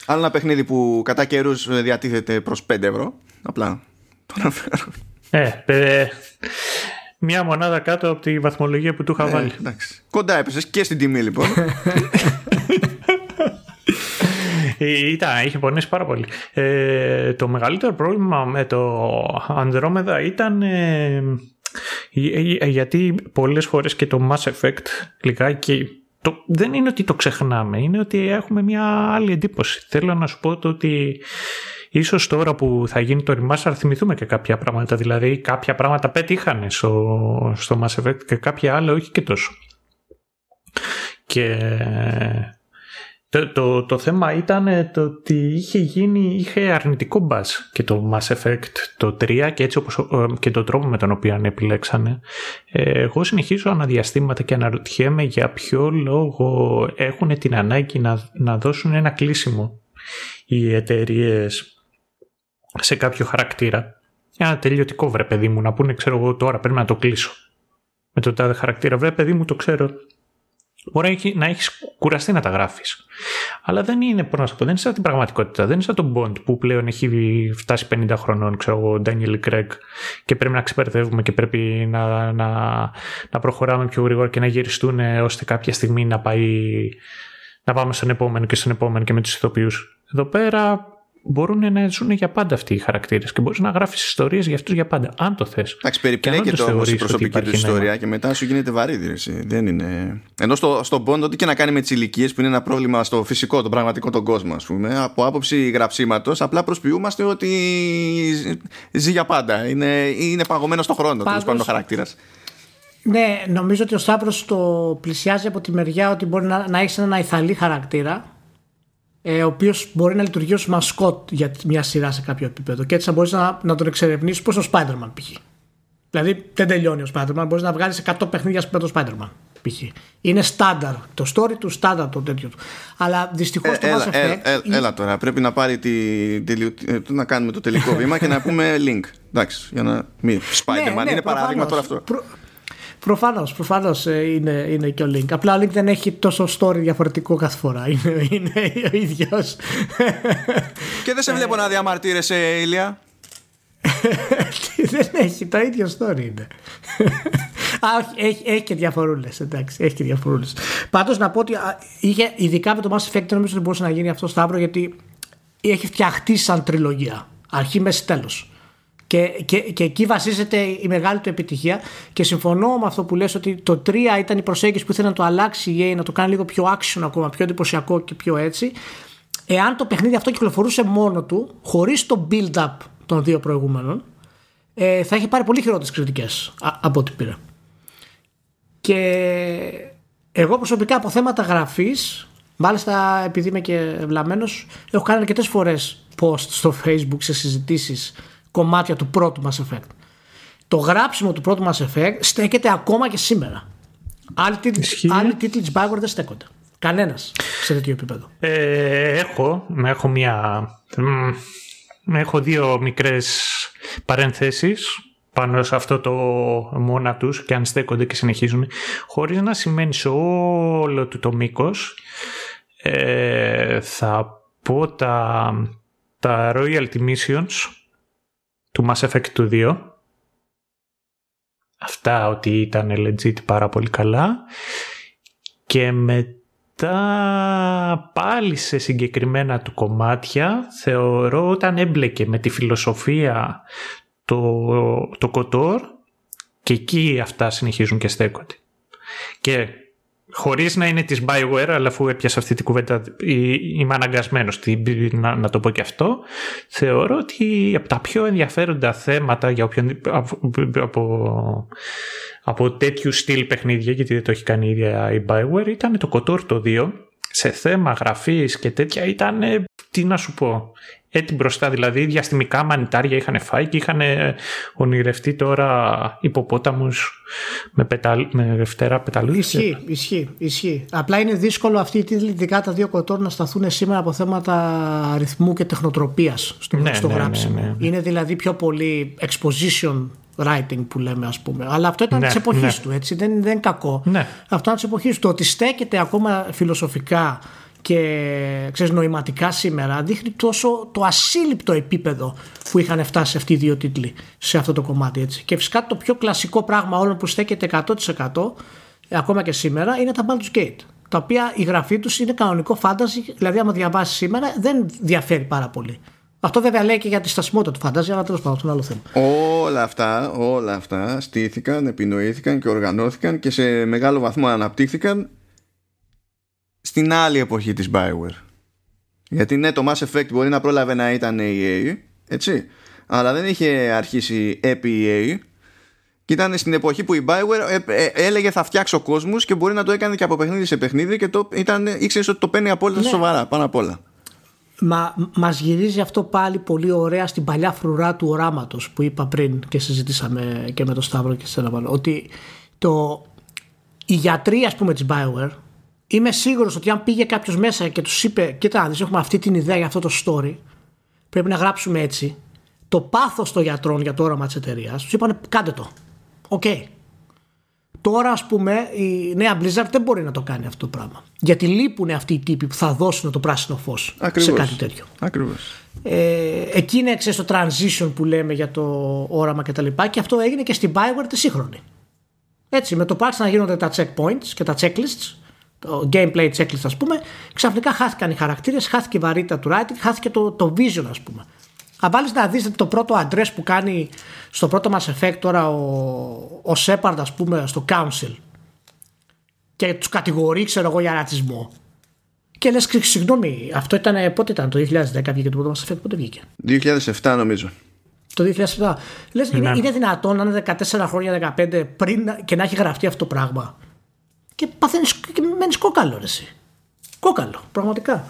Άλλο ένα παιχνίδι που κατά καιρούς διατίθεται προς 5 ευρώ. Απλά το αναφέρω. Ε, Μια μονάδα κάτω από τη βαθμολογία που του είχα ε, βάλει. Εντάξει. Κοντά έπεσες και στην τιμή λοιπόν. Ε, ήταν, είχε πονέσει πάρα πολύ. Ε, το μεγαλύτερο πρόβλημα με το Andromeda ήταν ε, γιατί πολλές φορές και το Mass Effect λιγάκι το, δεν είναι ότι το ξεχνάμε, είναι ότι έχουμε μια άλλη εντύπωση. Θέλω να σου πω το ότι ίσως τώρα που θα γίνει το remaster θα θυμηθούμε και κάποια πράγματα. Δηλαδή κάποια πράγματα πέτυχαν στο, στο Mass Effect και κάποια άλλα όχι και τόσο. Και το, το, το, θέμα ήταν το ότι είχε γίνει, είχε αρνητικό buzz και το Mass Effect το 3 και έτσι όπως ε, και τον τρόπο με τον οποίο επιλέξανε. Ε, εγώ συνεχίζω αναδιαστήματα και αναρωτιέμαι για ποιο λόγο έχουν την ανάγκη να, να δώσουν ένα κλείσιμο οι εταιρείες σε κάποιο χαρακτήρα. Ένα τελειωτικό βρε παιδί μου να πούνε ξέρω εγώ τώρα πρέπει να το κλείσω. Με το τάδε χαρακτήρα βρε παιδί μου το ξέρω Μπορεί να έχει κουραστεί να τα γράφεις. Αλλά δεν είναι, πώς να σου πω, δεν είναι σαν την πραγματικότητα. Δεν είναι σαν τον Bond που πλέον έχει φτάσει 50 χρονών, ξέρω εγώ, Daniel Craig, και πρέπει να ξεπερδεύουμε και πρέπει να, να, να προχωράμε πιο γρήγορα και να γυριστούν ώστε κάποια στιγμή να πάει να πάμε στον επόμενο και στον επόμενο και με τους ηθοποιούς. Εδώ πέρα μπορούν να ζουν για πάντα αυτοί οι χαρακτήρες και μπορείς να γράφεις ιστορίες για αυτούς για πάντα, αν το θες. Εντάξει, περιπλέκεται όμως η προσωπική του ιστορία και μετά σου γίνεται βαρύδι. Δεν είναι. Ενώ στο, στον Bond, ό,τι και να κάνει με τις ηλικίες που είναι ένα πρόβλημα στο φυσικό, το πραγματικό τον κόσμο, ας πούμε, από άποψη γραψίματος, απλά προσποιούμαστε ότι ζει για πάντα. Είναι, είναι παγωμένο στο χρόνο τέλος πάντων ο χαρακτήρας. Ναι, νομίζω ότι ο Σταύρος το πλησιάζει από τη μεριά ότι μπορεί να, να έχεις ένα ηθαλή χαρακτήρα ε, ο οποίος μπορεί να λειτουργεί ως μασκότ για μια σειρά σε κάποιο επίπεδο. Και έτσι θα μπορείς να, να τον εξερευνήσεις πώ ο Spider-Man π.χ. Δηλαδή δεν τελειώνει ο Spider-Man, μπορείς να βγάλεις 100 παιχνίδια με τον Spider-Man. π.χ. Είναι στάνταρ. Το story του στάνταρ το τέτοιο του. Αλλά δυστυχώς ε, το έλα, Mass Effect. έλα, έλα, έλα τώρα. Πρέπει να πάρει τη, τη- τη- να κάνουμε το τελικό βήμα και να [LAUGHS] πούμε link. Εντάξει, για να μην. Spider-Man είναι παράδειγμα τώρα αυτό. Προ... Προφανώς, προφανώς είναι, είναι και ο Link. Απλά ο Link δεν έχει τόσο story διαφορετικό κάθε φορά. [LAUGHS] Είναι, είναι ο ίδιος. Και δεν σε βλέπω να διαμαρτύρεσαι, Ηλία. [LAUGHS] δεν έχει, το ίδιο story είναι. Α, όχι, έχει, έχει και διαφορούλες. Εντάξει, έχει και διαφορούλες. Πάντως να πω ότι α, είχε, ειδικά με το Mass Effect, δεν νομίζω ότι μπορούσε να γίνει αυτό Σταύρο, γιατί έχει φτιαχτεί σαν τριλογία. Αρχή, μέση, τέλος. Και, και, και εκεί βασίζεται η μεγάλη του επιτυχία. Και συμφωνώ με αυτό που λες ότι το 3 ήταν η προσέγγιση που ήθελε να το αλλάξει η EA, να το κάνει λίγο πιο action ακόμα, πιο εντυπωσιακό και πιο έτσι. Εάν το παιχνίδι αυτό κυκλοφορούσε μόνο του, χωρίς το build-up των δύο προηγούμενων, ε, θα είχε πάρει πολύ χειρότερες κριτικές α- από ό,τι πήρε. Και εγώ προσωπικά από θέματα γραφής, μάλιστα επειδή είμαι και ευλαμμένος, έχω κάνει αρκετές φορές post στο facebook σε συζητήσεις κομμάτια του πρώτου Mass Effect. Το γράψιμο του πρώτου Mass Effect στέκεται ακόμα και σήμερα. Άλλοι τίτλοι, Ισχύει. άλλοι τίτλοι της Bioware δεν στέκονται. Κανένας σε τέτοιο επίπεδο. Ε, έχω, έχω μια... μ, Έχω δύο μικρές παρενθέσεις πάνω σε αυτό το μόνα τους και αν στέκονται και συνεχίζουν χωρίς να σημαίνει σε όλο του το μήκος ε, θα πω τα, τα royalty missions του Mass Effect του 2 αυτά ότι ήταν legit πάρα πολύ καλά και μετά πάλι σε συγκεκριμένα του κομμάτια θεωρώ όταν έμπλεκε με τη φιλοσοφία το, το κοτόρ και εκεί αυτά συνεχίζουν και στέκονται. Και χωρίς να είναι της Bioware, αλλά αφού έπιασα αυτή την κουβέντα ε, είμαι αναγκασμένος τι- να, να το πω και αυτό, θεωρώ ότι από τα πιο ενδιαφέροντα θέματα για όποιον, από, από, από τέτοιου στυλ παιχνίδια, γιατί δεν το έχει κάνει η ίδια η Bioware, ήταν το KOTOR το 2, σε θέμα γραφής και τέτοια ήταν, ε, τι να σου πω, έτσι μπροστά δηλαδή διαστημικά μανιτάρια είχαν φάει και είχαν ονειρευτεί τώρα υποπόταμους με, πεταλ, με φτερά πεταλούδες. Ισχύει, ισχύει, ισχύει. Απλά είναι δύσκολο αυτοί οι τίτλοι, ειδικά τα δύο κοτόρ, να σταθούν σήμερα από θέματα αριθμού και τεχνοτροπίας στο, Ναι, στο ναι, ναι, γράψιμο. ναι, ναι. Είναι δηλαδή πιο πολύ exposition writing που λέμε ας πούμε. Αλλά αυτό ήταν Ναι, της εποχής ναι. του, έτσι, δεν, δεν είναι κακό. Ναι. Αυτό είναι της εποχής του. Το ότι στέκεται ακόμα φιλοσοφικά και ξέρεις, νοηματικά σήμερα δείχνει τόσο το ασύλληπτο επίπεδο που είχαν φτάσει αυτοί οι δύο τίτλοι σε αυτό το κομμάτι. Έτσι. Και φυσικά το πιο κλασικό πράγμα όλων που στέκεται 100% ε, ακόμα και σήμερα είναι τα Baldur's Gate. Τα οποία η γραφή τους είναι κανονικό fantasy, δηλαδή άμα διαβάσεις σήμερα δεν διαφέρει πάρα πολύ. Αυτό βέβαια λέει και για τη στασιμότητα του fantasy, αλλά τέλος πάντων αυτό είναι άλλο θέμα. Όλα αυτά, όλα αυτά στήθηκαν, επινοήθηκαν και οργανώθηκαν και σε μεγάλο βαθμό αναπτύχθηκαν στην άλλη εποχή της Bioware. Γιατί ναι, το Mass Effect μπορεί να πρόλαβε να ήταν EA, έτσι, αλλά δεν είχε αρχίσει επί EA και ήταν στην εποχή που η Bioware ε, ε, έλεγε θα φτιάξω κόσμους και μπορεί να το έκανε και από παιχνίδι σε παιχνίδι και το, ήταν, ήξερες ότι το παίρνει απόλυτα Ναι. σοβαρά, πάνω απ' όλα. Μα μας γυρίζει αυτό πάλι πολύ ωραία στην παλιά φρουρά του οράματος που είπα πριν και συζητήσαμε και με τον Σταύρο και σε ένα ότι το, οι γιατροί ας πούμε της Bioware είμαι σίγουρος ότι αν πήγε κάποιος μέσα και τους είπε κοίτα να δεις έχουμε αυτή την ιδέα για αυτό το story πρέπει να γράψουμε έτσι το πάθος των γιατρών για το όραμα της εταιρείας, τους είπαν κάντε το οκ Τώρα, ας πούμε, η νέα Blizzard δεν μπορεί να το κάνει αυτό το πράγμα. Γιατί λείπουν αυτοί οι τύποι που θα δώσουν το πράσινο φως σε Ακριβώς. κάτι τέτοιο. Ακριβώς. Ε, εκεί είναι ξέρεις, το transition που λέμε για το όραμα και τα λοιπά και αυτό έγινε και στην Bioware τη σύγχρονη. Έτσι, με το που άρχισαν να γίνονται τα checkpoints και τα checklists, το gameplay checklist ας πούμε, ξαφνικά χάθηκαν οι χαρακτήρες, χάθηκε η βαρύτητα του writing, χάθηκε το, το vision ας πούμε. Αν βάλεις να δεις το πρώτο address που κάνει στο πρώτο Mass Effect τώρα ο, ο Shepard ας πούμε στο Council και τους κατηγορεί ξέρω εγώ για ρατσισμό και λες συγγνώμη αυτό ήταν πότε ήταν το 2010 βγήκε το πρώτο Mass Effect πότε βγήκε; 2007 νομίζω. το 2007. Λες, είναι, Ναι. είναι δυνατόν να είναι 14 χρόνια, 15 πριν να- και να έχει γραφτεί αυτό το πράγμα; Και παθαίνεις και μένεις κόκαλο, ρε, εσύ. Κόκαλο, πραγματικά.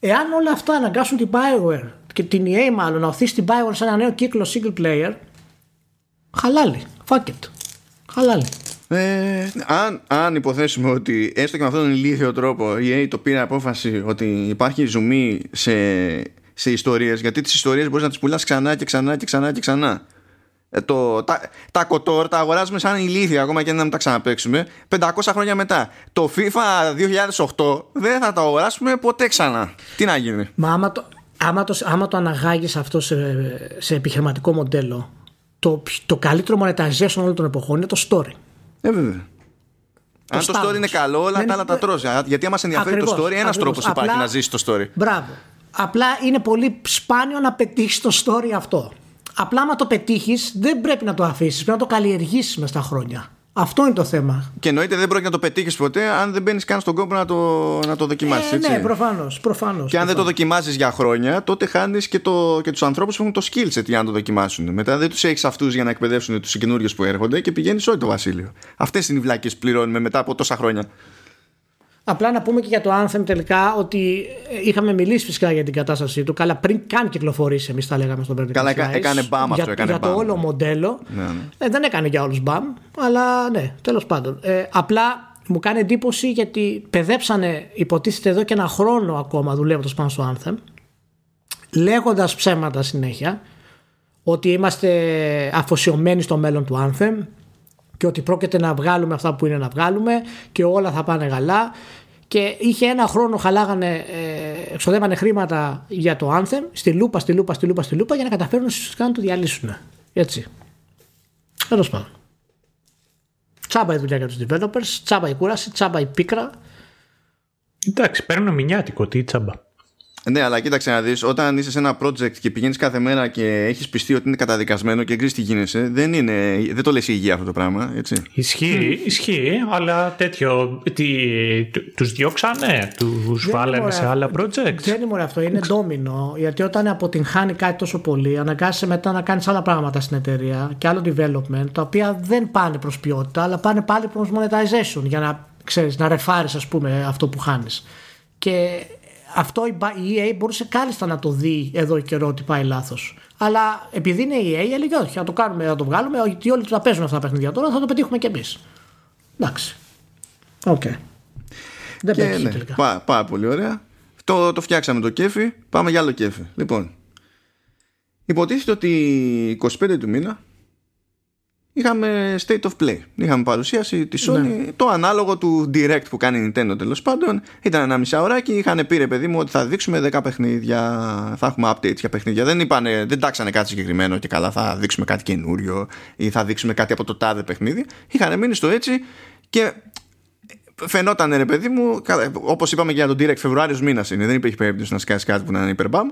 Εάν όλα αυτά αναγκάσουν την Bioware και την EA μάλλον να οθείς την Bioware σε ένα νέο κύκλο single player, χαλάλι. Fuck it. Χαλάλι. Ε, αν, αν υποθέσουμε ότι έστω και με αυτόν τον ηλίθιο τρόπο η EA το πήρε απόφαση ότι υπάρχει ζουμί σε, σε ιστορίες γιατί τις ιστορίες μπορείς να τις πουλάς ξανά και ξανά και ξανά και ξανά ε, το, τα, τα κοτόρ τα αγοράζουμε σαν ηλίθια ακόμα και να μην τα ξαναπέξουμε 500 χρόνια μετά το FIFA 2008 δεν θα το αγοράσουμε ποτέ ξανά τι να γίνει; Μα άμα το, άμα το, άμα το αναγάγεις αυτό σε, σε επιχειρηματικό μοντέλο το, το καλύτερο monetization όλων των εποχών είναι το story ε, βέβαια. Αν το story είναι καλό, όλα τα άλλα τα τρώσει. Γιατί άμα σε ενδιαφέρει το story, ένας τρόπος υπάρχει να ζήσεις το story. Μπράβο. Απλά είναι πολύ σπάνιο να πετύχεις το story αυτό. Απλά, άμα το πετύχεις, δεν πρέπει να το αφήσεις. Πρέπει να το καλλιεργήσεις μες στα χρόνια. Αυτό είναι το θέμα. Και εννοείται δεν πρόκειται να το πετύχεις ποτέ αν δεν μπαίνεις καν στον κόπο να το, να το δοκιμάσεις. Ε, ναι, προφανώς. Προφανώς, και αν δεν το δοκιμάζει για χρόνια, τότε χάνεις και, το, και τους ανθρώπους που έχουν το skill set για να το δοκιμάσουν. Μετά δεν τους έχεις αυτούς για να εκπαιδεύσουν τους καινούριου που έρχονται και πηγαίνεις όλο το βασίλειο. Αυτές είναι οι βλάκες που πληρώνουμε μετά από τόσα χρόνια. Απλά να πούμε και για το Anthem τελικά ότι είχαμε μιλήσει φυσικά για την κατάστασή του. Καλά, πριν καν κυκλοφορήσει, εμείς τα λέγαμε στον Πέρντε. Καλά, έκανε μπαμ αυτό. Για, για το όλο μοντέλο. Ναι, ναι. Ε, δεν έκανε για όλους μπαμ, αλλά ναι, τέλος πάντων. Ε, απλά μου κάνει εντύπωση γιατί παιδέψανε, υποτίθεται εδώ και ένα χρόνο ακόμα δουλεύοντας πάνω στο Anthem, λέγοντας ψέματα συνέχεια ότι είμαστε αφοσιωμένοι στο μέλλον του Anthem και ότι πρόκειται να βγάλουμε αυτά που είναι να βγάλουμε και όλα θα πάνε καλά και είχε ένα χρόνο χαλάγανε, ε, εξοδεύανε χρήματα για το Anthem στη λούπα, στη λούπα, στη λούπα, στη λούπα για να καταφέρουν να το διαλύσουν. Έτσι. Τέλος πάντων. Τσάμπα η δουλειά για τους developers, τσάμπα η κούραση, τσάμπα η πίκρα. Εντάξει, παίρνω μηνιάτικο, τι τσάμπα. Ναι, αλλά κοίταξε να δεις, όταν είσαι σε ένα project και πηγαίνεις κάθε μέρα και έχεις πιστεί ότι είναι καταδικασμένο και εγκρίσει τι γίνεσαι, δεν, είναι, δεν το λες η υγεία αυτό το πράγμα. Έτσι. Ισχύει, mm. ισχύει, αλλά τέτοιο. Τους διώξανε, τους βάλανε σε άλλα project. Δεν είναι μόνο αυτό, είναι ντόμινο. Γιατί όταν αποτυγχάνει κάτι τόσο πολύ, αναγκάζεσαι μετά να κάνεις άλλα πράγματα στην εταιρεία και άλλο development, τα οποία δεν πάνε προς ποιότητα, αλλά πάνε πάλι προς monetization για να ξέρεις, να ρεφάρεις, ας πούμε, αυτό που χάνεις. Και αυτό η EA μπορούσε κάλλιστα να το δει εδώ καιρό ότι πάει λάθος. Αλλά επειδή είναι η EA, έλεγε όχι, να το κάνουμε, να το βγάλουμε, γιατί όλοι τα παίζουν αυτά τα παιχνίδια τώρα, θα το πετύχουμε κι εμείς. Εντάξει. Οκ. Okay. Δεν και, ναι, τελικά. Πάρα, πάρα πολύ ωραία. Το, το φτιάξαμε το κέφι. Πάμε για άλλο κέφι. Λοιπόν, υποτίθεται ότι 25 του μήνα είχαμε State of Play. Είχαμε παρουσίαση της Sony, ναι. το ανάλογο του direct που κάνει η Nintendo τέλος πάντων. Ήταν ένα μισάωράκι, είχαν πει ρε παιδί μου ότι θα δείξουμε 10 παιχνίδια, θα έχουμε updates για παιχνίδια. Δεν, είπανε, δεν τάξανε κάτι συγκεκριμένο και καλά θα δείξουμε κάτι καινούριο ή θα δείξουμε κάτι από το τάδε παιχνίδι. Είχαν μείνει στο έτσι και φαινόταν ρε παιδί μου, όπως είπαμε για τον direct Φεβρουάριος μήνας είναι, δεν υπήρχε περίπτωση να σκάσει κάτι που να είναι υπερμπάμ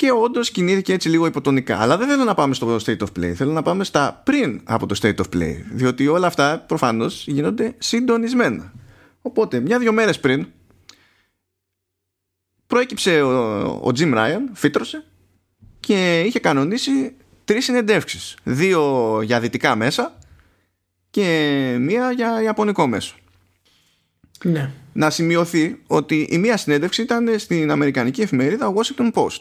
και όντως κινήθηκε έτσι λίγο υποτονικά. Αλλά δεν θέλω να πάμε στο state of play. Θέλω να πάμε στα πριν από το state of play. Διότι όλα αυτά προφανώς γίνονται συντονισμένα. Οπότε, μια-δυο μέρες πριν, προέκυψε ο, ο Jim Ryan, φύτρωσε και είχε κανονίσει τρεις συνεντεύξεις. Δύο για δυτικά μέσα και μία για ιαπωνικό μέσο. Ναι. Να σημειωθεί ότι η μία συνέντευξη ήταν στην αμερικανική εφημερίδα Washington Post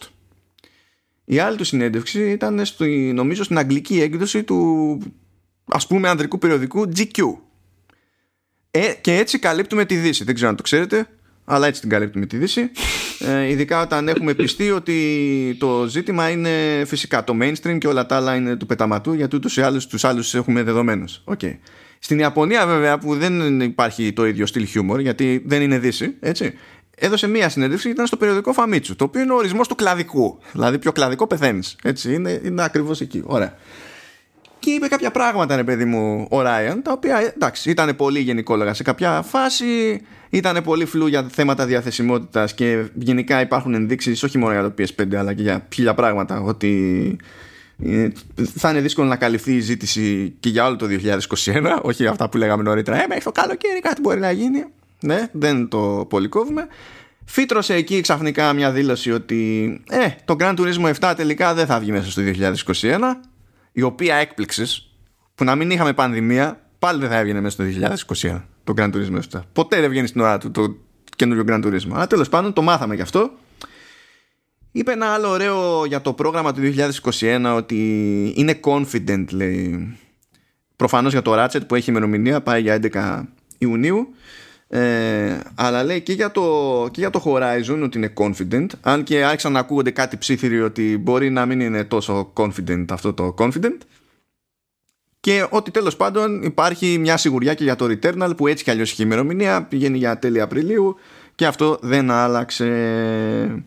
η άλλη του συνέντευξη ήταν στο, νομίζω στην αγγλική έκδοση του ας πούμε ανδρικού περιοδικού GQ. Ε, και έτσι καλύπτουμε τη Δύση. Δεν ξέρω αν το ξέρετε, αλλά έτσι την καλύπτουμε τη Δύση. Ε, ειδικά όταν έχουμε πιστεί ότι το ζήτημα είναι φυσικά το mainstream και όλα τα άλλα είναι του πεταματού, γιατί ούτως ή άλλως τους άλλους έχουμε δεδομένους. Okay. Στην Ιαπωνία βέβαια που δεν υπάρχει το ίδιο στυλ χιούμορ, γιατί δεν είναι Δύση, έτσι, έδωσε μία συνέντευξη ήταν στο περιοδικό Φαμίτσου, το οποίο είναι ο ορισμός του κλαδικού. Δηλαδή, πιο κλαδικό πεθαίνεις. Έτσι, είναι, είναι ακριβώς εκεί. Ωραία. Και είπε κάποια πράγματα, ρε παιδί μου, ο Ράιαν, τα οποία εντάξει, ήταν πολύ γενικόλογα σε κάποια φάση, ήταν πολύ φλού για θέματα διαθεσιμότητας και γενικά υπάρχουν ενδείξεις όχι μόνο για το PS5 αλλά και για χίλια πράγματα ότι ε, θα είναι δύσκολο να καλυφθεί η ζήτηση και για όλο το 2021, όχι αυτά που λέγαμε νωρίτερα. Ε, μέχρι το καλοκαίρι κάτι μπορεί να γίνει ναι, δεν το πολυκόβουμε. Φύτρωσε εκεί ξαφνικά μια δήλωση ότι ε, το Grand Turismo 7 τελικά δεν θα βγει μέσα στο 2021 η οποία έκπληξης που να μην είχαμε πανδημία πάλι δεν θα έβγαινε μέσα στο 2021 το Grand Turismo 7. Ποτέ δεν βγαίνει στην ώρα του το καινούριο Grand Turismo. Αλλά τέλος πάντων το μάθαμε γι' αυτό. Είπε ένα άλλο ωραίο για το πρόγραμμα του 2021 ότι είναι confident λέει προφανώς για το Ratchet που έχει ημερομηνία πάει για 11 Ιουνίου ε, αλλά λέει και για, το, και για το Horizon ότι είναι confident. Αν και άρχισαν να ακούγονται κάτι ψήθυροι ότι μπορεί να μην είναι τόσο confident αυτό το confident. Και ότι τέλος πάντων υπάρχει μια σιγουριά και για το Returnal που έτσι κι αλλιώς έχει ημερομηνία πηγαίνει για τέλη Απριλίου και αυτό δεν άλλαξε.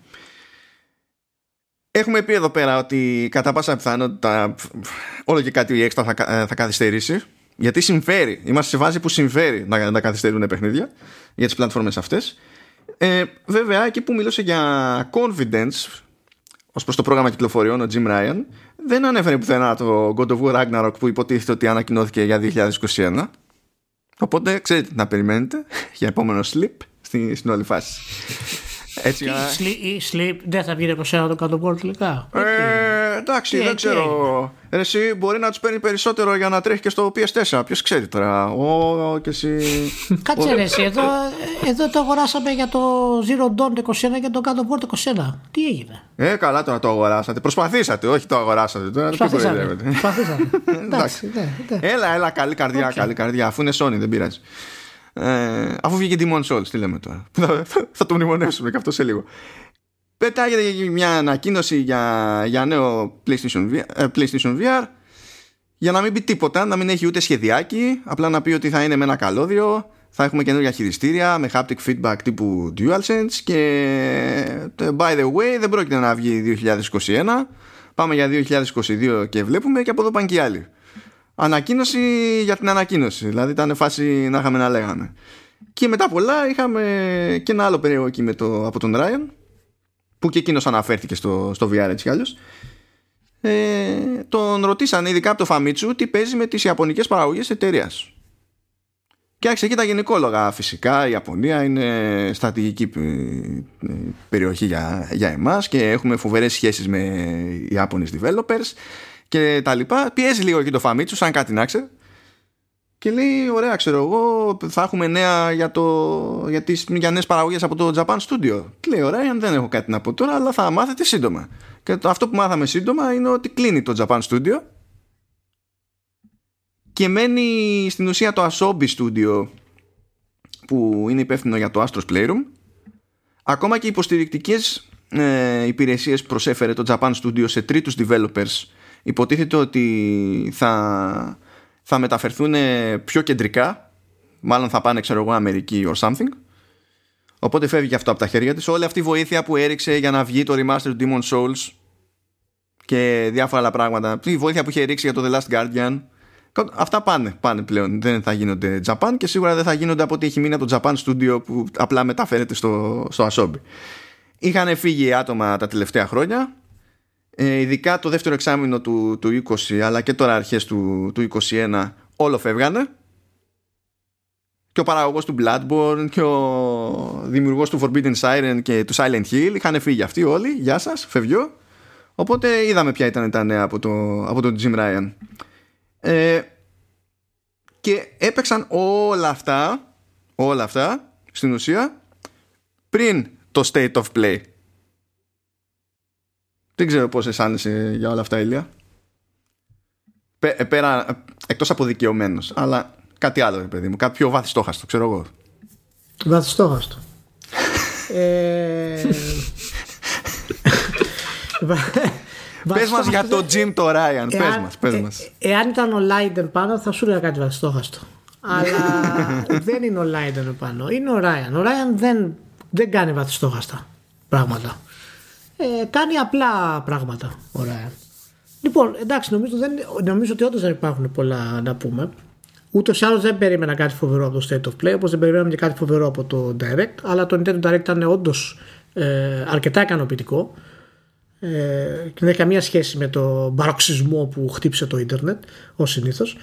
Έχουμε πει εδώ πέρα ότι κατά πάσα πιθανότητα όλο και κάτι η έξτρα θα, θα καθυστερήσει γιατί συμφέρει, είμαστε σε φάση που συμφέρει να, να καθυστερούν παιχνίδια για τις πλατφόρμες αυτές. Ε, βέβαια εκεί που μιλούσε για confidence ως προς το πρόγραμμα κυκλοφοριών ο Jim Ryan δεν ανέφερε πουθενά το God of War Ragnarok που υποτίθεται ότι ανακοινώθηκε για 2021 οπότε ξέρετε τι να περιμένετε [LAUGHS] για επόμενο slip στην, στην όλη φάση έτσι, η sleep δεν θα βγει από σένα το κάτω τελικά. Ε, εντάξει, δεν ξέρω. Εσύ μπορεί να τους παίρνει περισσότερο για να τρέχει και στο PS4. Ποιος ξέρει τώρα. Ο, και εσύ. Κάτσε ρε, εσύ. Εδώ, εδώ το αγοράσαμε για το Zero Dawn 21 και το κάτω Port 21. Τι έγινε; Ε, καλά τώρα το αγοράσατε. Προσπαθήσατε, όχι το αγοράσατε. Τώρα Προσπαθήσατε. Προσπαθήσατε. εντάξει, ναι, ναι. Έλα, έλα, καλή καρδιά, okay. καλή καρδιά. Αφού είναι Sony, δεν πειράζει. Ε, αφού βγήκε Demon Souls, τι λέμε τώρα. θα, θα το μνημονεύσουμε και αυτό σε λίγο. Πετάγεται μια ανακοίνωση για, για νέο PlayStation VR, ε, PlayStation VR για να μην πει τίποτα, να μην έχει ούτε σχεδιάκι, απλά να πει ότι θα είναι με ένα καλώδιο, θα έχουμε καινούργια χειριστήρια με haptic feedback τύπου DualSense και ε, by the way δεν πρόκειται να βγει 2021, πάμε για 2022 και βλέπουμε και από εδώ πάνε και οι άλλοι ανακοίνωση για την ανακοίνωση. Δηλαδή ήταν φάση να είχαμε να λέγαμε. Και μετά πολλά είχαμε και ένα άλλο περίεργο εκεί με το, από τον Ράιον που και εκείνος αναφέρθηκε στο, στο VR έτσι κι άλλως. Ε, τον ρωτήσαν ειδικά από το Famitsu τι παίζει με τις ιαπωνικές παραγωγές εταιρείας. Και άρχισε εκεί τα γενικόλογα. Φυσικά η Ιαπωνία είναι στρατηγική περιοχή για, για εμάς και έχουμε φοβερές σχέσεις με Ιάπωνες developers και τα λοιπά. Πιέζει λίγο και το Φαμίτσου, σαν κάτι να ξέρει. Και λέει, ωραία, ξέρω εγώ, θα έχουμε νέα για, το, για, τις, για νέες παραγωγές από το Japan Studio. Και λέει, ωραία, δεν έχω κάτι να πω τώρα, αλλά θα μάθετε σύντομα. Και το, αυτό που μάθαμε σύντομα είναι ότι κλείνει το Japan Studio και μένει στην ουσία το Asobi Studio που είναι υπεύθυνο για το Astros Playroom. Ακόμα και υποστηρικτικές ε, υπηρεσίες προσέφερε το Japan Studio σε τρίτους developers υποτίθεται ότι θα, θα μεταφερθούν πιο κεντρικά μάλλον θα πάνε ξέρω εγώ Αμερική or something. Οπότε φεύγει αυτό από τα χέρια της. Όλη αυτή η βοήθεια που έριξε για να βγει το remaster του Demon Souls και διάφορα άλλα πράγματα. Η βοήθεια που είχε ρίξει για το The Last Guardian. Αυτά πάνε, πάνε πλέον. Δεν θα γίνονται Japan και σίγουρα δεν θα γίνονται από ό,τι έχει μείνει από το Japan Studio που απλά μεταφέρεται στο, στο Asobi. Είχαν φύγει άτομα τα τελευταία χρόνια. ε, ειδικά το δεύτερο εξάμεινο του, του 20 αλλά και τώρα αρχές του, του 21 όλο φεύγανε. Και ο παραγωγός του Bloodborne και ο δημιουργός του Forbidden Siren και του Silent Hill είχαν φύγει αυτοί όλοι, γεια σας, φεύγω οπότε είδαμε ποια ήταν τα νέα από, το, από τον Jim Ryan. Ε, και έπαιξαν όλα αυτά όλα αυτά στην ουσία πριν το State of Play δεν ξέρω πώς αισθάνεσαι για όλα αυτά, Ηλία. Πέρα, εκτός από δικαιωμένος, αλλά κάτι άλλο, παιδί μου. Κάποιο βαθιστόχαστο, ξέρω εγώ. Βαθιστόχαστο. [LAUGHS] ε... Πες μας για το Jim το Ryan. Πες μας, πες ε, μας. εάν ήταν ο Λάιντεν πάνω θα σου έλεγα κάτι βαθιστόχαστο. Αλλά [LAUGHS] δεν είναι ο Λάιντεν πάνω. Είναι ο Ράιαν. Ο Ράιαν δεν, δεν κάνει βαθιστόχαστα πράγματα ε, κάνει απλά πράγματα. Ωραία. Λοιπόν, εντάξει, νομίζω, δεν, νομίζω ότι όντως δεν υπάρχουν πολλά να πούμε. Ούτως ή άλλως δεν περίμενα κάτι φοβερό από το State of Play, όπως δεν περιμέναμε και κάτι φοβερό από το Direct. Αλλά το Nintendo Direct ήταν όντως ε, αρκετά ικανοποιητικό. Ε, και δεν έχει καμία σχέση με το μπαροξισμό που χτύπησε το ίντερνετ, ως συνήθως.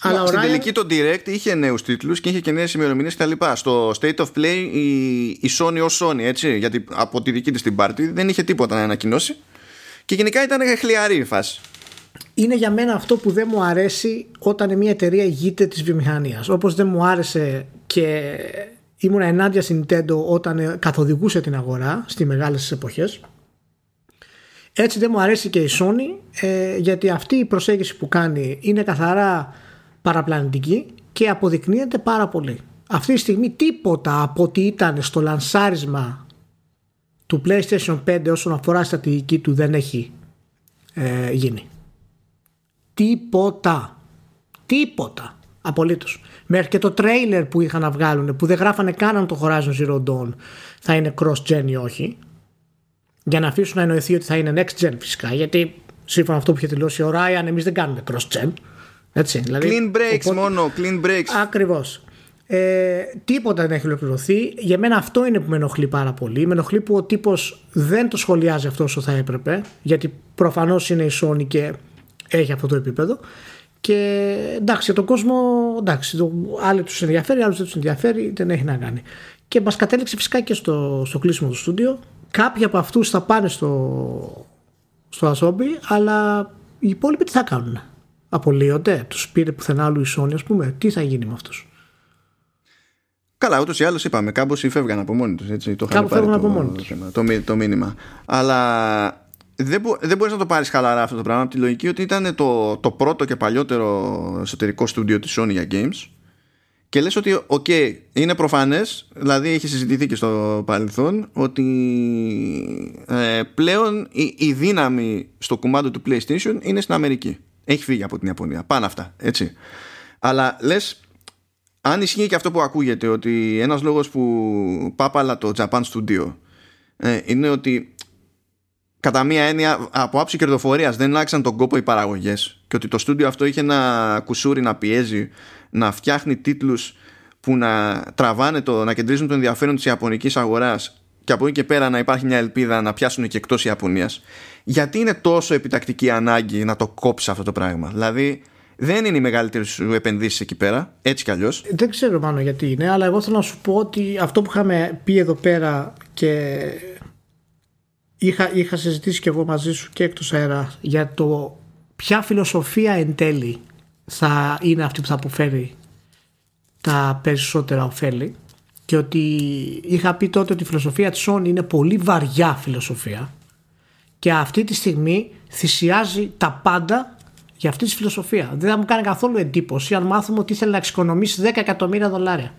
Αλλά στην τελική το Direct είχε νέους τίτλους και είχε και νέες ημερομηνίες κτλ. Στο State of Play η, η Sony ως Sony, έτσι, γιατί από τη δική της την πάρτι δεν είχε τίποτα να ανακοινώσει. Και γενικά ήταν χλιαρή η φάση. Είναι για μένα αυτό που δεν μου αρέσει όταν μια εταιρεία ηγείται της βιομηχανίας. Όπως δεν μου άρεσε και ήμουν ενάντια στην Nintendo όταν καθοδηγούσε την αγορά στι μεγάλες εποχές. Έτσι δεν μου αρέσει και η Sony ε, γιατί αυτή η προσέγγιση που κάνει είναι καθαρά παραπλανητική και αποδεικνύεται πάρα πολύ. Αυτή τη στιγμή τίποτα από ό,τι ήταν στο λανσάρισμα του PlayStation 5 όσον αφορά στρατηγική του δεν έχει ε, γίνει. Τίποτα. Τίποτα. Απολύτως. Μέχρι και το τρέιλερ που είχαν να βγάλουν που δεν γράφανε καν αν το Horizon Zero Dawn θα είναι cross-gen ή όχι για να αφήσουν να εννοηθεί ότι θα είναι next gen φυσικά γιατί σύμφωνα με αυτό που είχε δηλώσει ο Ryan εμείς δεν κάνουμε cross-gen έτσι, δηλαδή, clean breaks μόνο, clean breaks. Ακριβώς. Ε, τίποτα δεν έχει ολοκληρωθεί. Για μένα αυτό είναι που με ενοχλεί πάρα πολύ. Με ενοχλεί που ο τύπος δεν το σχολιάζει αυτό όσο θα έπρεπε, γιατί προφανώς είναι η Sony και έχει αυτό το επίπεδο. Και εντάξει, για τον κόσμο, εντάξει, το, άλλοι τους ενδιαφέρει, άλλους δεν τους ενδιαφέρει, δεν έχει να κάνει. Και μας κατέληξε φυσικά και στο, στο κλείσιμο του στούντιο. Κάποιοι από αυτούς θα πάνε στο, στο Asobi, αλλά οι υπόλοιποι τι θα κάνουν. Απολύονται, τους πήρε πουθενά άλλου η Sony, ας πούμε. Τι θα γίνει με αυτούς; Καλά, ούτως ή άλλως είπαμε, κάμποσοι φεύγαν από μόνοι τους. Κάπου φεύγαν από μόνοι του. Το, το, το μήνυμα. Αλλά δεν, μπο, δεν μπορείς να το πάρεις χαλαρά αυτό το πράγμα από τη λογική ότι ήταν το, το πρώτο και παλιότερο εσωτερικό στούντιο της Sony για games. Και λες ότι, οκ, είναι προφανές, δηλαδή έχει συζητηθεί και στο παρελθόν, ότι ε, πλέον η, η δύναμη στο κουμάντο του PlayStation είναι στην Αμερική. Έχει φύγει από την Ιαπωνία. Πάνε αυτά, έτσι. Αλλά λες, αν ισχύει και αυτό που ακούγεται ότι ένας λόγος που πάπαλα το Japan Studio ε, είναι ότι κατά μία έννοια από άψη κερδοφορίας δεν άξαν τον κόπο οι παραγωγές και ότι το στούντιο αυτό είχε ένα κουσούρι να πιέζει να φτιάχνει τίτλους που να τραβάνε το, να κεντρίζουν το ενδιαφέρον της ιαπωνικής αγοράς και από εκεί και πέρα να υπάρχει μια ελπίδα να πιάσουν και εκτός Ιαπωνίας γιατί είναι τόσο επιτακτική ανάγκη να το κόψει αυτό το πράγμα; Δηλαδή δεν είναι οι μεγαλύτερε σου επενδύσει εκεί πέρα, έτσι κι αλλιώς. Δεν ξέρω πάνω γιατί είναι, αλλά εγώ θέλω να σου πω ότι αυτό που είχαμε πει εδώ πέρα και είχα, είχα συζητήσει και εγώ μαζί σου και εκτός αέρα για το ποια φιλοσοφία εν τέλει θα είναι αυτή που θα αποφέρει τα περισσότερα ωφέλη και ότι είχα πει τότε ότι η φιλοσοφία της Sony είναι πολύ βαριά φιλοσοφία και αυτή τη στιγμή θυσιάζει τα πάντα για αυτή τη φιλοσοφία. Δεν θα μου κάνει καθόλου εντύπωση αν μάθουμε ότι ήθελε να εξοικονομήσει 10 εκατομμύρια δολάρια.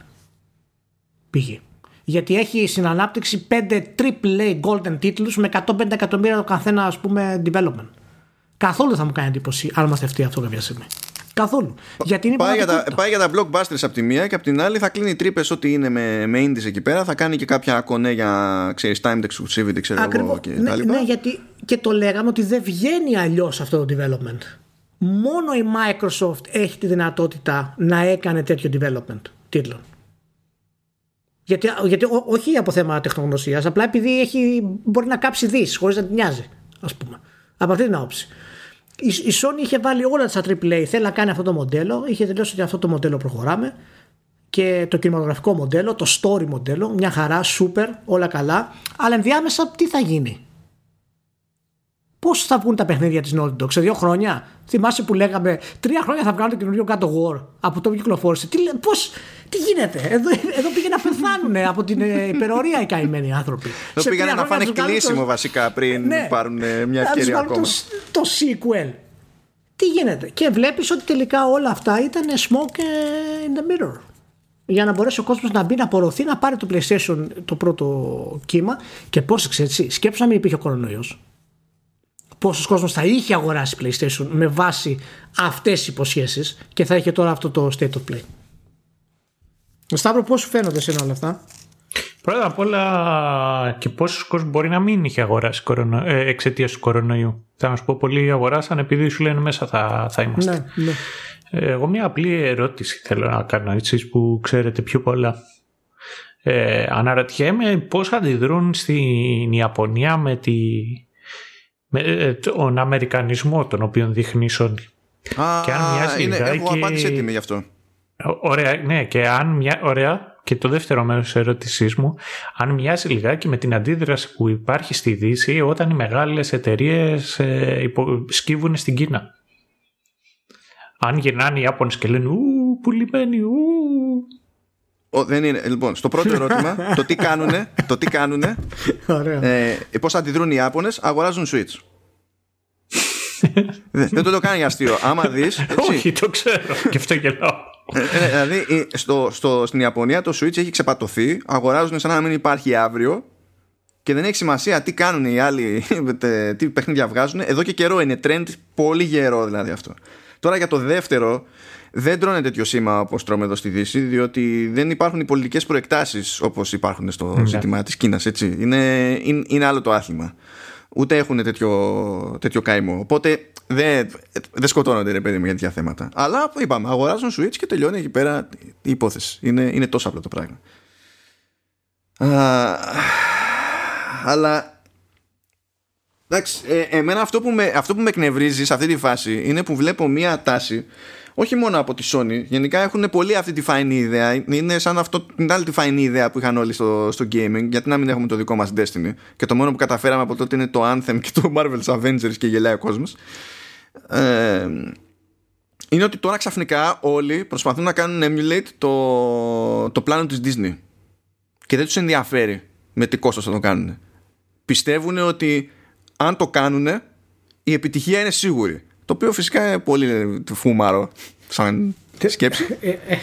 Πήγε. Γιατί έχει στην ανάπτυξη 5 AAA golden τίτλους με 150 εκατομμύρια το καθένα ας πούμε development. Καθόλου δεν θα μου κάνει εντύπωση αν είμαστε αυτοί αυτό κάποια στιγμή. Καθόλου. Γιατί είναι πάει, για τα, πάει για τα blockbusters από τη μία και από την άλλη θα κλείνει τρύπες ό,τι είναι με, με indies εκεί πέρα. Θα κάνει και κάποια κονέ για ξέρεις, timed exclusivity, ξέρω Ακριβώς. εγώ και ναι, τα λοιπά. Ναι, γιατί και το λέγαμε ότι δεν βγαίνει αλλιώς αυτό το development. Μόνο η Microsoft έχει τη δυνατότητα να έκανε τέτοιο development τίτλων. Γιατί, γιατί ό, όχι από θέμα τεχνογνωσίας, απλά επειδή έχει, μπορεί να κάψει δις χωρίς να την νοιάζει, ας πούμε. Από αυτή την άποψη η, η Sony είχε βάλει όλα τα AAA, θέλει να κάνει αυτό το μοντέλο, είχε τελειώσει ότι αυτό το μοντέλο προχωράμε. Και το κινηματογραφικό μοντέλο, το story μοντέλο, μια χαρά, super, όλα καλά, αλλά ενδιάμεσα τι θα γίνει; Πώς θα βγουν τα παιχνίδια της Naughty Dog σε δύο χρόνια; Θυμάσαι που λέγαμε τρία χρόνια θα βγάλουν το καινούριο God of War από το που κυκλοφόρησε. Τι, πώς, τι γίνεται, εδώ, εδώ πήγαινε να πεθάνουν από την ε, υπερορία οι καημένοι άνθρωποι. Εδώ πήγαινε να φάνε κλείσιμο βασικά πριν ναι, πάρουν ε, μια ευκαιρία ακόμα. Το, το sequel. Τι γίνεται; Και βλέπεις ότι τελικά όλα αυτά ήταν smoke in the mirror για να μπορέσει ο κόσμος να μπει, να απορροθεί, να πάρει το PlayStation το πρώτο κύμα. Και πώς έτσι, σκέψου να μην υπήρχε ο κορονοϊός πόσος κόσμος θα είχε αγοράσει PlayStation με βάση αυτές τις υποσχέσεις και θα είχε τώρα αυτό το state of play. Σταύρο, πώς σου φαίνονται σε όλα αυτά; Πρώτα απ' όλα και πόσος κόσμος μπορεί να μην είχε αγοράσει κορονο... ε, εξαιτίας του κορονοϊού. Θα σου πω πολλοί αγοράσαν επειδή σου λένε μέσα θα, θα είμαστε. Ναι, ναι. Ε, εγώ μια απλή ερώτηση θέλω να κάνω εσείς που ξέρετε πιο πολλά. Ε, αναρωτιέμαι πώς αντιδρούν στην Ιαπωνία με τη με ε, τον Αμερικανισμό τον οποίο δείχνει η Sony. Α, και αν μοιάζει είναι, λιγάκι... έχω απάντηση έτοιμη γι' αυτό. Ωραία, ναι, και αν μια... ωραία, και το δεύτερο μέρος της ερώτησής μου, αν μοιάζει λιγάκι με την αντίδραση που υπάρχει στη Δύση όταν οι μεγάλες εταιρείες ε, υπο... σκύβουν στην Κίνα. Αν γυρνάνε οι Ιάπωνες και λένε Ου, πουλημένοι, ου, ο, δεν είναι. Λοιπόν, στο πρώτο [LAUGHS] ερώτημα, το τι κάνουνε, το τι κάνουνε, ε, πώς αντιδρούν οι Ιάπωνες, αγοράζουν Switch. [LAUGHS] δεν, δεν το το κάνει για αστείο. Άμα δεις. [LAUGHS] Όχι, το ξέρω. Και αυτό γελάω. Ε, ε, δηλαδή στο, στο, στην Ιαπωνία το Switch έχει ξεπατωθεί, αγοράζουν σαν να μην υπάρχει αύριο και δεν έχει σημασία τι κάνουν οι άλλοι, τι παιχνίδια βγάζουν. Εδώ και καιρό είναι trend, πολύ γερό δηλαδή αυτό. Τώρα για το δεύτερο, δεν τρώνε τέτοιο σήμα όπως τρώμε εδώ στη Δύση, διότι δεν υπάρχουν οι πολιτικές προεκτάσεις όπως υπάρχουν στο ναι. ζήτημα της Κίνας. Είναι, είναι, είναι άλλο το άθλημα. Ούτε έχουν τέτοιο, τέτοιο καημό. Οπότε δεν, δεν σκοτώνονται ρε παιδί μου για τέτοια θέματα. Αλλά είπαμε, αγοράζουν Switch και τελειώνει εκεί πέρα η υπόθεση. Είναι, είναι τόσο απλό το πράγμα. Α, αλλά εντάξει, ε, εμένα αυτό που, με, αυτό που με εκνευρίζει σε αυτή τη φάση είναι που βλέπω μία τάση όχι μόνο από τη Sony, γενικά έχουν πολύ αυτή τη φαϊνή ιδέα. Είναι σαν αυτό, την άλλη τη φαϊνή ιδέα που είχαν όλοι στο, στο gaming. Γιατί να μην έχουμε το δικό μας Destiny. Και το μόνο που καταφέραμε από τότε είναι το Anthem και το Marvel's Avengers και γελάει ο κόσμος. Ε, είναι ότι τώρα ξαφνικά όλοι προσπαθούν να κάνουν emulate το, το πλάνο της Disney και δεν τους ενδιαφέρει με τι κόστος θα το κάνουν πιστεύουν ότι αν το κάνουν η επιτυχία είναι σίγουρη το οποίο φυσικά είναι πολύ φούμαρο σαν σκέψη ε, ε,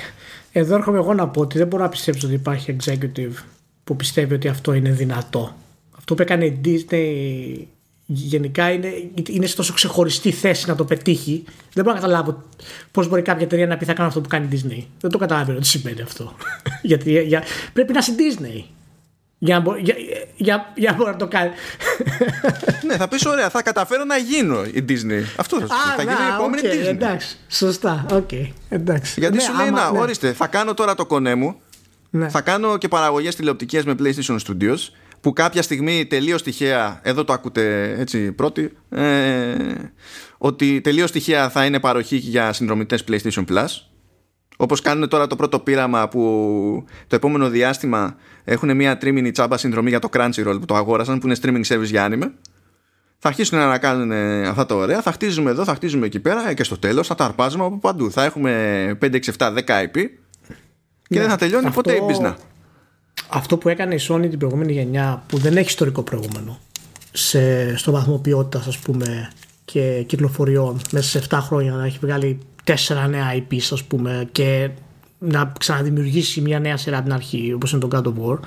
εδώ έρχομαι εγώ να πω ότι δεν μπορώ να πιστέψω ότι υπάρχει executive που πιστεύει ότι αυτό είναι δυνατό αυτό που έκανε η Disney γενικά είναι, είναι σε τόσο ξεχωριστή θέση να το πετύχει. Δεν μπορώ να καταλάβω πώς μπορεί κάποια εταιρεία να πει θα κάνω αυτό που κάνει η Disney. Δεν το καταλαβαίνω τι σημαίνει αυτό. [LAUGHS] Γιατί για, πρέπει να είσαι Disney. Για να, για, για, για να το κάνει. ναι, θα πεις ωραία, θα καταφέρω να γίνω η Disney. Αυτό θα σου πει. Θα γίνω η επόμενη okay, Disney. Εντάξει, σωστά. Okay, εντάξει. Γιατί ναι, σου λέει, άμα, να, ναι. ορίστε, θα κάνω τώρα το κονέ μου. Ναι. Θα κάνω και παραγωγές τηλεοπτικές με PlayStation Studios που κάποια στιγμή τελείως τυχαία, εδώ το ακούτε έτσι πρώτοι, ε, ότι τελείως τυχαία θα είναι παροχή για συνδρομητές PlayStation Plus. Όπως κάνουν τώρα το πρώτο πείραμα που το επόμενο διάστημα έχουν μια τρίμηνη τσάμπα συνδρομή για το Crunchyroll που το αγόρασαν, που είναι streaming service για anime. Θα αρχίσουν να κάνουν αυτά τα ωραία, θα χτίζουμε εδώ, θα χτίζουμε εκεί πέρα και στο τέλος θα τα αρπάζουμε από παντού. Θα έχουμε 5, 6, 7, 10 IP και ναι, δεν θα τελειώνει αυτό... ποτέ η business αυτό που έκανε η Sony την προηγούμενη γενιά που δεν έχει ιστορικό προηγούμενο σε, στο βαθμό ποιότητας ας πούμε και κυκλοφοριών μέσα σε 7 χρόνια να έχει βγάλει 4 νέα IP ας πούμε και να ξαναδημιουργήσει μια νέα σειρά την αρχή όπως είναι το God of War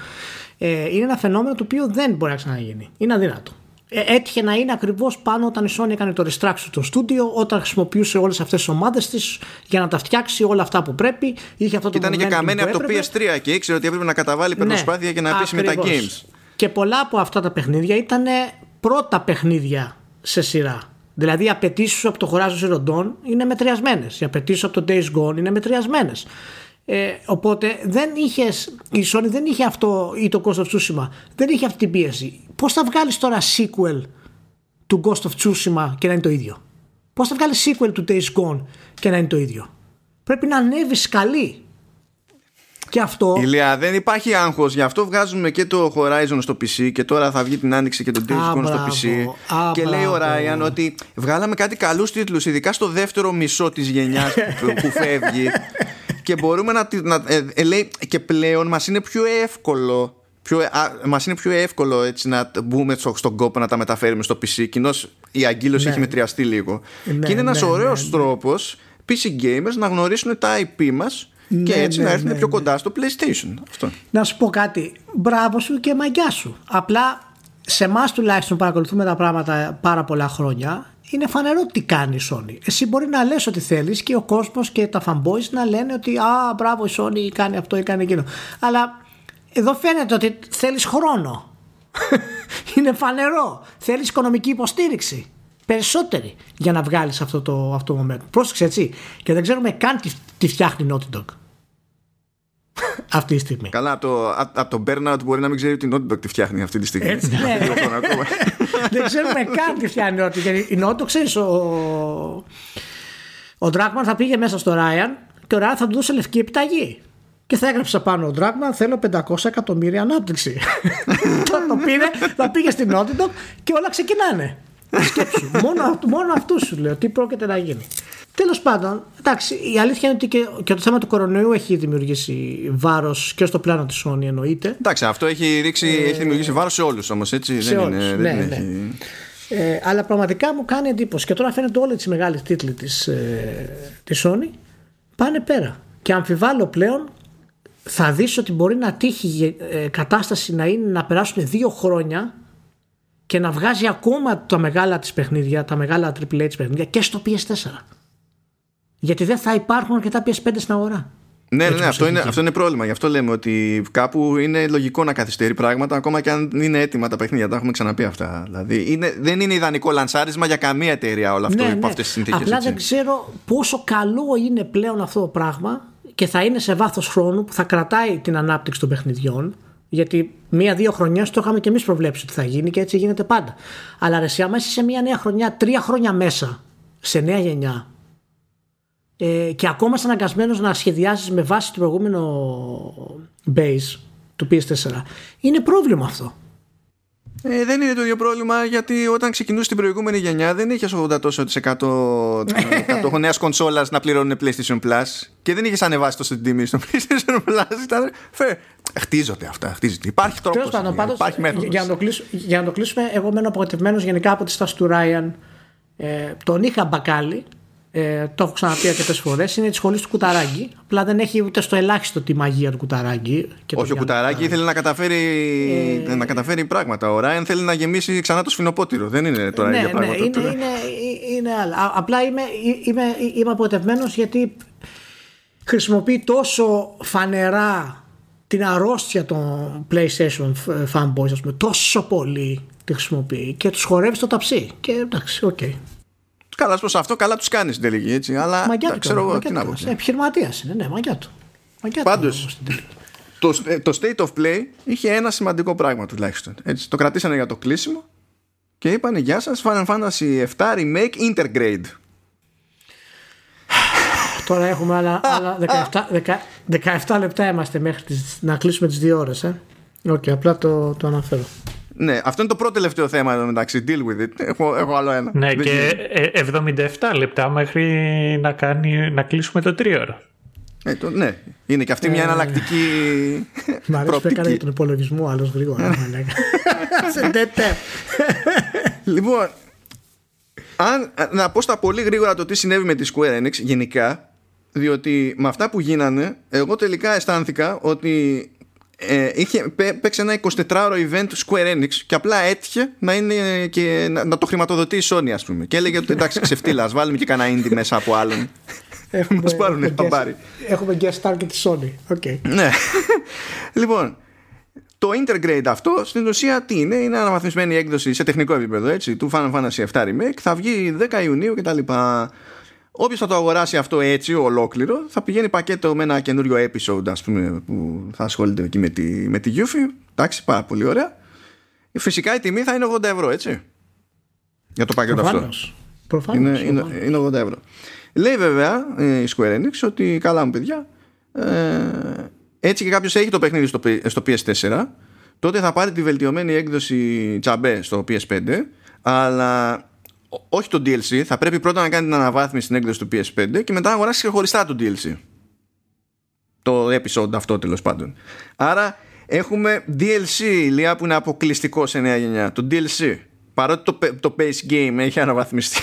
ε, είναι ένα φαινόμενο το οποίο δεν μπορεί να ξαναγίνει. Είναι αδύνατο. Ε, έτυχε να είναι ακριβώς πάνω όταν η Sony έκανε το restructure στο στούντιο, όταν χρησιμοποιούσε όλες αυτές τις ομάδες της για να τα φτιάξει όλα αυτά που πρέπει. Είχε αυτό το Ήταν και καμένη από το PS3 και ήξερε ότι έπρεπε να καταβάλει ναι, προσπάθεια για να πείσει με τα games. Και πολλά από αυτά τα παιχνίδια ήταν πρώτα παιχνίδια σε σειρά. Δηλαδή οι απαιτήσεις από το Horizon Zero Dawn είναι μετριασμένες. Οι απαιτήσεις από το Days Gone είναι μετριασμένες. Ε, οπότε δεν είχες, η Sony δεν είχε αυτό ή το Ghost of Tsushima δεν είχε αυτή την πίεση. Πώς θα βγάλεις τώρα sequel του Ghost of Tsushima και να είναι το ίδιο; Πώς θα βγάλεις sequel του Days Gone και να είναι το ίδιο; Πρέπει να ανέβεις καλή. Και αυτό. Ηλία, δεν υπάρχει άγχος. Γι' αυτό βγάζουμε και το Horizon στο PC και τώρα θα βγει την άνοιξη και το Days Gone στο PC. Α, και λέει ο Ryan ότι βγάλαμε κάτι καλούς τίτλους, ειδικά στο δεύτερο μισό της γενιάς [LAUGHS] που φεύγει. και μπορούμε να, να ε, ε, λέει και πλέον μας είναι πιο εύκολο πιο, α, μας είναι πιο εύκολο έτσι να μπούμε στο, στον κόπο να τα μεταφέρουμε στο PC κοινώς η αγκύλωση ναι. έχει μετριαστεί λίγο ναι, και είναι ένας ναι, ωραίος ναι, ναι. τρόπος PC gamers να γνωρίσουν τα IP μας και έτσι να έρθουν πιο κοντά στο PlayStation Αυτό. Να σου πω κάτι μπράβο σου και μαγιά σου απλά σε εμάς τουλάχιστον παρακολουθούμε τα πράγματα πάρα πολλά χρόνια είναι φανερό τι κάνει η Sony. Εσύ μπορεί να λες ότι θέλεις και ο κόσμος και τα fanboys να λένε ότι «Α, μπράβο η Sony κάνει αυτό ή κάνει εκείνο». Αλλά εδώ φαίνεται ότι θέλεις χρόνο. [LAUGHS] είναι φανερό. Θέλεις οικονομική υποστήριξη. Περισσότερη για να βγάλεις αυτό το, αυτό το moment. Πρόσεξε έτσι. Και δεν ξέρουμε καν τι, τι φτιάχνει Naughty Dog [LAUGHS] αυτή τη στιγμή. Καλά, από το, από το Burnout μπορεί να μην ξέρει ότι η Naughty Dog τη φτιάχνει αυτή τη στιγμή. Έτσι, [LAUGHS] ναι. [LAUGHS] Δεν ξέρουμε καν τι φτιάχνει η Naughty Γιατί η Naughty ξέρεις, ο, ο Dragman θα πήγε μέσα στο Ryan και ο Ryan θα του δώσει λευκή επιταγή. Και θα έγραψε πάνω ο Dragman θέλω 500 εκατομμύρια ανάπτυξη. θα το πήρε, θα πήγε στην Naughty Dog και όλα ξεκινάνε. Σκέψου. [LAUGHS] μόνο, μόνο αυτού σου λέω τι πρόκειται να γίνει. Τέλος πάντων, εντάξει, η αλήθεια είναι ότι και, και το θέμα του κορονοϊού έχει δημιουργήσει βάρος και στο πλάνο της Sony εννοείται. Εντάξει, αυτό έχει, ρίξει, ε, έχει δημιουργήσει βάρος σε όλους όμως, έτσι. Σε δεν όλους, είναι, ναι, δεν ναι. Έχει... Ε, αλλά πραγματικά μου κάνει εντύπωση. Και τώρα φαίνεται όλοι οι μεγάλοι τίτλοι της, ε, της Sony πάνε πέρα. Και αμφιβάλλω πλέον θα δεις ότι μπορεί να τύχει ε, κατάσταση να είναι να περάσουν δύο χρόνια και να βγάζει ακόμα τα μεγάλα της παιχνίδια, τα μεγάλα AAA της παιχνίδια και στο PS4. Γιατί δεν θα υπάρχουν αρκετά PS5 στην αγορά. Ναι, ναι, αυτό είναι, αυτό είναι πρόβλημα. Γι' αυτό λέμε ότι κάπου είναι λογικό να καθυστερεί πράγματα, ακόμα και αν είναι έτοιμα τα παιχνίδια. Τα έχουμε ξαναπεί αυτά. Δηλαδή, είναι, δεν είναι ιδανικό λανσάρισμα για καμία εταιρεία όλο αυτό ναι, υπό ναι. αυτές τις συνθήκες. Απλά δεν ξέρω πόσο καλό είναι πλέον αυτό το πράγμα και θα είναι σε βάθος χρόνου που θα κρατάει την ανάπτυξη των παιχνιδιών. Γιατί μία-δύο χρονιά το είχαμε και εμείς προβλέψει ότι θα γίνει και έτσι γίνεται πάντα. Αλλά ρε, άμα είσαι σε μία νέα χρονιά, τρία χρόνια μέσα, σε νέα γενιά, ε, και ακόμα είσαι αναγκασμένος να σχεδιάζει με βάση το προηγούμενο base του PS4, είναι πρόβλημα αυτό. Ε, δεν είναι το ίδιο πρόβλημα γιατί όταν ξεκινούσε την προηγούμενη γενιά δεν είχες 80 τόσο της εκατό νέας κονσόλας να πληρώνουν PlayStation Plus και δεν είχες ανεβάσει τόσο την τιμή στο [LAUGHS] PlayStation Plus. Ήταν, φε, χτίζονται αυτά. Χτίζονται. Υπάρχει τρόπος. Υπάρχει μέθοδος. Για, να το κλείσουμε, για να το κλείσουμε, εγώ μένω απογοητευμένος γενικά από τη στάση του Ryan. Ε, τον είχα μπακάλι ε, το έχω ξαναπεί αρκετές φορές, είναι της σχολής του Κουταράκη. Απλά δεν έχει ούτε στο ελάχιστο τη μαγεία του Κουταράκη. Όχι, ο Κουταράκη ήθελε να καταφέρει, ε... να καταφέρει πράγματα. Ο Ράιν θέλει να γεμίσει ξανά το σφινοπότηρο. Δεν είναι τώρα ναι, ίδια ναι, πράγματα. Είναι, είναι, είναι άλλα. Απλά είμαι, είμαι, είμαι απογοητευμένος γιατί χρησιμοποιεί τόσο φανερά την αρρώστια των PlayStation fanboys, ας πούμε, τόσο πολύ τη χρησιμοποιεί και τους χορεύει στο ταψί. Και εντάξει, οκ. Okay. Καλά, προ αυτό καλά τους κάνεις στην τελική έτσι. Αλλά μαγκιά του, ξέρω εγώ τι να πω. Επιχειρηματίας είναι, ναι, μαγκιά του. Πάντως, το, το State of Play είχε ένα σημαντικό πράγμα τουλάχιστον. Έτσι, το κρατήσανε για το κλείσιμο και είπανε Γεια σας, Final Fantasy 7 Remake Intergrade. Τώρα έχουμε άλλα, άλλα 17, 17 λεπτά είμαστε μέχρι τις, να κλείσουμε τις δύο ώρες. Ε. Okay, απλά το, το αναφέρω. Ναι, αυτό είναι το πρώτο τελευταίο θέμα εδώ μεταξύ. Deal with it. Έχω, έχω άλλο ένα. Ναι, και 77 λεπτά μέχρι να, κάνει, να κλείσουμε το τρίωρο. Ε, το, ναι, είναι και αυτή μια ε, εναλλακτική. Μ' αρέσει που έκανε τον υπολογισμό άλλος γρήγορα. [LAUGHS] Σε Λοιπόν, αν, να πω στα πολύ γρήγορα το τι συνέβη με τη Square Enix γενικά, διότι με αυτά που γίνανε, εγώ τελικά αισθάνθηκα ότι ε, είχε, παίξει ένα 24ωρο event Square Enix και απλά έτυχε να, είναι και, να, να το χρηματοδοτεί η Sony ας πούμε. Και έλεγε ότι εντάξει ξεφτύλα ας βάλουμε και κανένα indie μέσα από άλλον. Έχουμε, μας πάρουν έχουμε, guest, έχουμε guest star και τη Sony. Okay. ναι. Λοιπόν το Intergrade αυτό στην ουσία τι είναι είναι αναβαθμισμένη έκδοση σε τεχνικό επίπεδο έτσι, του Final Fantasy 7 Remake. Θα βγει 10 Ιουνίου κτλ Όποιος θα το αγοράσει αυτό έτσι ολόκληρο θα πηγαίνει πακέτο με ένα καινούριο episode ας πούμε, που θα ασχολείται εκεί με τη, με τη Yuffie. Εντάξει, πάρα πολύ ωραία. Φυσικά η τιμή θα είναι 80 ευρώ, έτσι. Για το πακέτο αυτό. Προφανώς, είναι, είναι, είναι 80 ευρώ. Λέει βέβαια ε, η Square Enix ότι καλά μου παιδιά, ε, έτσι και κάποιος έχει το παιχνίδι στο, στο PS4, τότε θα πάρει τη βελτιωμένη έκδοση τζαμπέ στο PS5, αλλά όχι το DLC, θα πρέπει πρώτα να κάνει την αναβάθμιση στην έκδοση του PS5 και μετά να αγοράσει ξεχωριστά το DLC. Το episode αυτό τέλος πάντων. Άρα έχουμε DLC ηλία που είναι αποκλειστικό σε νέα γενιά. Το DLC. Παρότι το, το base game έχει αναβαθμιστεί.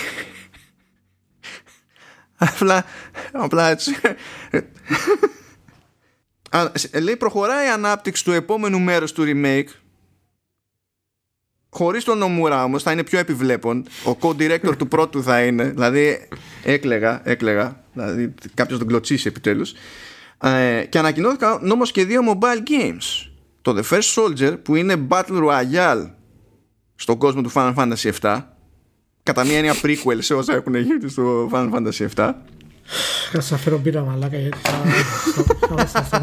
[LAUGHS] απλά, απλά έτσι. [LAUGHS] λέει προχωράει η ανάπτυξη του επόμενου μέρους του remake Χωρίς τον Νομούρα όμως θα είναι πιο επιβλέπον. Ο co-director του πρώτου θα είναι. Δηλαδή έκλεγα, έκλεγα. Δηλαδή κάποιος τον κλωτσίσει επιτέλους. Ε, και ανακοινώθηκαν όμω και δύο mobile games. Το The First Soldier που είναι Battle Royale στον κόσμο του Final Fantasy VII. Κατά μία έννοια prequel σε όσα έχουν γίνει στο Final Fantasy VII. Θα σας φέρω μπύρα μαλάκα γιατί θα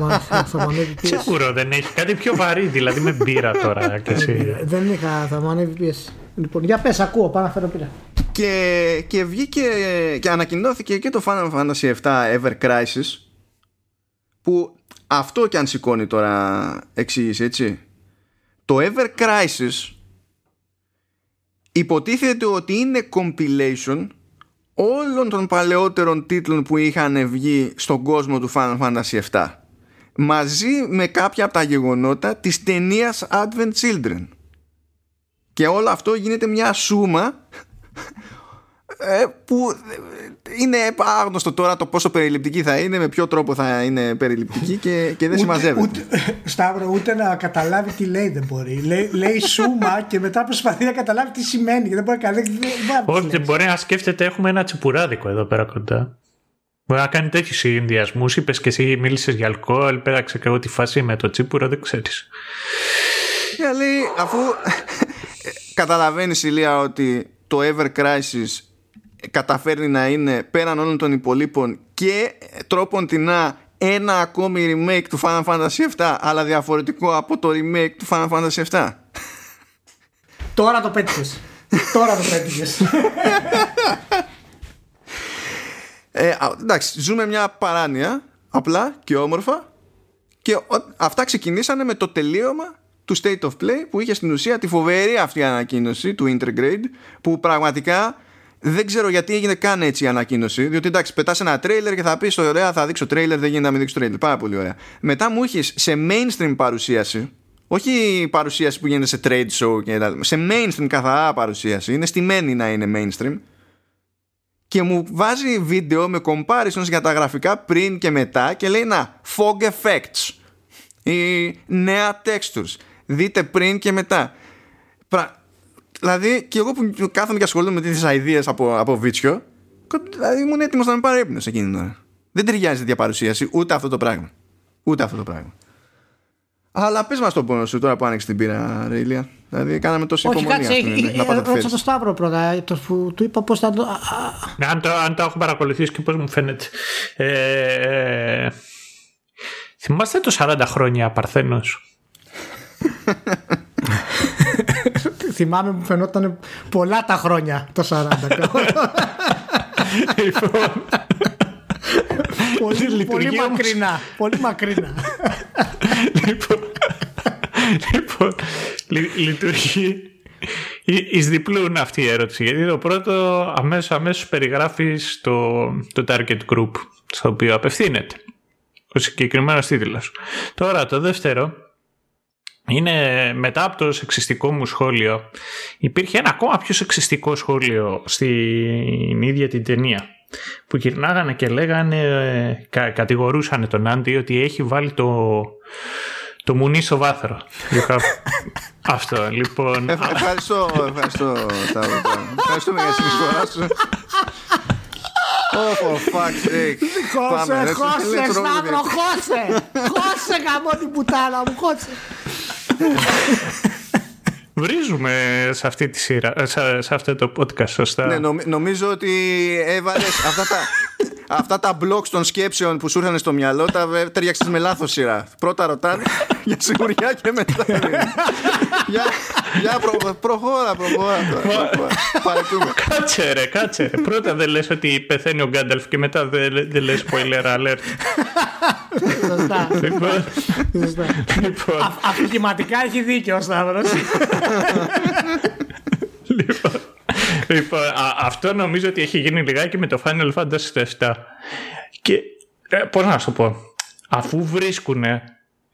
μου ανέβει πίεση. Σίγουρο δεν έχει κάτι πιο βαρύ, δηλαδή με μπύρα τώρα και εσύ. Δεν είχα, θα μου ανέβει πίεση. Λοιπόν, για πες, ακούω, πάω να φέρω μπύρα. Και, και βγήκε και ανακοινώθηκε και το Final Fantasy VII Ever Crisis που αυτό και αν σηκώνει τώρα εξήγηση έτσι το Ever Crisis υποτίθεται ότι είναι compilation όλων των παλαιότερων τίτλων που είχαν βγει στον κόσμο του Final Fantasy VII μαζί με κάποια από τα γεγονότα της ταινίας Advent Children. Και όλο αυτό γίνεται μια σούμα ε, που είναι άγνωστο τώρα το πόσο περιληπτική θα είναι, με ποιο τρόπο θα είναι περιληπτική και, και δεν συμμαζεύεται. Ούτε, Σταύρο, ούτε να καταλάβει τι λέει δεν μπορεί. Λέει, λέει σούμα και μετά προσπαθεί να καταλάβει τι σημαίνει και δεν μπορεί να καταλάβει. Όχι, δεν μπορεί να σκέφτεται, έχουμε ένα τσιπουράδικο εδώ πέρα κοντά. Μπορεί να κάνει τέτοιους συνδυασμούς. Είπες και εσύ μίλησες για αλκοόλ, πέραξε και εγώ τη φάση με το τσίπουρο, δεν ξέρεις. λέει, αφού καταλαβαίνεις ηλία ότι το Ever Crisis καταφέρνει να είναι πέραν όλων των υπολείπων και τρόπον την ένα ακόμη remake του Final Fantasy VII αλλά διαφορετικό από το remake του Final Fantasy VII. Τώρα το πέτυχες. Τώρα το πέτυχες. ε, εντάξει, ζούμε μια παράνοια απλά και όμορφα και αυτά ξεκινήσανε με το τελείωμα του State of Play που είχε στην ουσία τη φοβερή αυτή ανακοίνωση του Intergrade που πραγματικά δεν ξέρω γιατί έγινε καν έτσι η ανακοίνωση. Διότι εντάξει, πετάς ένα τρέιλερ και θα πεις: Ωραία, θα δείξω τρέιλερ, δεν γίνεται να μην δείξω τρέιλερ. Πάρα πολύ ωραία. Μετά μου έχει σε mainstream παρουσίαση, όχι παρουσίαση που γίνεται σε trade show και σε mainstream καθαρά παρουσίαση, είναι στημένη να είναι mainstream. Και μου βάζει βίντεο με comparisons για τα γραφικά πριν και μετά και λέει να, fog effects ή νέα textures. Δείτε πριν και μετά. Δηλαδή, και εγώ που κάθομαι και ασχολούμαι με τι ιδέε από, από βίτσιο, δηλαδή ήμουν έτοιμος να με πάρει ύπνο εκείνη την ώρα. Δεν ταιριάζει τέτοια παρουσίαση ούτε αυτό το πράγμα. Ούτε αυτό το πράγμα. Αλλά πες μας τον πόνο σου τώρα που άνοιξες την πύρα, Ρεϊλία. Δηλαδή, κάναμε τόση Όχι, υπομονή. Κάτσε, ε, ε, ρώτησα το Σταύρο πρώτα. Το, που, του είπα πώς θα το. Ναι, αν, το αν το έχω παρακολουθήσει και πώς μου φαίνεται. Ε, θυμάστε το 40 χρόνια Παρθένος; [LAUGHS] Θυμάμαι που φαινόταν πολλά τα χρόνια το 40. λοιπόν, πολύ, πολύ μακρινά. Πολύ μακρινά. λοιπόν, λοιπόν λειτουργεί Εις διπλούν αυτή η ερώτηση γιατί το πρώτο αμέσως, αμέσως περιγράφεις το, το target group στο οποίο απευθύνεται ο συγκεκριμένος τίτλος τώρα το δεύτερο είναι μετά από το σεξιστικό μου σχόλιο υπήρχε ένα ακόμα πιο σεξιστικό σχόλιο στην ίδια την ταινία που γυρνάγανε και λέγανε κα, κατηγορούσαν τον Άντι ότι έχει βάλει το, το μουνί στο βάθρο. [LAUGHS] Αυτό λοιπόν. Ευχαριστώ, ευχαριστώ. Ευχαριστούμε για τη συνεισφορά σου. Oh, for fuck's sake. Χώσε, χώσε, Σταύρο, χώσε. Χώσε γαμώ την πουτάνα μου, χώσε. Βρίζουμε σε, αυτή τη σειρά, σε, σε αυτό το podcast, σωστά; Ναι, νομίζω ότι έβαλες αυτά τα, αυτά τα blocks των σκέψεων που σου ήρθαν στο μυαλό τα ταιριάξες με λάθος σειρά. Πρώτα ρωτάνε για σιγουριά και μετά. για για προ, προχώρα, προχώρα. Παρετούμε. Κάτσε ρε, κάτσε ρε. Πρώτα δεν λες ότι πεθαίνει ο Γκάνταλφ και μετά δεν, δεν λες spoiler alert. Σωστά. Λοιπόν, λοιπόν. έχει δίκιο ο Σταύρος. λοιπόν, λοιπόν αυτό νομίζω ότι έχει γίνει λιγάκι με το Final Fantasy 7. Και ε, πώς να σου πω, αφού βρίσκουνε,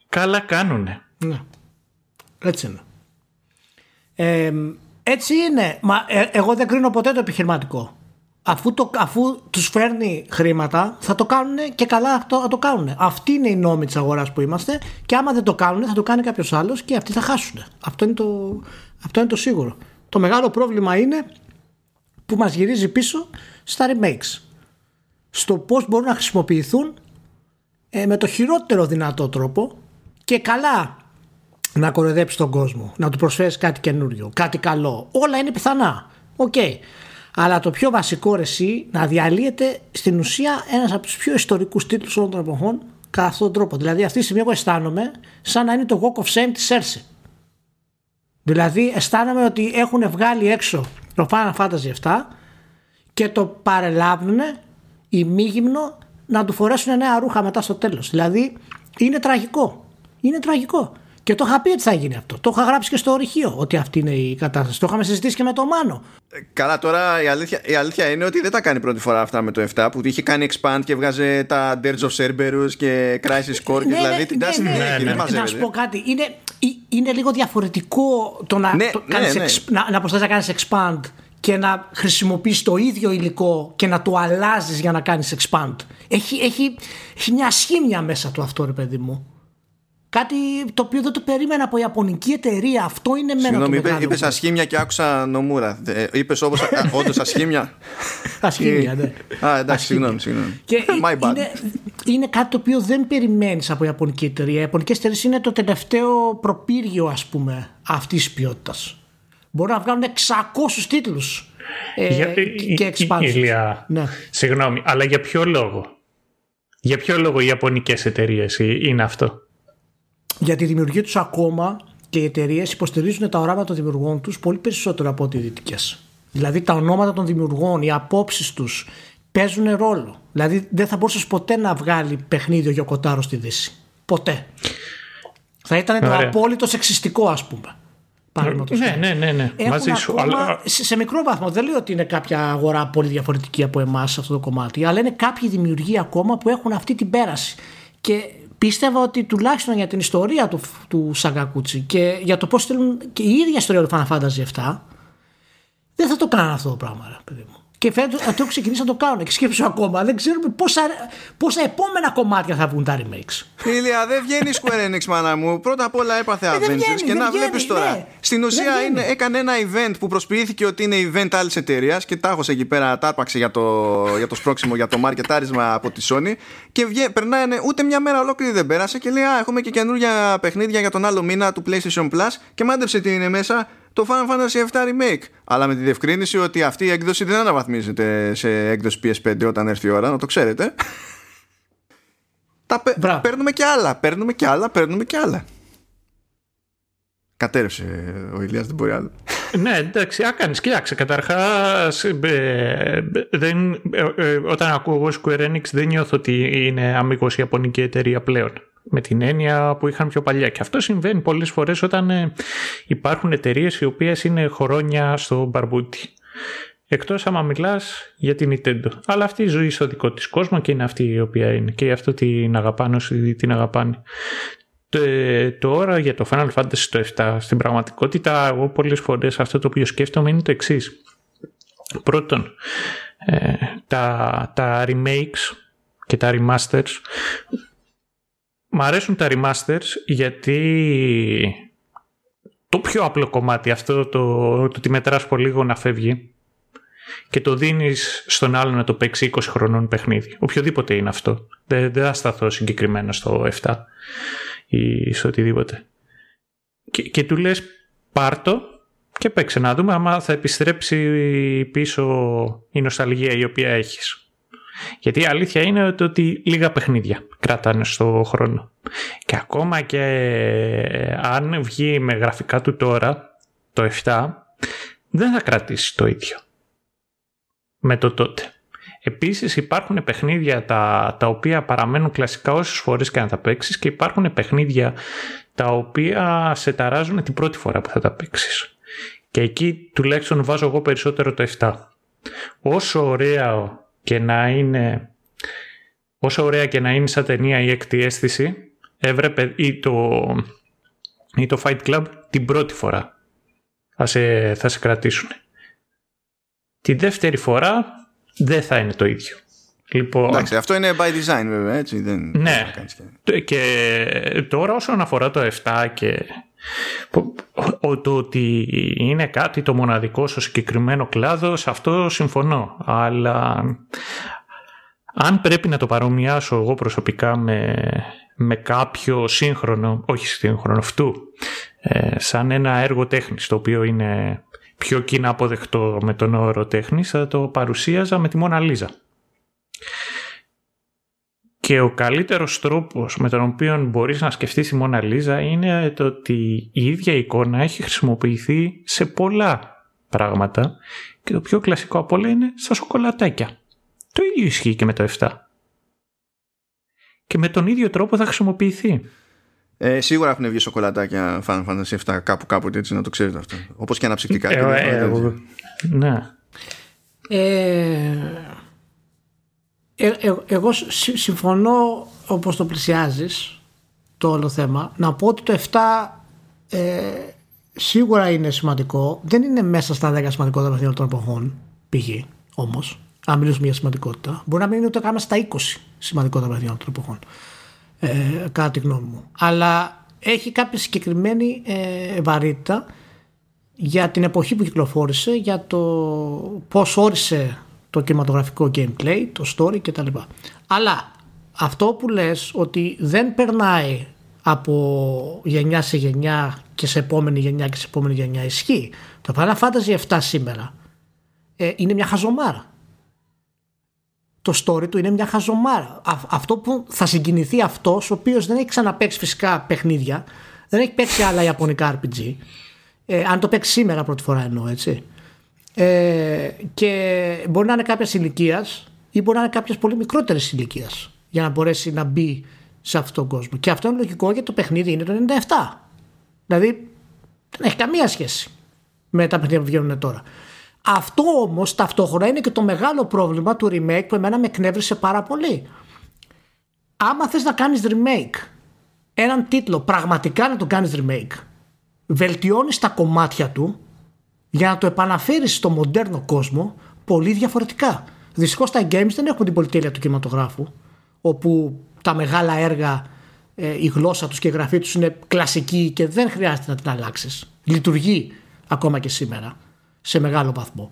καλά κάνουνε. Ναι. Έτσι είναι. Ε, έτσι είναι. Μα ε, εγώ δεν κρίνω ποτέ το επιχειρηματικό. Αφού, το, αφού τους φέρνει χρήματα θα το κάνουν και καλά αυτό θα το κάνουν. Αυτή είναι η νόμη της αγοράς που είμαστε και άμα δεν το κάνουν θα το κάνει κάποιος άλλος και αυτοί θα χάσουν. Αυτό είναι το, αυτό είναι το σίγουρο. Το μεγάλο πρόβλημα είναι που μας γυρίζει πίσω στα remakes. Στο πώς μπορούν να χρησιμοποιηθούν ε, με το χειρότερο δυνατό τρόπο και καλά να κοροϊδέψεις τον κόσμο, να του προσφέρεις κάτι καινούριο, κάτι καλό. Όλα είναι πιθανά. Οκ. Okay. Αλλά το πιο βασικό ρεσί να διαλύεται στην ουσία ένας από τους πιο ιστορικούς τίτλους όλων των εποχών κατά αυτόν τον τρόπο. Δηλαδή, αυτή τη στιγμή εγώ αισθάνομαι σαν να είναι το Walk of Shame της Cersei. Δηλαδή, αισθάνομαι ότι έχουν βγάλει έξω το Final Fantasy 7 και το παρελάβουν ημίγυμνο να του φορέσουν νέα ρούχα μετά στο τέλος. Δηλαδή, είναι τραγικό. Είναι τραγικό. Και το είχα πει ότι θα γίνει αυτό. Το είχα γράψει και στο ορυχείο ότι αυτή είναι η κατάσταση. Το είχαμε συζητήσει και με το Μάνο. Ε, καλά, τώρα η αλήθεια, η αλήθεια είναι ότι δεν τα κάνει πρώτη φορά αυτά με το 7 που είχε κάνει expand και βγάζε τα Dirge of Cerberus και Crisis Core. ναι, δηλαδή ναι, την τάση ναι, ναι, ναι, ναι, Να σου πω κάτι. Είναι, είναι λίγο διαφορετικό το να, Ναι, το ναι, κάνεις ναι. εξ- να, να προσπαθείς να κάνεις expand και να χρησιμοποιείς το ίδιο υλικό και να το αλλάζεις για να κάνεις expand. Έχει, έχει, έχει μια σχήμια μέσα του αυτό ρε παιδί μου. Κάτι το οποίο δεν το περίμενα από ιαπωνική εταιρεία. Αυτό είναι μένα το Συγγνώμη, είπε, μεγάλο. είπες ασχήμια και άκουσα νομούρα. Ε, είπες όπως όντως ασχήμια. [LAUGHS] Ασχήμια, ναι. Α, εντάξει, Ασχήμια. συγγνώμη, συγγνώμη. Και [LAUGHS] My bad. είναι, είναι κάτι το οποίο δεν περιμένεις από ιαπωνική εταιρεία. Οι ιαπωνικές εταιρείες είναι το τελευταίο προπύργιο, ας πούμε, αυτής της ποιότητας. Μπορούν να βγάλουν 600 τίτλους ε, Για- και expansions. Ηλία, Ναι. Συγγνώμη, αλλά για ποιο λόγο; Για ποιο λόγο οι Ιαπωνικές εταιρείες είναι αυτό; Για τη δημιουργία τους ακόμα και οι εταιρείες υποστηρίζουν τα οράματα των δημιουργών τους πολύ περισσότερο από ό,τι οι δυτικές. Δηλαδή τα ονόματα των δημιουργών, οι απόψεις τους παίζουν ρόλο. Δηλαδή δεν θα μπορούσες ποτέ να βγάλει παιχνίδι ο Γιοκοτάρο στη Δύση. Ποτέ. Θα ήταν το Ωραία. απόλυτο σεξιστικό, ας πούμε. Παραδείγματος Ναι, χάρη. ναι, ναι, ναι. Έχουν Μαζί σου. ακόμα, Αλλά, σε, σε μικρό βαθμό. Δεν λέω ότι είναι κάποια αγορά πολύ διαφορετική από εμάς σε αυτό το κομμάτι, αλλά είναι κάποιοι δημιουργοί ακόμα που έχουν αυτή την πέραση. Και πίστευα ότι τουλάχιστον για την ιστορία του, του Σαγκακούτσι και για το πώς θέλουν και η ίδια ιστορία του Final Fantasy 7, δεν θα το κάνουν αυτό το πράγμα, ρε παιδί μου. Και φαίνεται ότι το ξεκινήσει να το κάνουν. Και σκέψου ακόμα, δεν ξέρουμε πόσα, πόσα επόμενα κομμάτια θα βγουν τα remakes. Ηλία, δεν βγαίνει Square Enix, μάνα μου. Πρώτα απ' όλα έπαθε Ε, δεν Avengers βγαίνει, και δεν να βγαίνει, βλέπει τώρα. ναι. Στην Δεν ουσία βγαίνει. είναι, έκανε ένα event που προσποιήθηκε ότι είναι event άλλης εταιρείας και τάχωσε εκεί πέρα, τάρπαξε για το, για το σπρώξιμο, για το μαρκετάρισμα από τη Sony. Και βγε, περνάνε ούτε μια μέρα ολόκληρη δεν πέρασε και λέει Α, έχουμε και καινούργια παιχνίδια για τον άλλο μήνα του PlayStation Plus και μάντεψε τι είναι μέσα. Το Final Fantasy VII Remake. Αλλά με τη διευκρίνηση ότι αυτή η έκδοση δεν αναβαθμίζεται σε έκδοση PS5 όταν έρθει η ώρα, να το ξέρετε. Τα πε- Μπράβο. παίρνουμε και άλλα, παίρνουμε και άλλα, παίρνουμε και άλλα. Κατέρευσε ο Ηλίας, δεν μπορεί άλλο. ναι, εντάξει, άκανες. Κοιτάξτε, καταρχάς, ε, δεν, ε, ε, όταν ακούω εγώ Square Enix δεν νιώθω ότι είναι αμυγός Ιαπωνική εταιρεία πλέον. Με την έννοια που είχαν πιο παλιά. Και αυτό συμβαίνει πολλές φορές όταν ε, υπάρχουν εταιρείες οι οποίες είναι χρόνια στο μπαρμπούτι. Εκτός άμα μιλάς για την Nintendo. Αλλά αυτή η ζωή στο δικό της κόσμο και είναι αυτή η οποία είναι. Και γι' αυτό την αγαπάνε όσοι την αγαπάνε. Το, τώρα για το Final Fantasy το 7 στην πραγματικότητα εγώ πολλές φορές αυτό το οποίο σκέφτομαι είναι το εξής. Πρώτον, ε, τα, τα remakes και τα remasters μ' αρέσουν τα remasters γιατί το πιο απλό κομμάτι αυτό το, το ότι μετράς πολύ λίγο να φεύγει και το δίνεις στον άλλο να το παίξει 20 χρονών παιχνίδι. Οποιοδήποτε είναι αυτό. Δεν, δεν θα σταθώ συγκεκριμένα στο 7 ή σε οτιδήποτε. Και, και του λες πάρτο και παίξε να δούμε άμα θα επιστρέψει πίσω η νοσταλγία η οποία έχεις. Γιατί η αλήθεια είναι ότι, ότι λίγα παιχνίδια κρατάνε στο χρόνο. Και ακόμα και αν βγει με γραφικά του τώρα, το 7, δεν θα κρατήσει το ίδιο με το τότε. Επίσης υπάρχουν παιχνίδια τα, τα οποία παραμένουν κλασικά όσες φορές και να τα παίξεις και υπάρχουν παιχνίδια τα οποία σε ταράζουν την πρώτη φορά που θα τα παίξεις. Και εκεί τουλάχιστον βάζω εγώ περισσότερο το 7. Όσο ωραία και να είναι όσο ωραία και να είναι σαν ταινία η έκτη αίσθηση έβρεπε ή το, ή το Fight Club την πρώτη φορά θα σε, θα σε κρατήσουν. Τη δεύτερη φορά δεν θα είναι το ίδιο. Λοιπόν, Εντάξει, αυτό είναι by design βέβαια, έτσι. Δεν Ναι. δεν θα κάνεις και- και τώρα όσον αφορά το 7 και που- ο- το ότι είναι κάτι το μοναδικό στο συγκεκριμένο κλάδο, σε αυτό συμφωνώ. Αλλά αν πρέπει να το παρομοιάσω εγώ προσωπικά με, με κάποιο σύγχρονο, όχι σύγχρονο αυτού, ε, σαν ένα έργο τέχνης το οποίο είναι πιο κοινά αποδεκτό με τον όρο τέχνης, θα το παρουσίαζα με τη Μόνα Λίζα. Και ο καλύτερος τρόπος με τον οποίο μπορείς να σκεφτείς τη Μόνα Λίζα είναι το ότι η ίδια εικόνα έχει χρησιμοποιηθεί σε πολλά πράγματα και το πιο κλασικό από όλα είναι στα σοκολατάκια. Το ίδιο ισχύει και με το 7. Και με τον ίδιο τρόπο θα χρησιμοποιηθεί. Ε, σίγουρα έχουν βγει σοκολατάκια Final Fantasy 7 κάπου κάποτε έτσι να το ξέρετε αυτό. Όπως και αναψυκτικά. και Ε, τέτοια, ε, έτσι. εγώ- ναι. Ε, ε, ε, εγώ συ- συμφωνώ όπως το πλησιάζεις το όλο θέμα. Να πω ότι το 7 ε, σίγουρα είναι σημαντικό. Δεν είναι μέσα στα 10 σημαντικότερα παιχνίδια των εποχών, π.χ. όμως. Αν μιλήσουμε για σημαντικότητα. Μπορεί να μην είναι ούτε καν στα 20 σημαντικότερα παιχνίδια των εποχών. Ε, κατά τη γνώμη μου. Αλλά έχει κάποια συγκεκριμένη ε, βαρύτητα για την εποχή που κυκλοφόρησε, για το πώς όρισε το κινηματογραφικό gameplay, το story κτλ. Αλλά αυτό που λες ότι δεν περνάει από γενιά σε γενιά και σε επόμενη γενιά και σε επόμενη γενιά ισχύει. Το Final Fantasy 7 σήμερα ε, είναι μια χαζομάρα. Το story του είναι μια χαζομάρα. αυτό που θα συγκινηθεί αυτός ο οποίος δεν έχει ξαναπαίξει φυσικά παιχνίδια, δεν έχει παίξει άλλα ιαπωνικά RPG, ε, αν το παίξει σήμερα πρώτη φορά εννοώ έτσι. Ε, και μπορεί να είναι κάποιας ηλικίας ή μπορεί να είναι κάποια πολύ μικρότερη ηλικίας για να μπορέσει να μπει σε αυτόν τον κόσμο. Και αυτό είναι λογικό γιατί το παιχνίδι είναι το 97. Δηλαδή δεν έχει καμία σχέση με τα παιχνίδια που βγαίνουν τώρα. Αυτό όμως ταυτόχρονα είναι και το μεγάλο πρόβλημα του remake που εμένα με εκνεύρισε πάρα πολύ. Άμα θες να κάνεις remake έναν τίτλο, πραγματικά να το κάνεις remake, βελτιώνεις τα κομμάτια του για να το επαναφέρεις στο μοντέρνο κόσμο πολύ διαφορετικά. Δυστυχώς τα games δεν έχουν την πολυτέλεια του κινηματογράφου, όπου τα μεγάλα έργα, ε, η γλώσσα τους και η γραφή τους είναι κλασική και δεν χρειάζεται να την αλλάξεις. Λειτουργεί ακόμα και σήμερα σε μεγάλο βαθμό.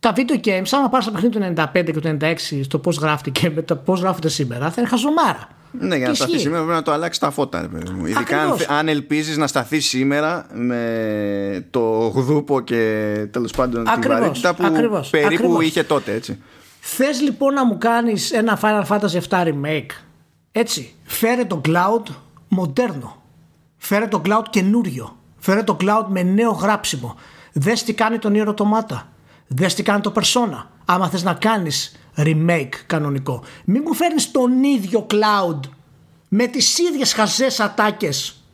Τα video games, άμα πάρει τα παιχνίδια του 95 και του 96 στο πώς γράφτηκε με το πώς γράφονται σήμερα, θα είναι χαζομάρα. Ναι, για να σταθεί σήμερα πρέπει να το αλλάξει τα φώτα. Ρε, Ειδικά αν, αν ελπίζεις να σταθεί σήμερα με το γδούπο και τέλος πάντων ακριβώς, την βαρύτητα που ακριβώς, περίπου ακριβώς. είχε τότε. Έτσι. Θες λοιπόν να μου κάνεις ένα Final Fantasy 7 remake έτσι, φέρε το cloud μοντέρνο. Φέρε το cloud καινούριο. Φέρε το cloud με νέο γράψιμο. Δες τι κάνει τον Nier Automata. Δες τι κάνει το Persona. Άμα θες να κάνεις remake κανονικό. Μην μου φέρνεις τον ίδιο cloud με τις ίδιες χαζές ατάκες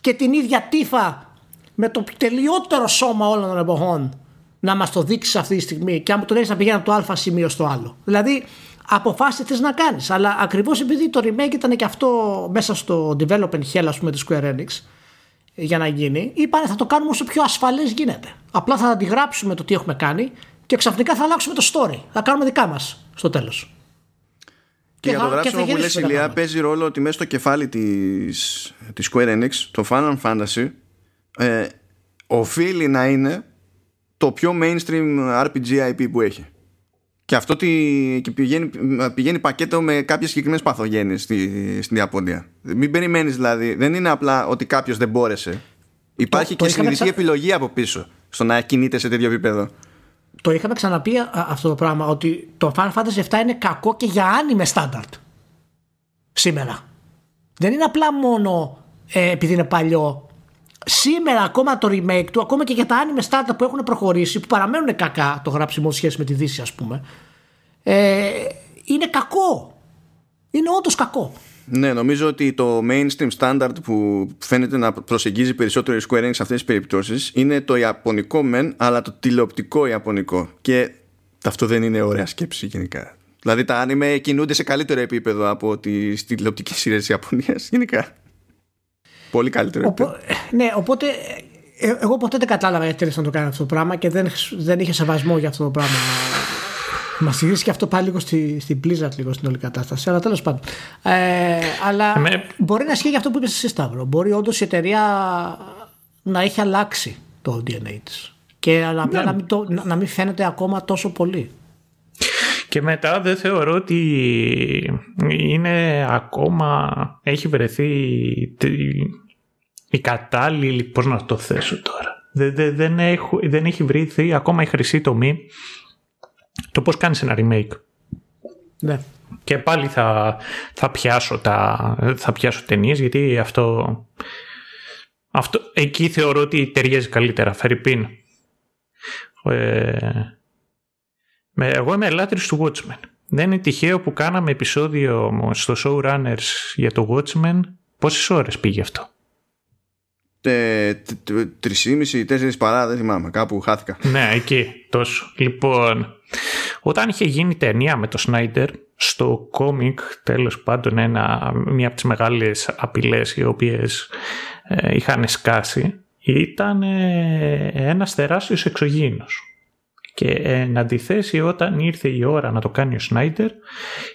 και την ίδια τύφα με το τελειότερο σώμα όλων των εποχών να μας το δείξεις αυτή τη στιγμή και αν μου το λέει να πηγαίνει από το α σημείο στο άλλο. Δηλαδή αποφάσισε τις να κάνεις. Αλλά ακριβώς επειδή το remake ήταν και αυτό μέσα στο development hell, ας πούμε, της Square Enix, για να γίνει, είπανε θα το κάνουμε όσο πιο ασφαλές γίνεται. Απλά θα αντιγράψουμε το τι έχουμε κάνει και ξαφνικά θα αλλάξουμε το story. Θα κάνουμε δικά μας στο τέλος. Και, και για το γράψιμο που λες Ηλία παίζει ρόλο ότι μέσα στο κεφάλι της, της Square Enix το Final Fantasy ε, οφείλει να είναι το πιο mainstream RPG IP που έχει. Και αυτό και πηγαίνει, πηγαίνει πακέτο με κάποιες συγκεκριμένες παθογένειες στη, στην Ιαπωνία. Μην περιμένεις δηλαδή, δεν είναι απλά ότι κάποιος δεν μπόρεσε. Υπάρχει το, και συνειδητή επιλογή από πίσω στο να κινείται σε τέτοιο επίπεδο. Το είχαμε ξαναπεί αυτό το πράγμα, ότι το Final Fantasy 7 είναι κακό και για άνιμε στάνταρτ. Σήμερα. Δεν είναι απλά μόνο ε, επειδή είναι παλιό. Σήμερα ακόμα το remake του, ακόμα και για τα anime startup που έχουν προχωρήσει, που παραμένουν κακά το γράψιμο σχέση με τη Δύση, ας πούμε, ε, είναι κακό. Είναι όντως κακό. Ναι, νομίζω ότι το mainstream standard που φαίνεται να προσεγγίζει περισσότερο η Square Enix σε αυτές τις περιπτώσεις είναι το ιαπωνικό μεν, αλλά το τηλεοπτικό ιαπωνικό. Και αυτό δεν είναι ωραία σκέψη γενικά. Δηλαδή τα άνιμε κινούνται σε καλύτερο επίπεδο από τις τηλεοπτικές σειρές της Ιαπωνίας γενικά. Πολύ καλύτερο Οπό, Ναι, οπότε ε, εγώ ποτέ δεν κατάλαβα γιατί να το κάνει αυτό το πράγμα και δεν, δεν είχε σεβασμό για αυτό το πράγμα Μας γυρίσει και αυτό πάλι λίγο στη, στην Blizzard, λίγο στην όλη κατάσταση. Αλλά τέλος πάντων. Ε, αλλά μπορεί να ισχύει για αυτό που είπες εσύ, Σταύρο. Μπορεί όντως η εταιρεία να έχει αλλάξει το DNA της. Και απλά ναι. να, μην το, να μην φαίνεται ακόμα τόσο πολύ. Και μετά δεν θεωρώ ότι είναι ακόμα έχει βρεθεί η κατάλληλη, πώς να το θέσω τώρα. Δεν, δεν, έχω, δεν έχει βρεθεί ακόμα η χρυσή τομή το πώς κάνεις ένα remake. Ναι. Και πάλι θα, θα πιάσω, τα, θα πιάσω ταινίες γιατί αυτό, αυτό εκεί θεωρώ ότι ταιριάζει καλύτερα. Φερρυπίν. Ε, εγώ είμαι ελάτρης του Watchmen. Δεν είναι τυχαίο που κάναμε επεισόδιο στο Showrunners για το Watchmen. Πόσες ώρες πήγε αυτό; Τρει ή τέσσερις παρά, δεν θυμάμαι. Κάπου χάθηκα. Ναι, εκεί τόσο. Λοιπόν, όταν είχε γίνει ταινία με το Σνάιντερ, στο κόμικ τέλος πάντων ένα, μία από τις μεγάλες απειλές οι οποίες ε, είχαν σκάσει ήταν ε, ένας τεράστιος εξωγήινος. Και εν αντιθέσει όταν ήρθε η ώρα να το κάνει ο Σνάιντερ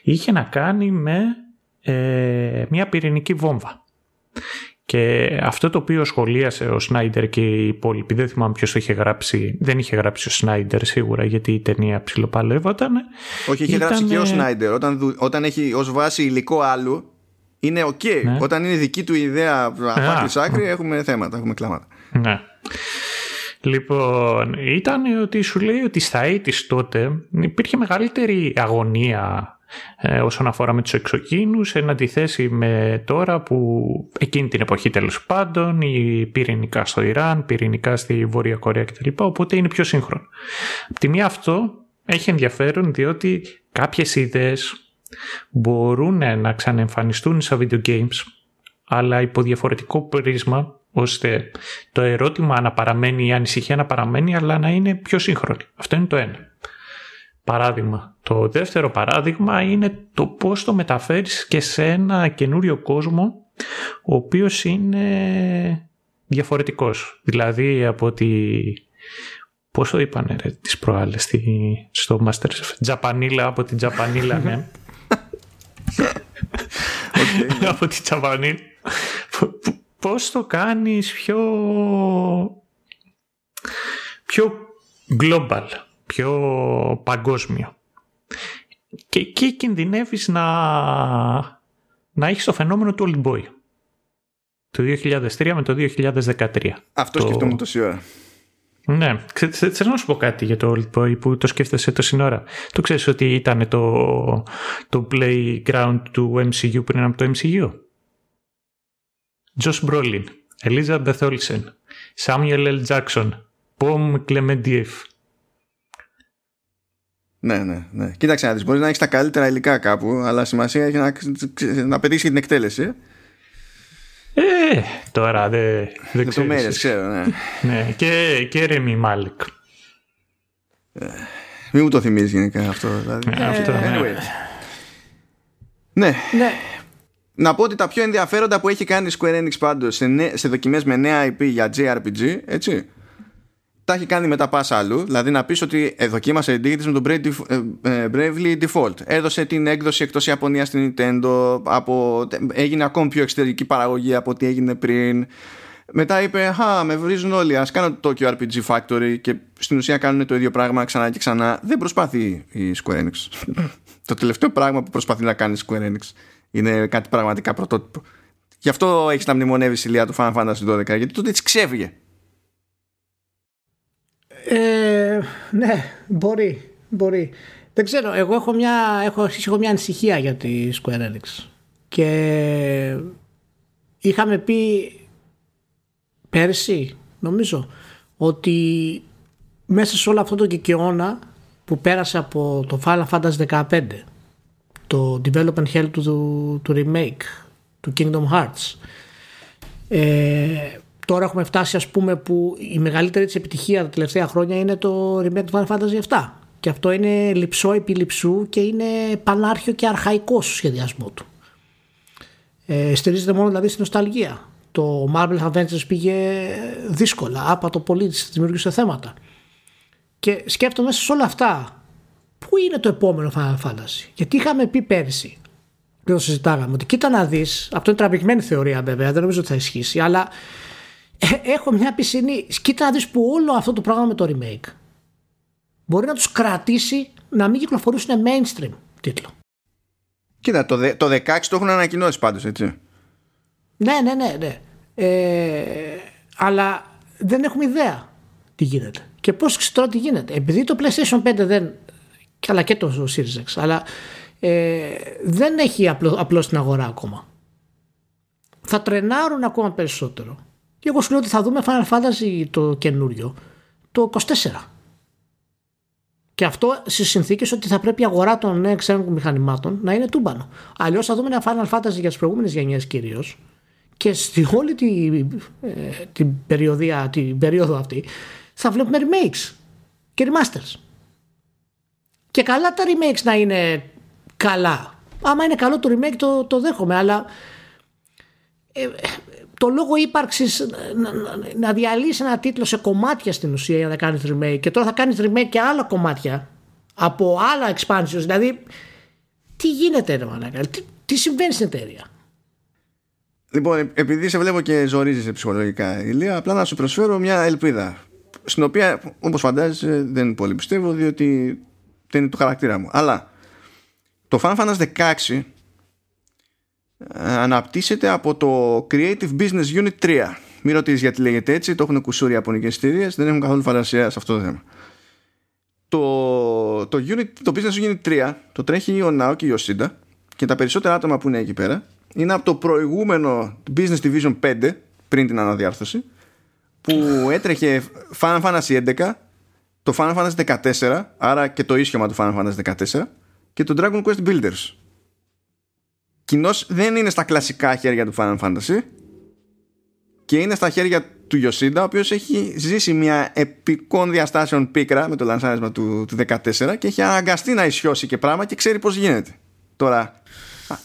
είχε να κάνει με ε, μια πυρηνική βόμβα. Και αυτό το οποίο σχολίασε ο Σνάιντερ και οι υπόλοιποι, δεν θυμάμαι ποιος το είχε γράψει, δεν είχε γράψει ο Σνάιντερ σίγουρα γιατί η ταινία ψιλοπαλεύονταν. Όχι, είχε γράψει και ο Σνάιντερ. Όταν, όταν έχει ως βάση υλικό άλλου, είναι οκ. Ναι. Όταν είναι δική του ιδέα από άκρη άκρη, έχουμε θέματα, έχουμε κλάματα. Ναι. Λοιπόν, ήταν ότι σου λέει ότι στα 80s τότε υπήρχε μεγαλύτερη αγωνία ε, όσον αφορά με τους εξωγήινους εν αντιθέσει με τώρα που εκείνη την εποχή τέλος πάντων η πυρηνικά στο Ιράν, πυρηνικά στη Βόρεια Κορέα κτλ. Οπότε είναι πιο σύγχρονο. Από τη μία αυτό έχει ενδιαφέρον διότι κάποιες ιδέες μπορούν να ξανεμφανιστούν σε video games αλλά υπό διαφορετικό πρίσμα ώστε το ερώτημα να παραμένει, η ανησυχία να παραμένει αλλά να είναι πιο σύγχρονη. Αυτό είναι το ένα παράδειγμα. Το δεύτερο παράδειγμα είναι το πώς το μεταφέρεις και σε ένα καινούριο κόσμο ο οποίος είναι διαφορετικός. Δηλαδή από τη... Πώς το είπανε ρε, τις προάλλες στο Masterchef; Τζαπανίλα από την Τζαπανίλα, ναι. okay. από την Τζαπανίλα. Πώς το κάνεις πιο... πιο global; Πιο παγκόσμιο. Και εκεί κινδυνεύεις να, να έχεις το φαινόμενο του Old Boy. Το 2003 με το 2013. Αυτό το... σκεφτόμουν τόση ώρα. Ναι, θέλω να σου πω κάτι για το Old Boy που το σκέφτεσαι τόση ώρα; Το ξέρεις ότι ήταν το, το playground του MCU πριν από το MCU. Josh Brolin, Elizabeth Olsen, Samuel L. Jackson, Pom Clementieff, ναι, ναι, ναι. Κοίταξε να δεις. Μπορείς να έχεις τα καλύτερα υλικά κάπου, αλλά σημασία έχει να, να πετύχεις την εκτέλεση. Ε, τώρα δεν δε ξέρω. ξέρω, ναι. ναι. Και, και Ρέμι Μάλικ. Ε, μην μου το θυμίζεις γενικά αυτό. Δηλαδή. Ε, αυτό ναι. anyway. ναι. ναι. Να πω ότι τα πιο ενδιαφέροντα που έχει κάνει η Square Enix πάντως σε, νέ, σε δοκιμές με νέα IP για JRPG, έτσι, τα έχει κάνει μετά πα αλλού. Δηλαδή να πεις ότι ε, δοκίμασε την με τον ε, ε, Bravely Default. Έδωσε την έκδοση εκτός Ιαπωνίας στην Nintendo. Από, έγινε ακόμη πιο εξωτερική παραγωγή από ό,τι έγινε πριν. Μετά είπε, Χα, με βρίζουν όλοι. Α κάνω το Tokyo RPG Factory και στην ουσία κάνουν το ίδιο πράγμα ξανά και ξανά. Δεν προσπαθεί η Square Enix. [LAUGHS] το τελευταίο πράγμα που προσπαθεί να κάνει η Square Enix είναι κάτι πραγματικά πρωτότυπο. Γι' αυτό έχεις να μνημονεύεις η Λία του Final Fantasy 12, γιατί τότε τη ξέφυγε. Ε, ναι, μπορεί, μπορεί. Δεν ξέρω, εγώ έχω μια, έχω, έχω μια ανησυχία για τη Square Enix. Και είχαμε πει πέρσι, νομίζω, ότι μέσα σε όλο αυτό το κικαιώνα που πέρασε από το Final Fantasy 15 το development hell του, του, remake του Kingdom Hearts ε, τώρα έχουμε φτάσει ας πούμε που η μεγαλύτερη της επιτυχία τα τελευταία χρόνια είναι το remake του Final Fantasy 7 και αυτό είναι λυψό επί λυψού και είναι πανάρχιο και αρχαϊκό στο σχεδιασμό του. Ε, στηρίζεται μόνο δηλαδή στην νοσταλγία. Το Marvel Avengers πήγε δύσκολα, άπατο πολύ, δημιουργήσε θέματα. Και σκέφτομαι σε όλα αυτά, πού είναι το επόμενο Final Fantasy; Γιατί είχαμε πει πέρσι, και το συζητάγαμε, ότι κοίτα να δεις, αυτό είναι τραβηγμένη θεωρία βέβαια, δεν νομίζω ότι θα ισχύσει, αλλά ε, έχω μια πισινή. Κοίτα να δεις που όλο αυτό το πράγμα με το remake μπορεί να τους κρατήσει να μην κυκλοφορήσουν mainstream τίτλο. Κοίτα, το, το 16 το έχουν ανακοινώσει πάντως, έτσι. Ναι, ναι, ναι. ναι. Ε, αλλά δεν έχουμε ιδέα τι γίνεται. Και πώς ξέρω τι γίνεται. Επειδή το PlayStation 5 δεν. Καλά και το Series X, αλλά ε, δεν έχει απλώ, απλώς την αγορά ακόμα. Θα τρενάρουν ακόμα περισσότερο. Και εγώ σου λέω ότι θα δούμε Final Fantasy το καινούριο το 24. Και αυτό στις συνθήκες ότι θα πρέπει η αγορά των νέων ξένων μηχανημάτων να είναι τούμπανο. Αλλιώς θα δούμε ένα Final Fantasy για τις προηγούμενες γενιές κυρίως και στη όλη την, ε, την, περιοδία, την περίοδο αυτή θα βλέπουμε remakes και remasters. Και καλά τα remakes να είναι καλά. Άμα είναι καλό το remake το, το δέχομαι, αλλά ε, το λόγο ύπαρξης να, να, να, διαλύσει ένα τίτλο σε κομμάτια στην ουσία για να κάνει remake και τώρα θα κάνει remake και άλλα κομμάτια από άλλα expansions. Δηλαδή, τι γίνεται, ρε μαλάκα, τι, τι συμβαίνει στην εταιρεία; Λοιπόν, ε, επειδή σε βλέπω και ζορίζεσαι ψυχολογικά, Ηλία, απλά να σου προσφέρω μια ελπίδα. Στην οποία, όπως φαντάζεσαι, δεν πολύ πιστεύω, διότι δεν είναι το χαρακτήρα μου. Αλλά το Final Fantasy 16 ε, αναπτύσσεται από το Creative Business Unit 3. Μην ρωτήσεις γιατί λέγεται έτσι, το έχουν κουσούρει οι Ιαπωνικέ εταιρείες, δεν έχουν καθόλου φαντασία σε αυτό το θέμα. Το, το, unit, το Business Unit 3 το τρέχει ο Νάο και η Yoshida και τα περισσότερα άτομα που είναι εκεί πέρα είναι από το προηγούμενο Business Division 5 πριν την αναδιάρθρωση που έτρεχε Final Fantasy 11 το Final Fantasy 14 άρα και το ίσιομα του Final Fantasy 14 και το Dragon Quest Builders κοινώ δεν είναι στα κλασικά χέρια του Final Fantasy και είναι στα χέρια του Yoshida ο οποίος έχει ζήσει μια επικών διαστάσεων πίκρα με το λανσάρισμα του, του 14 και έχει αναγκαστεί να ισιώσει και πράγμα και ξέρει πως γίνεται. Τώρα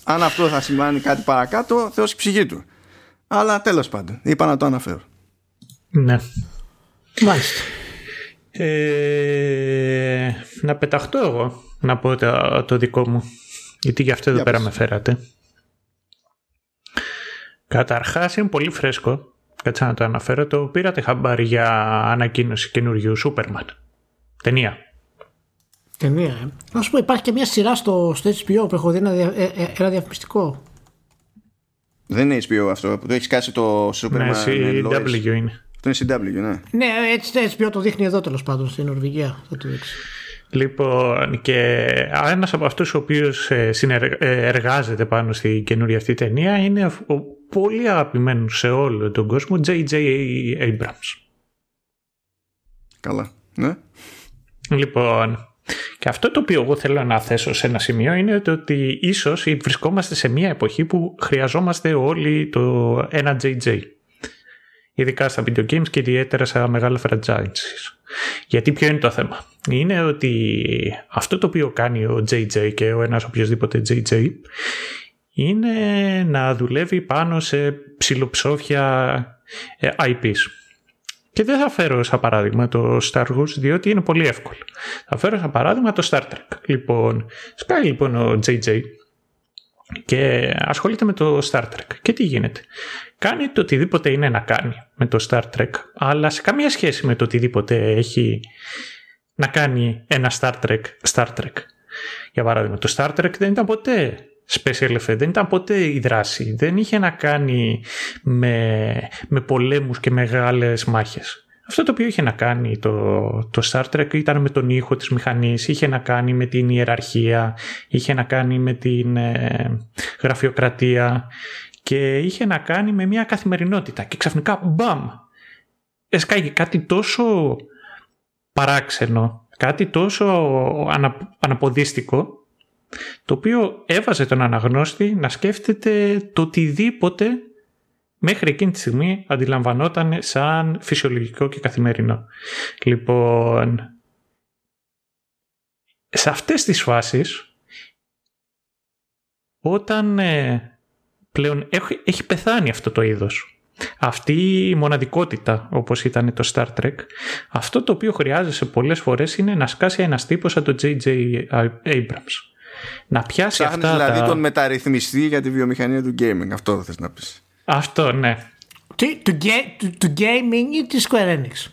αν αυτό θα σημαίνει κάτι παρακάτω θεός η ψυχή του. Αλλά τέλος πάντων είπα να το αναφέρω. Ναι. Μάλιστα. Ε, να πεταχτώ εγώ να πω το, το δικό μου. Γιατί γι' αυτό εδώ πέρα με φέρατε. Καταρχάς είναι πολύ φρέσκο. Κάτσε να το αναφέρω. Το πήρατε χαμπάρι για ανακοίνωση καινούριου Superman. Ταινία. Ταινία, ε. Να σου πω, υπάρχει και μια σειρά στο, στο HBO που έχω δει ένα, δια, ε, ε, ένα διαφημιστικό. Δεν είναι HBO αυτό. Το έχεις κάσει το Superman. Ναι, CW είναι. Αυτό είναι CW, ναι. Ναι, έτσι το HBO το δείχνει εδώ τέλος πάντων στην Νορβηγία. Θα το δείξει. Λοιπόν, και ένας από αυτούς ο οποίος ε, εργάζεται πάνω στη καινούρια αυτή ταινία είναι ο πολύ αγαπημένος σε όλο τον κόσμο J.J. Abrams. Καλά, ναι. Λοιπόν, και αυτό το οποίο εγώ θέλω να θέσω σε ένα σημείο είναι το ότι ίσως βρισκόμαστε σε μια εποχή που χρειαζόμαστε όλοι το ένα JJ. Ειδικά στα video games και ιδιαίτερα σε μεγάλα franchises. Γιατί ποιο είναι το θέμα; Είναι ότι αυτό το οποίο κάνει ο JJ και ο ένας οποιοδήποτε JJ είναι να δουλεύει πάνω σε ψιλοψόφια ε, IPs. Και δεν θα φέρω σαν παράδειγμα το Star Wars διότι είναι πολύ εύκολο. Θα φέρω σαν παράδειγμα το Star Trek. Λοιπόν, σκάει λοιπόν ο JJ και ασχολείται με το Star Trek. Και τι γίνεται; Κάνει το οτιδήποτε είναι να κάνει με το Star Trek, αλλά σε καμία σχέση με το οτιδήποτε έχει να κάνει ένα Star Trek, Star Trek. Για παράδειγμα, το Star Trek δεν ήταν ποτέ special effect, δεν ήταν ποτέ η δράση. Δεν είχε να κάνει με, με πολέμους και μεγάλες μάχες. Αυτό το οποίο είχε να κάνει το, το Star Trek ήταν με τον ήχο της μηχανής, είχε να κάνει με την ιεραρχία, είχε να κάνει με την ε, γραφειοκρατία. Και είχε να κάνει με μια καθημερινότητα. Και ξαφνικά μπαμ! Εσκάγει κάτι τόσο παράξενο, κάτι τόσο ανα, αναποδίστικο το οποίο έβαζε τον αναγνώστη να σκέφτεται το οτιδήποτε μέχρι εκείνη τη στιγμή αντιλαμβανόταν σαν φυσιολογικό και καθημερινό. Λοιπόν, σε αυτές τις φάσεις, όταν ε, πλέον έχει, έχει πεθάνει αυτό το είδος, αυτή η μοναδικότητα όπως ήταν το Star Trek, αυτό το οποίο χρειάζεσαι πολλές φορές είναι να σκάσει ένας τύπος σαν το J.J. Abrams. Να πιάσει Ψάχνεις αυτά δηλαδή τα... τον μεταρρυθμιστή για τη βιομηχανία του gaming. Αυτό θες να πεις. Αυτό, ναι. Τι, του, ga- του, του gaming ή της Square Enix;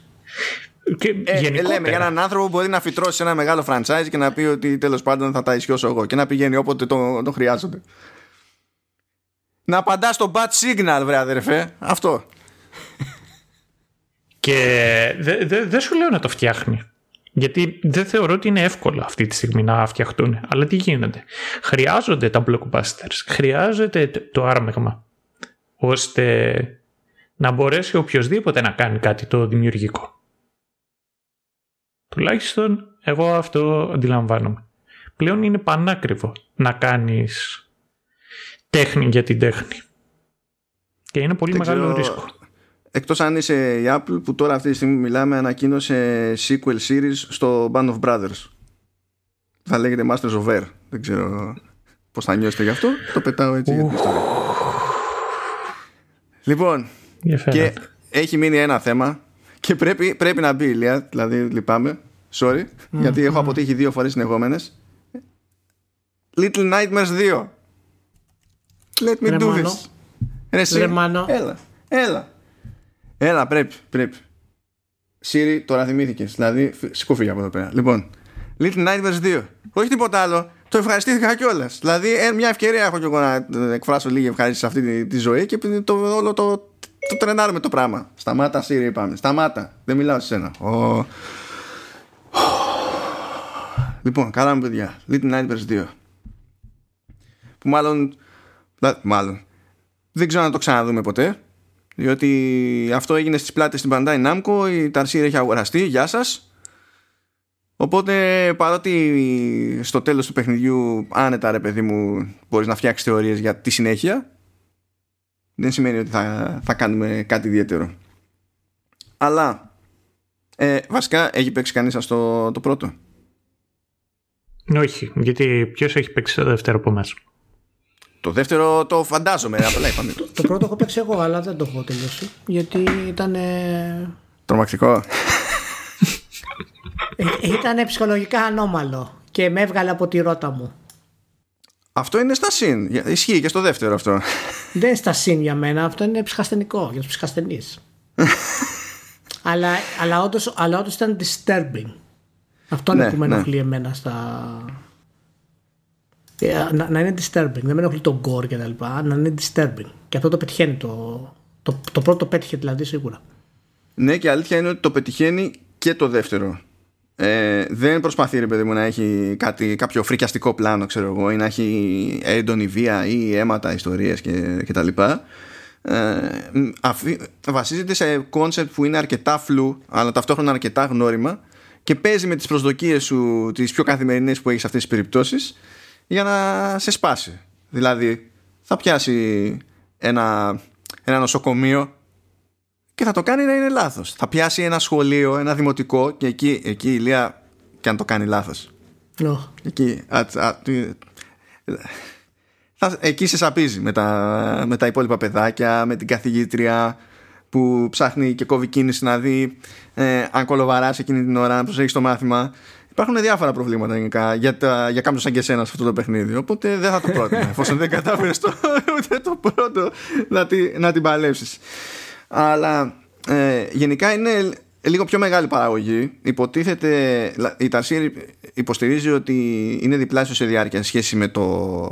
Και Ε, γενικότερα, λέμε για έναν άνθρωπο που μπορεί να φυτρώσει ένα μεγάλο franchise και να πει ότι τέλος πάντων θα τα ισιώσω εγώ και να πηγαίνει όποτε το, το χρειάζονται. Να απαντά στο bad signal, βρε αδερφέ. Αυτό. Και δεν δε, δεν σου λέω να το φτιάχνει. Γιατί δεν θεωρώ ότι είναι εύκολο αυτή τη στιγμή να φτιαχτούν. Αλλά τι γίνεται. Χρειάζονται τα blockbusters. Χρειάζεται το άρμεγμα. Ώστε να μπορέσει οποιοδήποτε να κάνει κάτι το δημιουργικό. Τουλάχιστον εγώ αυτό αντιλαμβάνομαι. Πλέον είναι πανάκριβο να κάνεις τέχνη για την τέχνη. Και είναι πολύ Δεν μεγάλο ξέρω- ρίσκο. Εκτός αν είσαι η Apple που τώρα αυτή τη στιγμή μιλάμε ανακοίνωσε sequel series στο Band of Brothers. Θα λέγεται Masters of Air. Δεν ξέρω πώς θα νιώσετε γι' αυτό. Το πετάω έτσι για την ιστορία. Λοιπόν, και έχει μείνει ένα θέμα και πρέπει, πρέπει να μπει Ηλία, δηλαδή λυπάμαι, sorry, γιατί έχω αποτύχει δύο φορές συνεχόμενες. Little Nightmares 2. Let me do this. Ρε, Έλα, έλα. Έλα, πρέπει, πρέπει. Siri, τώρα θυμήθηκες. Δηλαδή, σκούφυγε από εδώ πέρα. Λοιπόν, Little Nightmares 2. Όχι τίποτα άλλο. Το ευχαριστήθηκα κιόλας. Δηλαδή, ε, μια ευκαιρία έχω κι εγώ να εκφράσω λίγη ευχαρίστηση σε αυτή τη, ζωή και το, όλο το, το τρενάρουμε το πράγμα. Σταμάτα, Siri, είπαμε. Σταμάτα. Δεν μιλάω σε σένα. Ο... Λοιπόν, καλά μου παιδιά. Little Nightmares 2. Που μάλλον. Μάλλον. Δεν ξέρω να το ξαναδούμε ποτέ. Διότι αυτό έγινε στις πλάτες στην Bandai Namco, η Tarsier έχει αγοραστεί, γεια σας. Οπότε παρότι στο τέλος του παιχνιδιού άνετα ρε παιδί μου μπορείς να φτιάξεις θεωρίες για τη συνέχεια δεν σημαίνει ότι θα, θα κάνουμε κάτι ιδιαίτερο. Αλλά ε, βασικά έχει παίξει κανείς αυτό το πρώτο; Όχι, γιατί ποιος έχει παίξει το δεύτερο από εμάς; Το δεύτερο το φαντάζομαι, απλά είπαμε. το, το πρώτο έχω παίξει εγώ, αλλά δεν το έχω τελειώσει. Γιατί ήταν. Τρομακτικό. Ε, ήταν ψυχολογικά ανώμαλο και με έβγαλε από τη ρότα μου. Αυτό είναι στα συν. Ισχύει και στο δεύτερο αυτό. Δεν είναι στα συν για μένα. Αυτό είναι ψυχασθενικό για τους ψυχασθενείς. [LAUGHS] αλλά, αλλά, όντως, αλλά όντως ήταν disturbing. Αυτό είναι ναι, που με ναι. ενοχλεί εμένα στα, ε, να, να είναι disturbing. Δεν με ενοχλεί το gore και τα λοιπά, να είναι disturbing. Και αυτό το πετυχαίνει το, το, το πρώτο πέτυχε δηλαδή σίγουρα. Ναι και αλήθεια είναι ότι το πετυχαίνει και το δεύτερο. Ε, δεν προσπαθεί ρε παιδί μου να έχει κάτι, κάποιο φρικιαστικό πλάνο ξέρω εγώ ή να έχει έντονη βία ή αίματα ιστορίες και, και τα λοιπά ε, αφή, βασίζεται σε concept που είναι αρκετά φλου αλλά ταυτόχρονα αρκετά γνώριμα και παίζει με τις προσδοκίες σου τις πιο καθημερινές που έχεις σε αυτές τις περιπτώσεις για να σε σπάσει. Δηλαδή, θα πιάσει ένα, ένα νοσοκομείο και θα το κάνει να είναι λάθος. Θα πιάσει ένα σχολείο, ένα δημοτικό και εκεί, εκεί η Λία και αν το κάνει λάθος. No. Εκεί, θα, εκεί σε σαπίζει με τα, με τα υπόλοιπα παιδάκια, με την καθηγήτρια που ψάχνει και κόβει κίνηση να δει ε, αν κολοβαράσει εκείνη την ώρα, να προσέχεις το μάθημα. Υπάρχουν διάφορα προβλήματα γενικά για, τα, για κάποιον σαν και εσένα σε αυτό το παιχνίδι. Οπότε δεν θα το πρότεινα. [LAUGHS] εφόσον δεν κατάφερες το, ούτε το πρώτο να, τη, να την παλέψεις. Αλλά ε, γενικά είναι λίγο πιο μεγάλη παραγωγή. Υποτίθεται, η Tarsier υποστηρίζει ότι είναι διπλάσιο σε διάρκεια σε σχέση με το,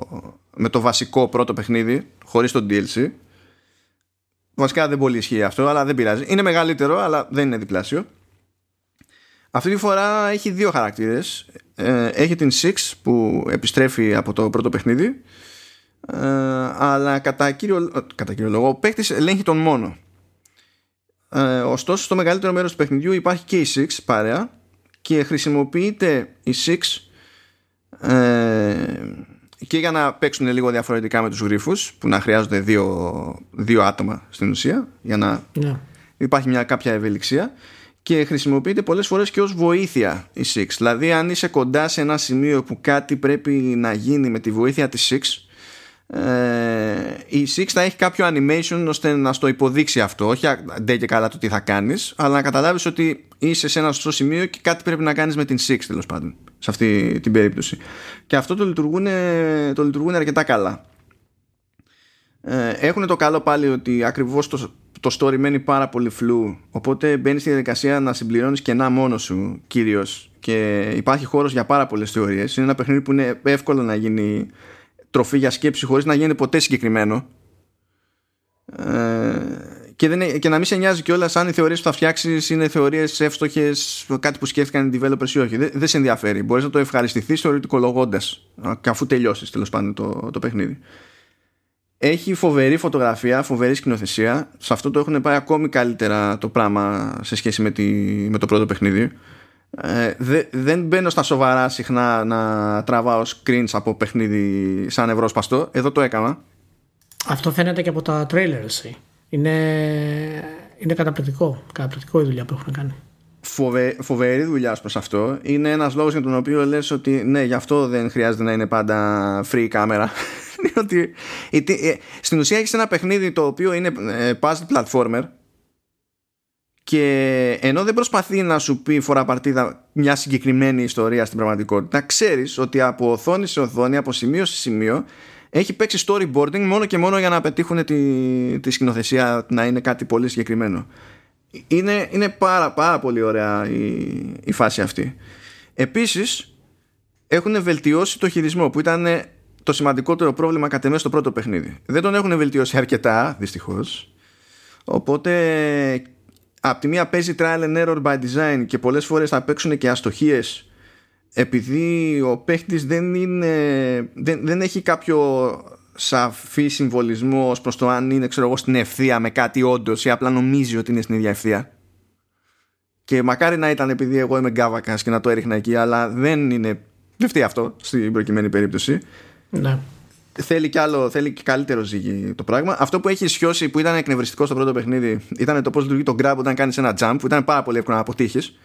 με το βασικό πρώτο παιχνίδι, χωρίς το DLC. Βασικά δεν πολύ ισχύει αυτό, αλλά δεν πειράζει. Είναι μεγαλύτερο, αλλά δεν είναι διπλάσιο. Αυτή τη φορά έχει δύο χαρακτήρες. Ε, έχει την Six που επιστρέφει από το πρώτο παιχνίδι ε, αλλά κατά κύριο, κατά κύριο λόγο ο παίκτης ελέγχει τον μόνο. Ε, ωστόσο στο μεγαλύτερο μέρος του παιχνιδιού υπάρχει και η Six παρέα και χρησιμοποιείται η Six και για να παίξουν λίγο διαφορετικά με τους γρίφους που να χρειάζονται δύο, δύο άτομα στην ουσία για να ναι. υπάρχει μια κάποια ευελιξία και χρησιμοποιείται πολλές φορές και ως βοήθεια η Six. Δηλαδή αν είσαι κοντά σε ένα σημείο που κάτι πρέπει να γίνει με τη βοήθεια της Six ε, η Six θα έχει κάποιο animation ώστε να στο υποδείξει αυτό. Όχι ντε και καλά το τι θα κάνεις αλλά να καταλάβεις ότι είσαι σε ένα σωστό σημείο και κάτι πρέπει να κάνεις με την Six τέλος πάντων σε αυτή την περίπτωση. Και αυτό το λειτουργούν, το λειτουργούν αρκετά καλά. Ε, έχουν το καλό πάλι ότι ακριβώς το, το story μένει πάρα πολύ φλού οπότε μπαίνεις στη διαδικασία να συμπληρώνεις κενά μόνος σου κυρίως και υπάρχει χώρος για πάρα πολλές θεωρίες είναι ένα παιχνίδι που είναι εύκολο να γίνει τροφή για σκέψη χωρίς να γίνει ποτέ συγκεκριμένο ε, και, δεν, και να μην σε νοιάζει κιόλας αν οι θεωρίες που θα φτιάξεις είναι θεωρίες εύστοχες, κάτι που σκέφτηκαν οι developers ή όχι. Δεν, δεν σε ενδιαφέρει. Μπορείς να το ευχαριστηθείς θεωρητικολογώντας, αφού τελειώσεις τέλος πάντων το, το παιχνίδι. Έχει φοβερή φωτογραφία, φοβερή σκηνοθεσία. Σε αυτό το έχουν πάει ακόμη καλύτερα το πράγμα σε σχέση με, τη, με το πρώτο παιχνίδι. Ε, δε, δεν μπαίνω στα σοβαρά συχνά να τραβάω screens από παιχνίδι σαν ευρώσπαστο. Εδώ το έκανα. Αυτό φαίνεται και από τα trailers. Είναι, είναι καταπληκτικό. Καταπληκτικό η δουλειά που έχουν κάνει. Φοβε, φοβερή δουλειά προς αυτό. Είναι ένας λόγος για τον οποίο λες ότι ναι, γι' αυτό δεν χρειάζεται να είναι πάντα free κάμερα. [LAUGHS] είναι ότι ε, στην ουσία έχεις ένα παιχνίδι το οποίο είναι ε, puzzle platformer και ενώ δεν προσπαθεί να σου πει φορά παρτίδα μια συγκεκριμένη ιστορία στην πραγματικότητα, ξέρεις ότι από οθόνη σε οθόνη, από σημείο σε σημείο, έχει παίξει storyboarding μόνο και μόνο για να πετύχουν τη, τη σκηνοθεσία να είναι κάτι πολύ συγκεκριμένο. Είναι, είναι πάρα, πάρα πολύ ωραία η, η φάση αυτή. Επίσης, έχουν βελτιώσει το χειρισμό που ήταν το σημαντικότερο πρόβλημα κατά μέσα στο πρώτο παιχνίδι. Δεν τον έχουν βελτιώσει αρκετά, δυστυχώς. Οπότε από τη μία παίζει trial and error by design και πολλές φορές θα παίξουν και αστοχίες επειδή ο παίχτης δεν είναι δεν, δεν έχει κάποιο σαφή συμβολισμό ως προς το αν είναι ξέρω εγώ στην ευθεία με κάτι όντως ή απλά νομίζει ότι είναι στην ίδια ευθεία και μακάρι να ήταν επειδή εγώ είμαι γκάβακας και να το έριχνα εκεί αλλά δεν είναι δεν φταίει αυτό στην προκειμένη περίπτωση ναι θέλει και, άλλο, θέλει και καλύτερο ζύγι το πράγμα. Αυτό που έχει ισιώσει που ήταν εκνευριστικό στο πρώτο παιχνίδι ήταν το πώς λειτουργεί το grab όταν κάνεις ένα jump, που ήταν πάρα πολύ εύκολο να αποτύχεις.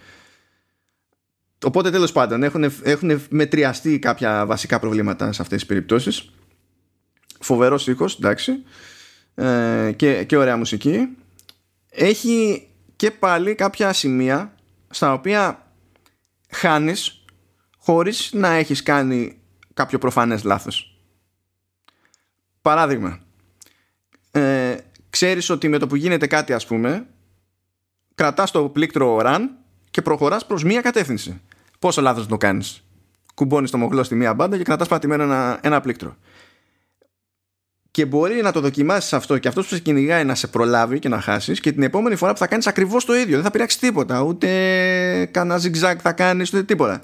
Οπότε τέλος πάντων έχουν, έχουν μετριαστεί κάποια βασικά προβλήματα σε αυτές τις περιπτώσεις. Φοβερός ήχος, εντάξει. Ε, και, και ωραία μουσική. Έχει και πάλι κάποια σημεία στα οποία χάνεις χωρίς να έχεις κάνει κάποιο προφανές λάθος Παράδειγμα, ε, ξέρεις ότι με το που γίνεται κάτι ας πούμε, κρατάς το πλήκτρο run και προχωράς προς μία κατεύθυνση. Πόσο λάθος το κάνεις. Κουμπώνεις το μοχλό στη μία μπάντα και κρατάς πατημένο ένα, ένα πλήκτρο. Και μπορεί να το δοκιμάσεις αυτό και αυτός που σε κυνηγάει να σε προλάβει και να χάσεις και την επόμενη φορά που θα κάνεις ακριβώς το ίδιο. Δεν θα πειράξεις τίποτα. Ούτε κανένα zigzag θα κάνεις, ούτε τίποτα.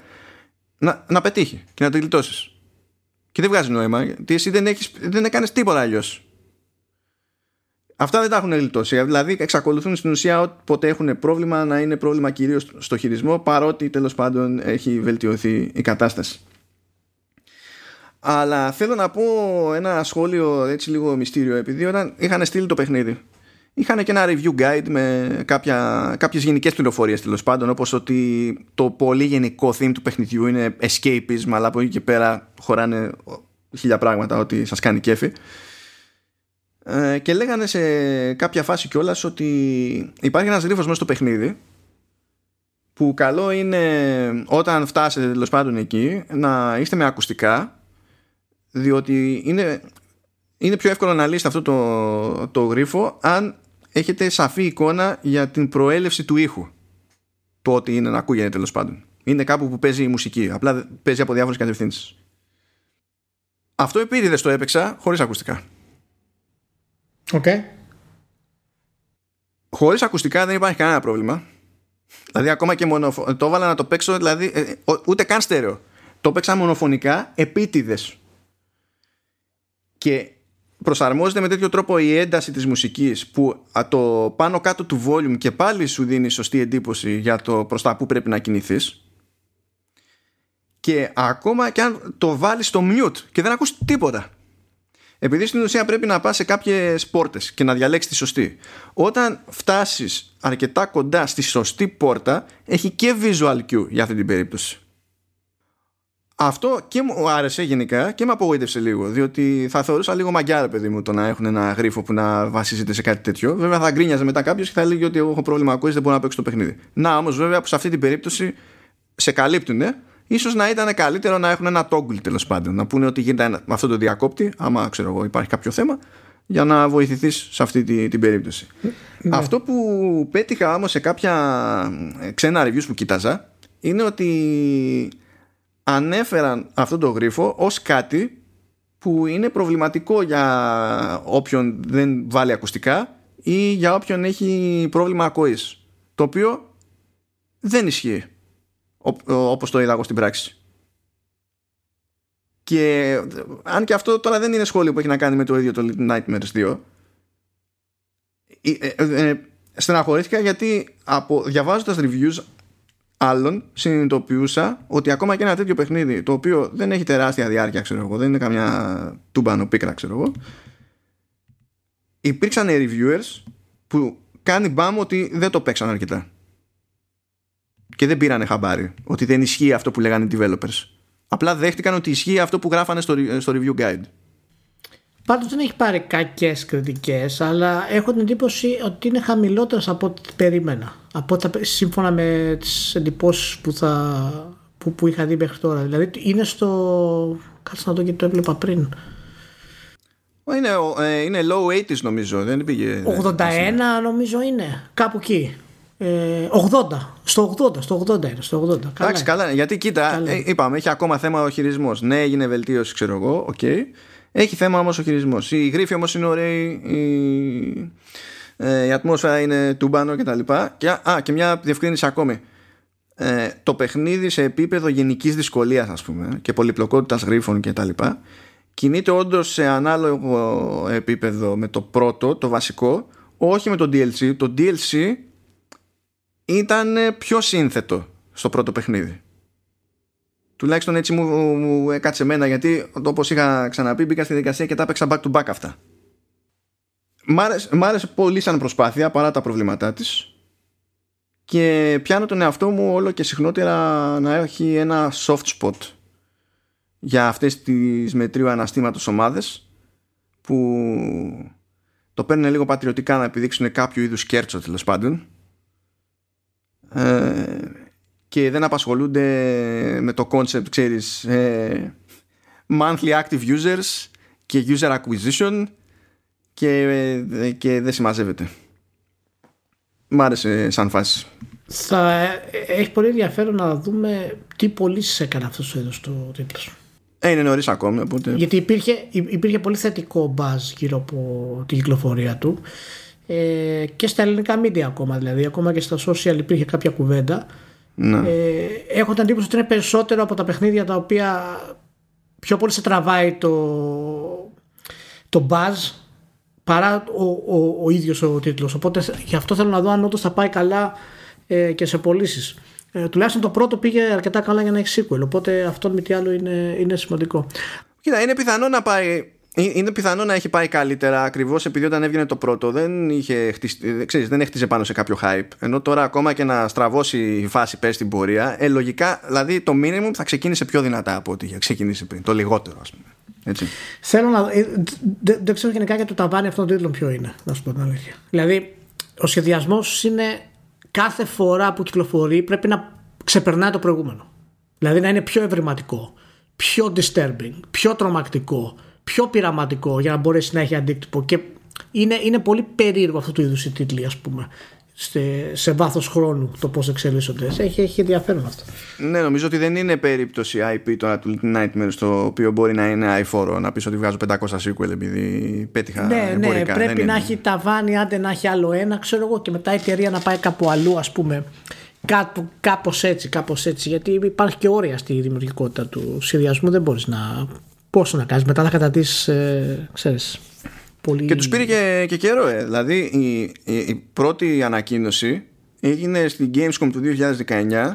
Να, να πετύχει και να το γλιτώσεις. Και δεν βγάζει νόημα, γιατί εσύ δεν, έχεις, δεν έκανες τίποτα αλλιώς. Αυτά δεν τα έχουν γλιτώσει. Δηλαδή, εξακολουθούν στην ουσία ότι ποτέ έχουν πρόβλημα να είναι πρόβλημα κυρίως στο χειρισμό, παρότι τέλος πάντων έχει βελτιωθεί η κατάσταση. Αλλά θέλω να πω ένα σχόλιο έτσι λίγο μυστήριο, επειδή όταν είχαν στείλει το παιχνίδι, είχαν και ένα review guide με κάποια, κάποιες γενικές πληροφορίες τέλος πάντων όπως ότι το πολύ γενικό theme του παιχνιδιού είναι escapism αλλά από εκεί και πέρα χωράνε χίλια πράγματα ότι σας κάνει κέφι. Ε, και λέγανε σε κάποια φάση κιόλας ότι υπάρχει ένας ρήφος μέσα στο παιχνίδι που καλό είναι όταν φτάσετε τέλος πάντων εκεί να είστε με ακουστικά διότι είναι, είναι πιο εύκολο να λύσετε αυτό το, το γρίφο αν έχετε σαφή εικόνα για την προέλευση του ήχου. Το ότι είναι να ακούγεται τέλος πάντων. Είναι κάπου που παίζει η μουσική. Απλά παίζει από διάφορες κατευθύνσεις. Αυτό επίτηδες το έπαιξα χωρίς ακουστικά. Οκ. Okay. Χωρίς ακουστικά δεν υπάρχει κανένα πρόβλημα. Δηλαδή, ακόμα και μόνο. Το έβαλα να το παίξω, δηλαδή, ε, ούτε καν στέρεο. Το παίξα μονοφωνικά επίτηδες. Και προσαρμόζεται με τέτοιο τρόπο η ένταση της μουσικής που το πάνω κάτω του volume και πάλι σου δίνει σωστή εντύπωση για το προς τα που πρέπει να κινηθείς. Και ακόμα και αν το βάλεις στο mute και δεν ακούς τίποτα. Επειδή στην ουσία πρέπει να πας σε κάποιες πόρτες και να διαλέξεις τη σωστή. Όταν φτάσεις αρκετά κοντά στη σωστή πόρτα έχει και visual cue για αυτή την περίπτωση αυτό και μου άρεσε γενικά και με απογοήτευσε λίγο. Διότι θα θεωρούσα λίγο μαγκιά, παιδί μου, το να έχουν ένα γρίφο που να βασίζεται σε κάτι τέτοιο. Βέβαια θα γκρίνιαζε μετά κάποιος και θα έλεγε ότι εγώ έχω πρόβλημα ακούσει, δεν μπορώ να παίξω το παιχνίδι. Να όμως, βέβαια, που σε αυτή την περίπτωση σε καλύπτουν, ίσως να ήταν καλύτερο να έχουν ένα toggle τέλος πάντων. Να πούνε ότι γίνεται με αυτό το διακόπτη, άμα ξέρω εγώ υπάρχει κάποιο θέμα, για να βοηθηθείς σε αυτή την, την περίπτωση. Ναι. Αυτό που πέτυχα όμως σε κάποια ξένα reviews που κοίταζα είναι ότι ανέφεραν αυτό το γρίφο ως κάτι που είναι προβληματικό για όποιον δεν βάλει ακουστικά ή για όποιον έχει πρόβλημα ακοής το οποίο δεν ισχύει όπως το είδα εγώ στην πράξη. Και αν και αυτό τώρα δεν είναι σχόλιο που έχει να κάνει με το ίδιο το Nightmares 2 ε, ε, ε, στεναχωρήθηκα γιατί από, διαβάζοντας reviews άλλων συνειδητοποιούσα ότι ακόμα και ένα τέτοιο παιχνίδι το οποίο δεν έχει τεράστια διάρκεια ξέρω εγώ, δεν είναι καμιά τούμπανο πίκρα ξέρω εγώ υπήρξαν reviewers που κάνει μπαμ ότι δεν το παίξαν αρκετά. Και δεν πήρανε χαμπάρι ότι δεν ισχύει αυτό που λέγανε οι developers. Απλά δέχτηκαν ότι ισχύει αυτό που γράφανε στο, στο review guide Πάντως δεν έχει πάρει κακές κριτικές αλλά έχω την εντύπωση ότι είναι χαμηλότερες από ό,τι περίμενα από τα, σύμφωνα με τις εντυπώσεις που, θα, που, που είχα δει μέχρι τώρα δηλαδή είναι στο κάτσε να δω γιατί το έβλεπα πριν είναι, ε, είναι low 80s νομίζω δεν πήγε 81 νομίζω είναι κάπου εκεί ε, 80. Στο 80, στο 80 είναι. Στο 80. Εντάξει, καλά. Γιατί κοίτα, ε, είπαμε, έχει ακόμα θέμα ο χειρισμός. Ναι, έγινε βελτίωση, ξέρω εγώ. Οκ. Okay. Έχει θέμα όμως ο χειρισμός. Η γρήφη όμως είναι ωραία. Η, ε, η ατμόσφαιρα είναι τούμπανο κτλ. Και, και, α, και μια διευκρίνηση ακόμη. Ε, το παιχνίδι σε επίπεδο γενικής δυσκολίας, ας πούμε, και πολυπλοκότητας γρίφων κτλ. Κινείται όντως σε ανάλογο επίπεδο με το πρώτο, το βασικό, όχι με το DLC. Το DLC ήταν πιο σύνθετο στο πρώτο παιχνίδι. Τουλάχιστον έτσι μου, μου έκατσε εμένα γιατί όπως είχα ξαναπεί μπήκα στη δικασία και τα έπαιξα back to back αυτά. Μ' άρεσε, μ άρεσε πολύ σαν προσπάθεια παρά τα προβλήματά της και πιάνω τον εαυτό μου όλο και συχνότερα να έχει ένα soft spot για αυτές τις μετρίου αναστήματος ομάδες που το παίρνουν λίγο πατριωτικά να επιδείξουν κάποιο είδους κέρτσο τέλος πάντων ε, και δεν απασχολούνται με το concept ξέρεις ε, monthly active users και user acquisition και, ε, και δεν συμμαζεύεται. Μ' άρεσε σαν φάση. Θα έχει πολύ ενδιαφέρον να δούμε τι πωλήσεις έκανε αυτός το είδος το τίτλος. Ε, είναι νωρίς ακόμη. Οπότε... Γιατί υπήρχε, υπήρχε πολύ θετικό buzz γύρω από την κυκλοφορία του ε, και στα ελληνικά media ακόμα δηλαδή. Ακόμα και στα social υπήρχε κάποια κουβέντα ναι. ε, έχω την εντύπωση ότι είναι περισσότερο από τα παιχνίδια τα οποία πιο πολύ σε τραβάει το, το buzz παρά ο, ο, ο ίδιος ο τίτλος οπότε γι' αυτό θέλω να δω αν όντως θα πάει καλά ε, και σε πωλήσεις. Ε, τουλάχιστον το πρώτο πήγε αρκετά καλά για να έχει sequel οπότε αυτό με τι άλλο είναι, είναι σημαντικό Κοίτα είναι πιθανό να πάει ε, είναι πιθανό να έχει πάει καλύτερα ακριβώς επειδή όταν έβγαινε το πρώτο δεν, είχε χτισ... ξέρεις, δεν έχτιζε πάνω σε κάποιο hype. Ενώ τώρα ακόμα και να στραβώσει η φάση πέσει στην πορεία, ε, λογικά δηλαδή το minimum θα ξεκίνησε πιο δυνατά από ό,τι είχε ξεκινήσει πριν. Το λιγότερο, ας πούμε. Έτσι. Θέλω να. Ε, δεν, δεν ξέρω γενικά για το ταβάνι αυτών των τίτλων ποιο είναι, να σου πω την αλήθεια. Δηλαδή, ο σχεδιασμός είναι κάθε φορά που κυκλοφορεί πρέπει να ξεπερνάει το προηγούμενο. Δηλαδή να είναι πιο ευρηματικό, πιο disturbing, πιο τρομακτικό, πιο πειραματικό για να μπορέσει να έχει αντίκτυπο. Και είναι, είναι πολύ περίεργο αυτού του είδους οι τίτλοι, ας πούμε. Σε, σε βάθος χρόνου το πώς εξελίσσονται. Έχει, έχει ενδιαφέρον αυτό. Ναι, νομίζω ότι δεν είναι περίπτωση IP τώρα του Little Nightmares το οποίο μπορεί να είναι iPhone να πεις ότι βγάζω 500 sequel επειδή πέτυχα. Ναι, εμπορικά. ναι, πρέπει να έχει ταβάνι, άντε να έχει άλλο ένα, ξέρω εγώ, και μετά η εταιρεία να πάει κάπου αλλού, ας πούμε. Κάπου, κάπως έτσι, κάπως έτσι, γιατί υπάρχει και όρια στη δημιουργικότητα του σχεδιασμού, δεν μπορείς να πόσο να κάνεις. Μετά θα κατατήσει, ε, ξέρεις, πολύ. Και τους πήρε και, και καιρό, ε. Δηλαδή η, η, η, πρώτη ανακοίνωση έγινε στην Gamescom του 2019.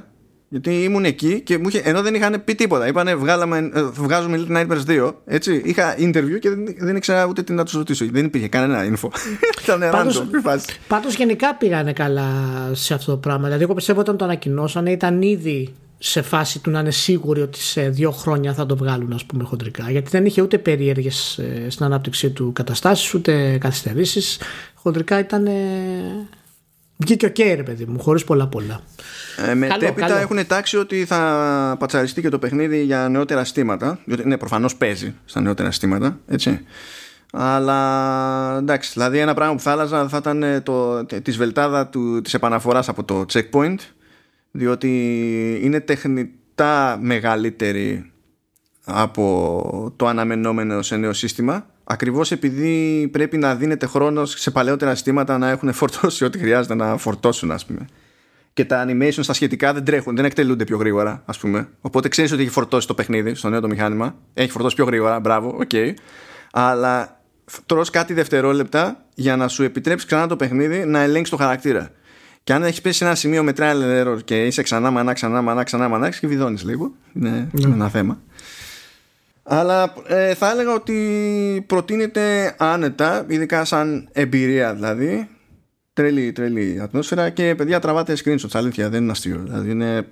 Γιατί ήμουν εκεί και μου είχε, ενώ δεν είχαν πει τίποτα. Είπανε βγάλαμε, ε, βγάζουμε Little Nightmares 2. Έτσι, είχα interview και δεν, δεν ήξερα ούτε τι να τους ρωτήσω. Δεν υπήρχε κανένα info. [LAUGHS] Ήταν random. Πάντως γενικά πήγανε καλά σε αυτό το πράγμα. Δηλαδή, εγώ πιστεύω όταν το ανακοινώσανε ήταν ήδη σε φάση του να είναι σίγουροι ότι σε δύο χρόνια θα το βγάλουν ας πούμε χοντρικά. Γιατί δεν είχε ούτε περίεργες ε, στην ανάπτυξή του καταστάσεις ούτε καθυστερήσεις. Χοντρικά ήταν βγήκε ok okay, ρε παιδί μου χωρίς πολλά πολλά. Ε, μετέπειτα έχουν τάξει ότι θα πατσαριστεί και το παιχνίδι για νεότερα συστήματα. Διότι ναι προφανώς παίζει στα νεότερα συστήματα έτσι. Αλλά εντάξει, δηλαδή ένα πράγμα που θα άλλαζα θα ήταν το, τη βελτάδα του, της επαναφοράς από το checkpoint διότι είναι τεχνητά μεγαλύτερη από το αναμενόμενο σε νέο σύστημα. Ακριβώς επειδή πρέπει να δίνεται χρόνος σε παλαιότερα συστήματα να έχουν φορτώσει ό,τι χρειάζεται να φορτώσουν ας πούμε. Και τα animation στα σχετικά δεν τρέχουν, δεν εκτελούνται πιο γρήγορα ας πούμε. Οπότε ξέρεις ότι έχει φορτώσει το παιχνίδι στο νέο το μηχάνημα. Έχει φορτώσει πιο γρήγορα, μπράβο, ok. Okay. αλλά τρως κάτι δευτερόλεπτα για να σου επιτρέψει ξανά το παιχνίδι να ελέγξεις το χαρακτήρα και αν έχεις πέσει σε ένα σημείο με trial error και είσαι ξανά μανά, ξανά μανά, ξανά μανά, και βιδώνεις λίγο. Είναι, ναι. ένα θέμα. Αλλά ε, θα έλεγα ότι προτείνεται άνετα, ειδικά σαν εμπειρία δηλαδή. Τρελή, τρελή ατμόσφαιρα και παιδιά τραβάτε screenshots. Αλήθεια, δεν είναι αστείο. Δηλαδή είναι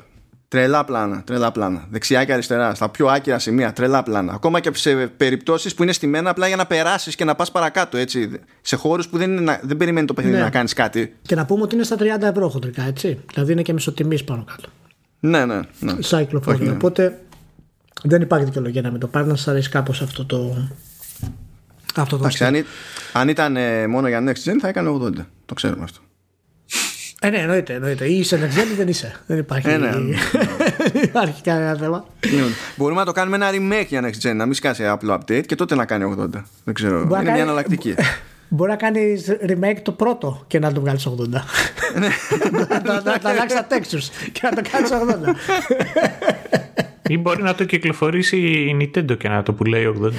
Τρελά πλάνα, τρελά πλάνα. Δεξιά και αριστερά, στα πιο άκυρα σημεία, τρελά πλάνα. Ακόμα και σε περιπτώσεις που είναι στημένα απλά για να περάσεις και να πας παρακάτω. Έτσι. Σε χώρους που δεν, είναι, δεν περιμένει το παιχνίδι Ναι. να κάνεις κάτι. Και να πούμε ότι είναι στα 30 ευρώ χοντρικά, έτσι. Δηλαδή είναι και μισοτιμής πάνω κάτω. Ναι, ναι, ναι. Σαν κυκλοφορία. Όχι, ναι. Οπότε δεν υπάρχει δικαιολογία να μην το πάρει, να σας αρέσει κάπως αυτό το. Αυτό το Εντάξει, στυλ. αν, ή- αν ήταν ε, μόνο για Next Gen θα έκανε 80. Το ξέρουμε αυτό. Ε, ναι, εννοείται, εννοείται. Ή είσαι next gen ή δεν είσαι. Δεν υπάρχει, Ε, ναι. δεν [LAUGHS] υπάρχει κανένα θέμα. Λοιπόν, Μπορούμε να το κάνουμε ένα remake για Next Gen, να μην σκάσει απλό update και τότε να κάνει 80. Δεν ξέρω. Μπορεί Είναι να μια κάνει- εναλλακτική. Μπορεί να κάνει remake το πρώτο και να το βγάλεις 80. Ναι. [LAUGHS] να, να, να, να αλλάξεις τα textures και να το κάνεις 80. [LAUGHS] Ή μπορεί να το κυκλοφορήσει η Nintendo και να το πουλάει 80.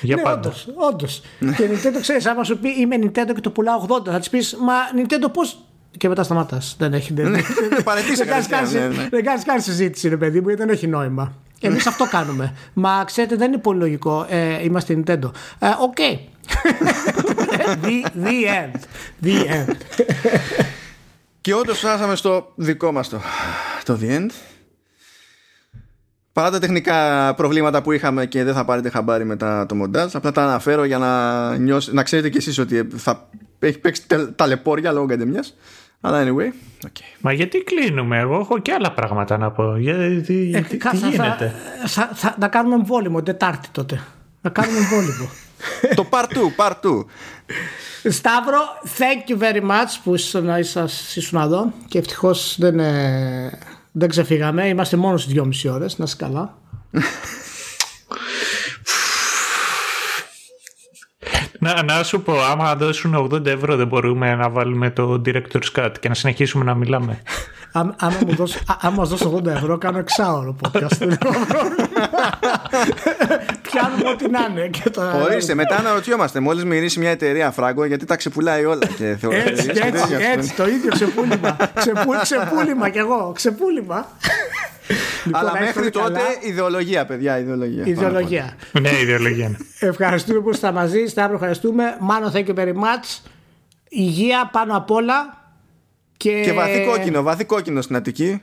Για ναι, πάντα. όντως, όντως. και η Nintendo ξέρεις, άμα σου πει είμαι Nintendo και το πουλάω 80, θα της πεις Μα Nintendo πώς. Και μετά σταματά. Δεν έχει. Δεν, Ναι, [LAUGHS] παρετήσε δεν κάνεις κατευθείαν, καν- ναι, ναι. δεν κάνεις καν συζήτηση, ρε παιδί μου, γιατί δεν έχει νόημα. Εμείς αυτό κάνουμε. Μα ξέρετε, δεν είναι πολύ λογικό. Ε, είμαστε Nintendo. Ε, Ok. [LAUGHS] the, the end. The end. Και όντως φτάσαμε στο δικό μας το, το The End. Παρά τα τεχνικά προβλήματα που είχαμε και δεν θα πάρετε χαμπάρι μετά το μοντάζ, απλά τα αναφέρω για να, νιώσ- να ξέρετε κι εσείς ότι θα έχει παίξει τελ- ταλαιπώρια λόγω καντεμιάς. Αλλά anyway, okay. Μα γιατί κλείνουμε, εγώ έχω και άλλα πράγματα να πω. Γιατί, Ε, τι, κα- τι θα- γίνεται. θα- θα- θα- Να κάνουμε εμβόλυμο Τετάρτη τότε. Να κάνουμε εμβόλυμο. το part 2, part 2. Σταύρο, thank you very much που ήσουν, ήσασταν- ήσουν εδώ και ευτυχώς δεν, ε, δεν ξεφύγαμε. Είμαστε μόνος στις 2,5 ώρες. Να είσαι καλά. [LAUGHS] Να, να σου πω, άμα δώσουν 80 ευρώ δεν μπορούμε να βάλουμε το Director's Cut και να συνεχίσουμε να μιλάμε. [LAUGHS] Άμα, άμα, μου δώσεις, α- άμα μας δώσεις 80 ευρώ, κάνω εξάωρο podcast. [LAUGHS] Δεν έχω πρόβλημα. Πιάνουμε ό,τι να είναι. Και το... Ορίστε, μετά αναρωτιόμαστε, μόλις μυρίσει μια εταιρεία φράγκο, γιατί τα ξεπουλάει όλα. Και θεωρώ Έτσι, ότι- έτσι, έτσι, το ίδιο ξεπούλημα. Ξεπού, [LAUGHS] ξεπούλημα κι εγώ. Ξεπούλημα. Λοιπόν, Αλλά να μέχρι είστε τότε καλά. ιδεολογία, παιδιά, ιδεολογία. Ιδεολογία. ναι, ιδεολογία. είναι. Ευχαριστούμε που ήσασταν μαζί. Σταύρο, ευχαριστούμε. Μάνο, thank you very much. Υγεία πάνω απ' όλα. Και, Και βαθύ κόκκινο, βαθύ κόκκινο στην Αττική.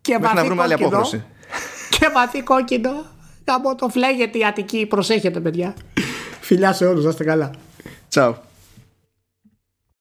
Και Μέχρι να βαθύ βρούμε άλλη κόκκινο. απόχρωση. Και βαθύ κόκκινο. Από το φλέγεται η Αττική. Προσέχετε, παιδιά. Φιλιά σε όλους. Να είστε καλά. Τσάου.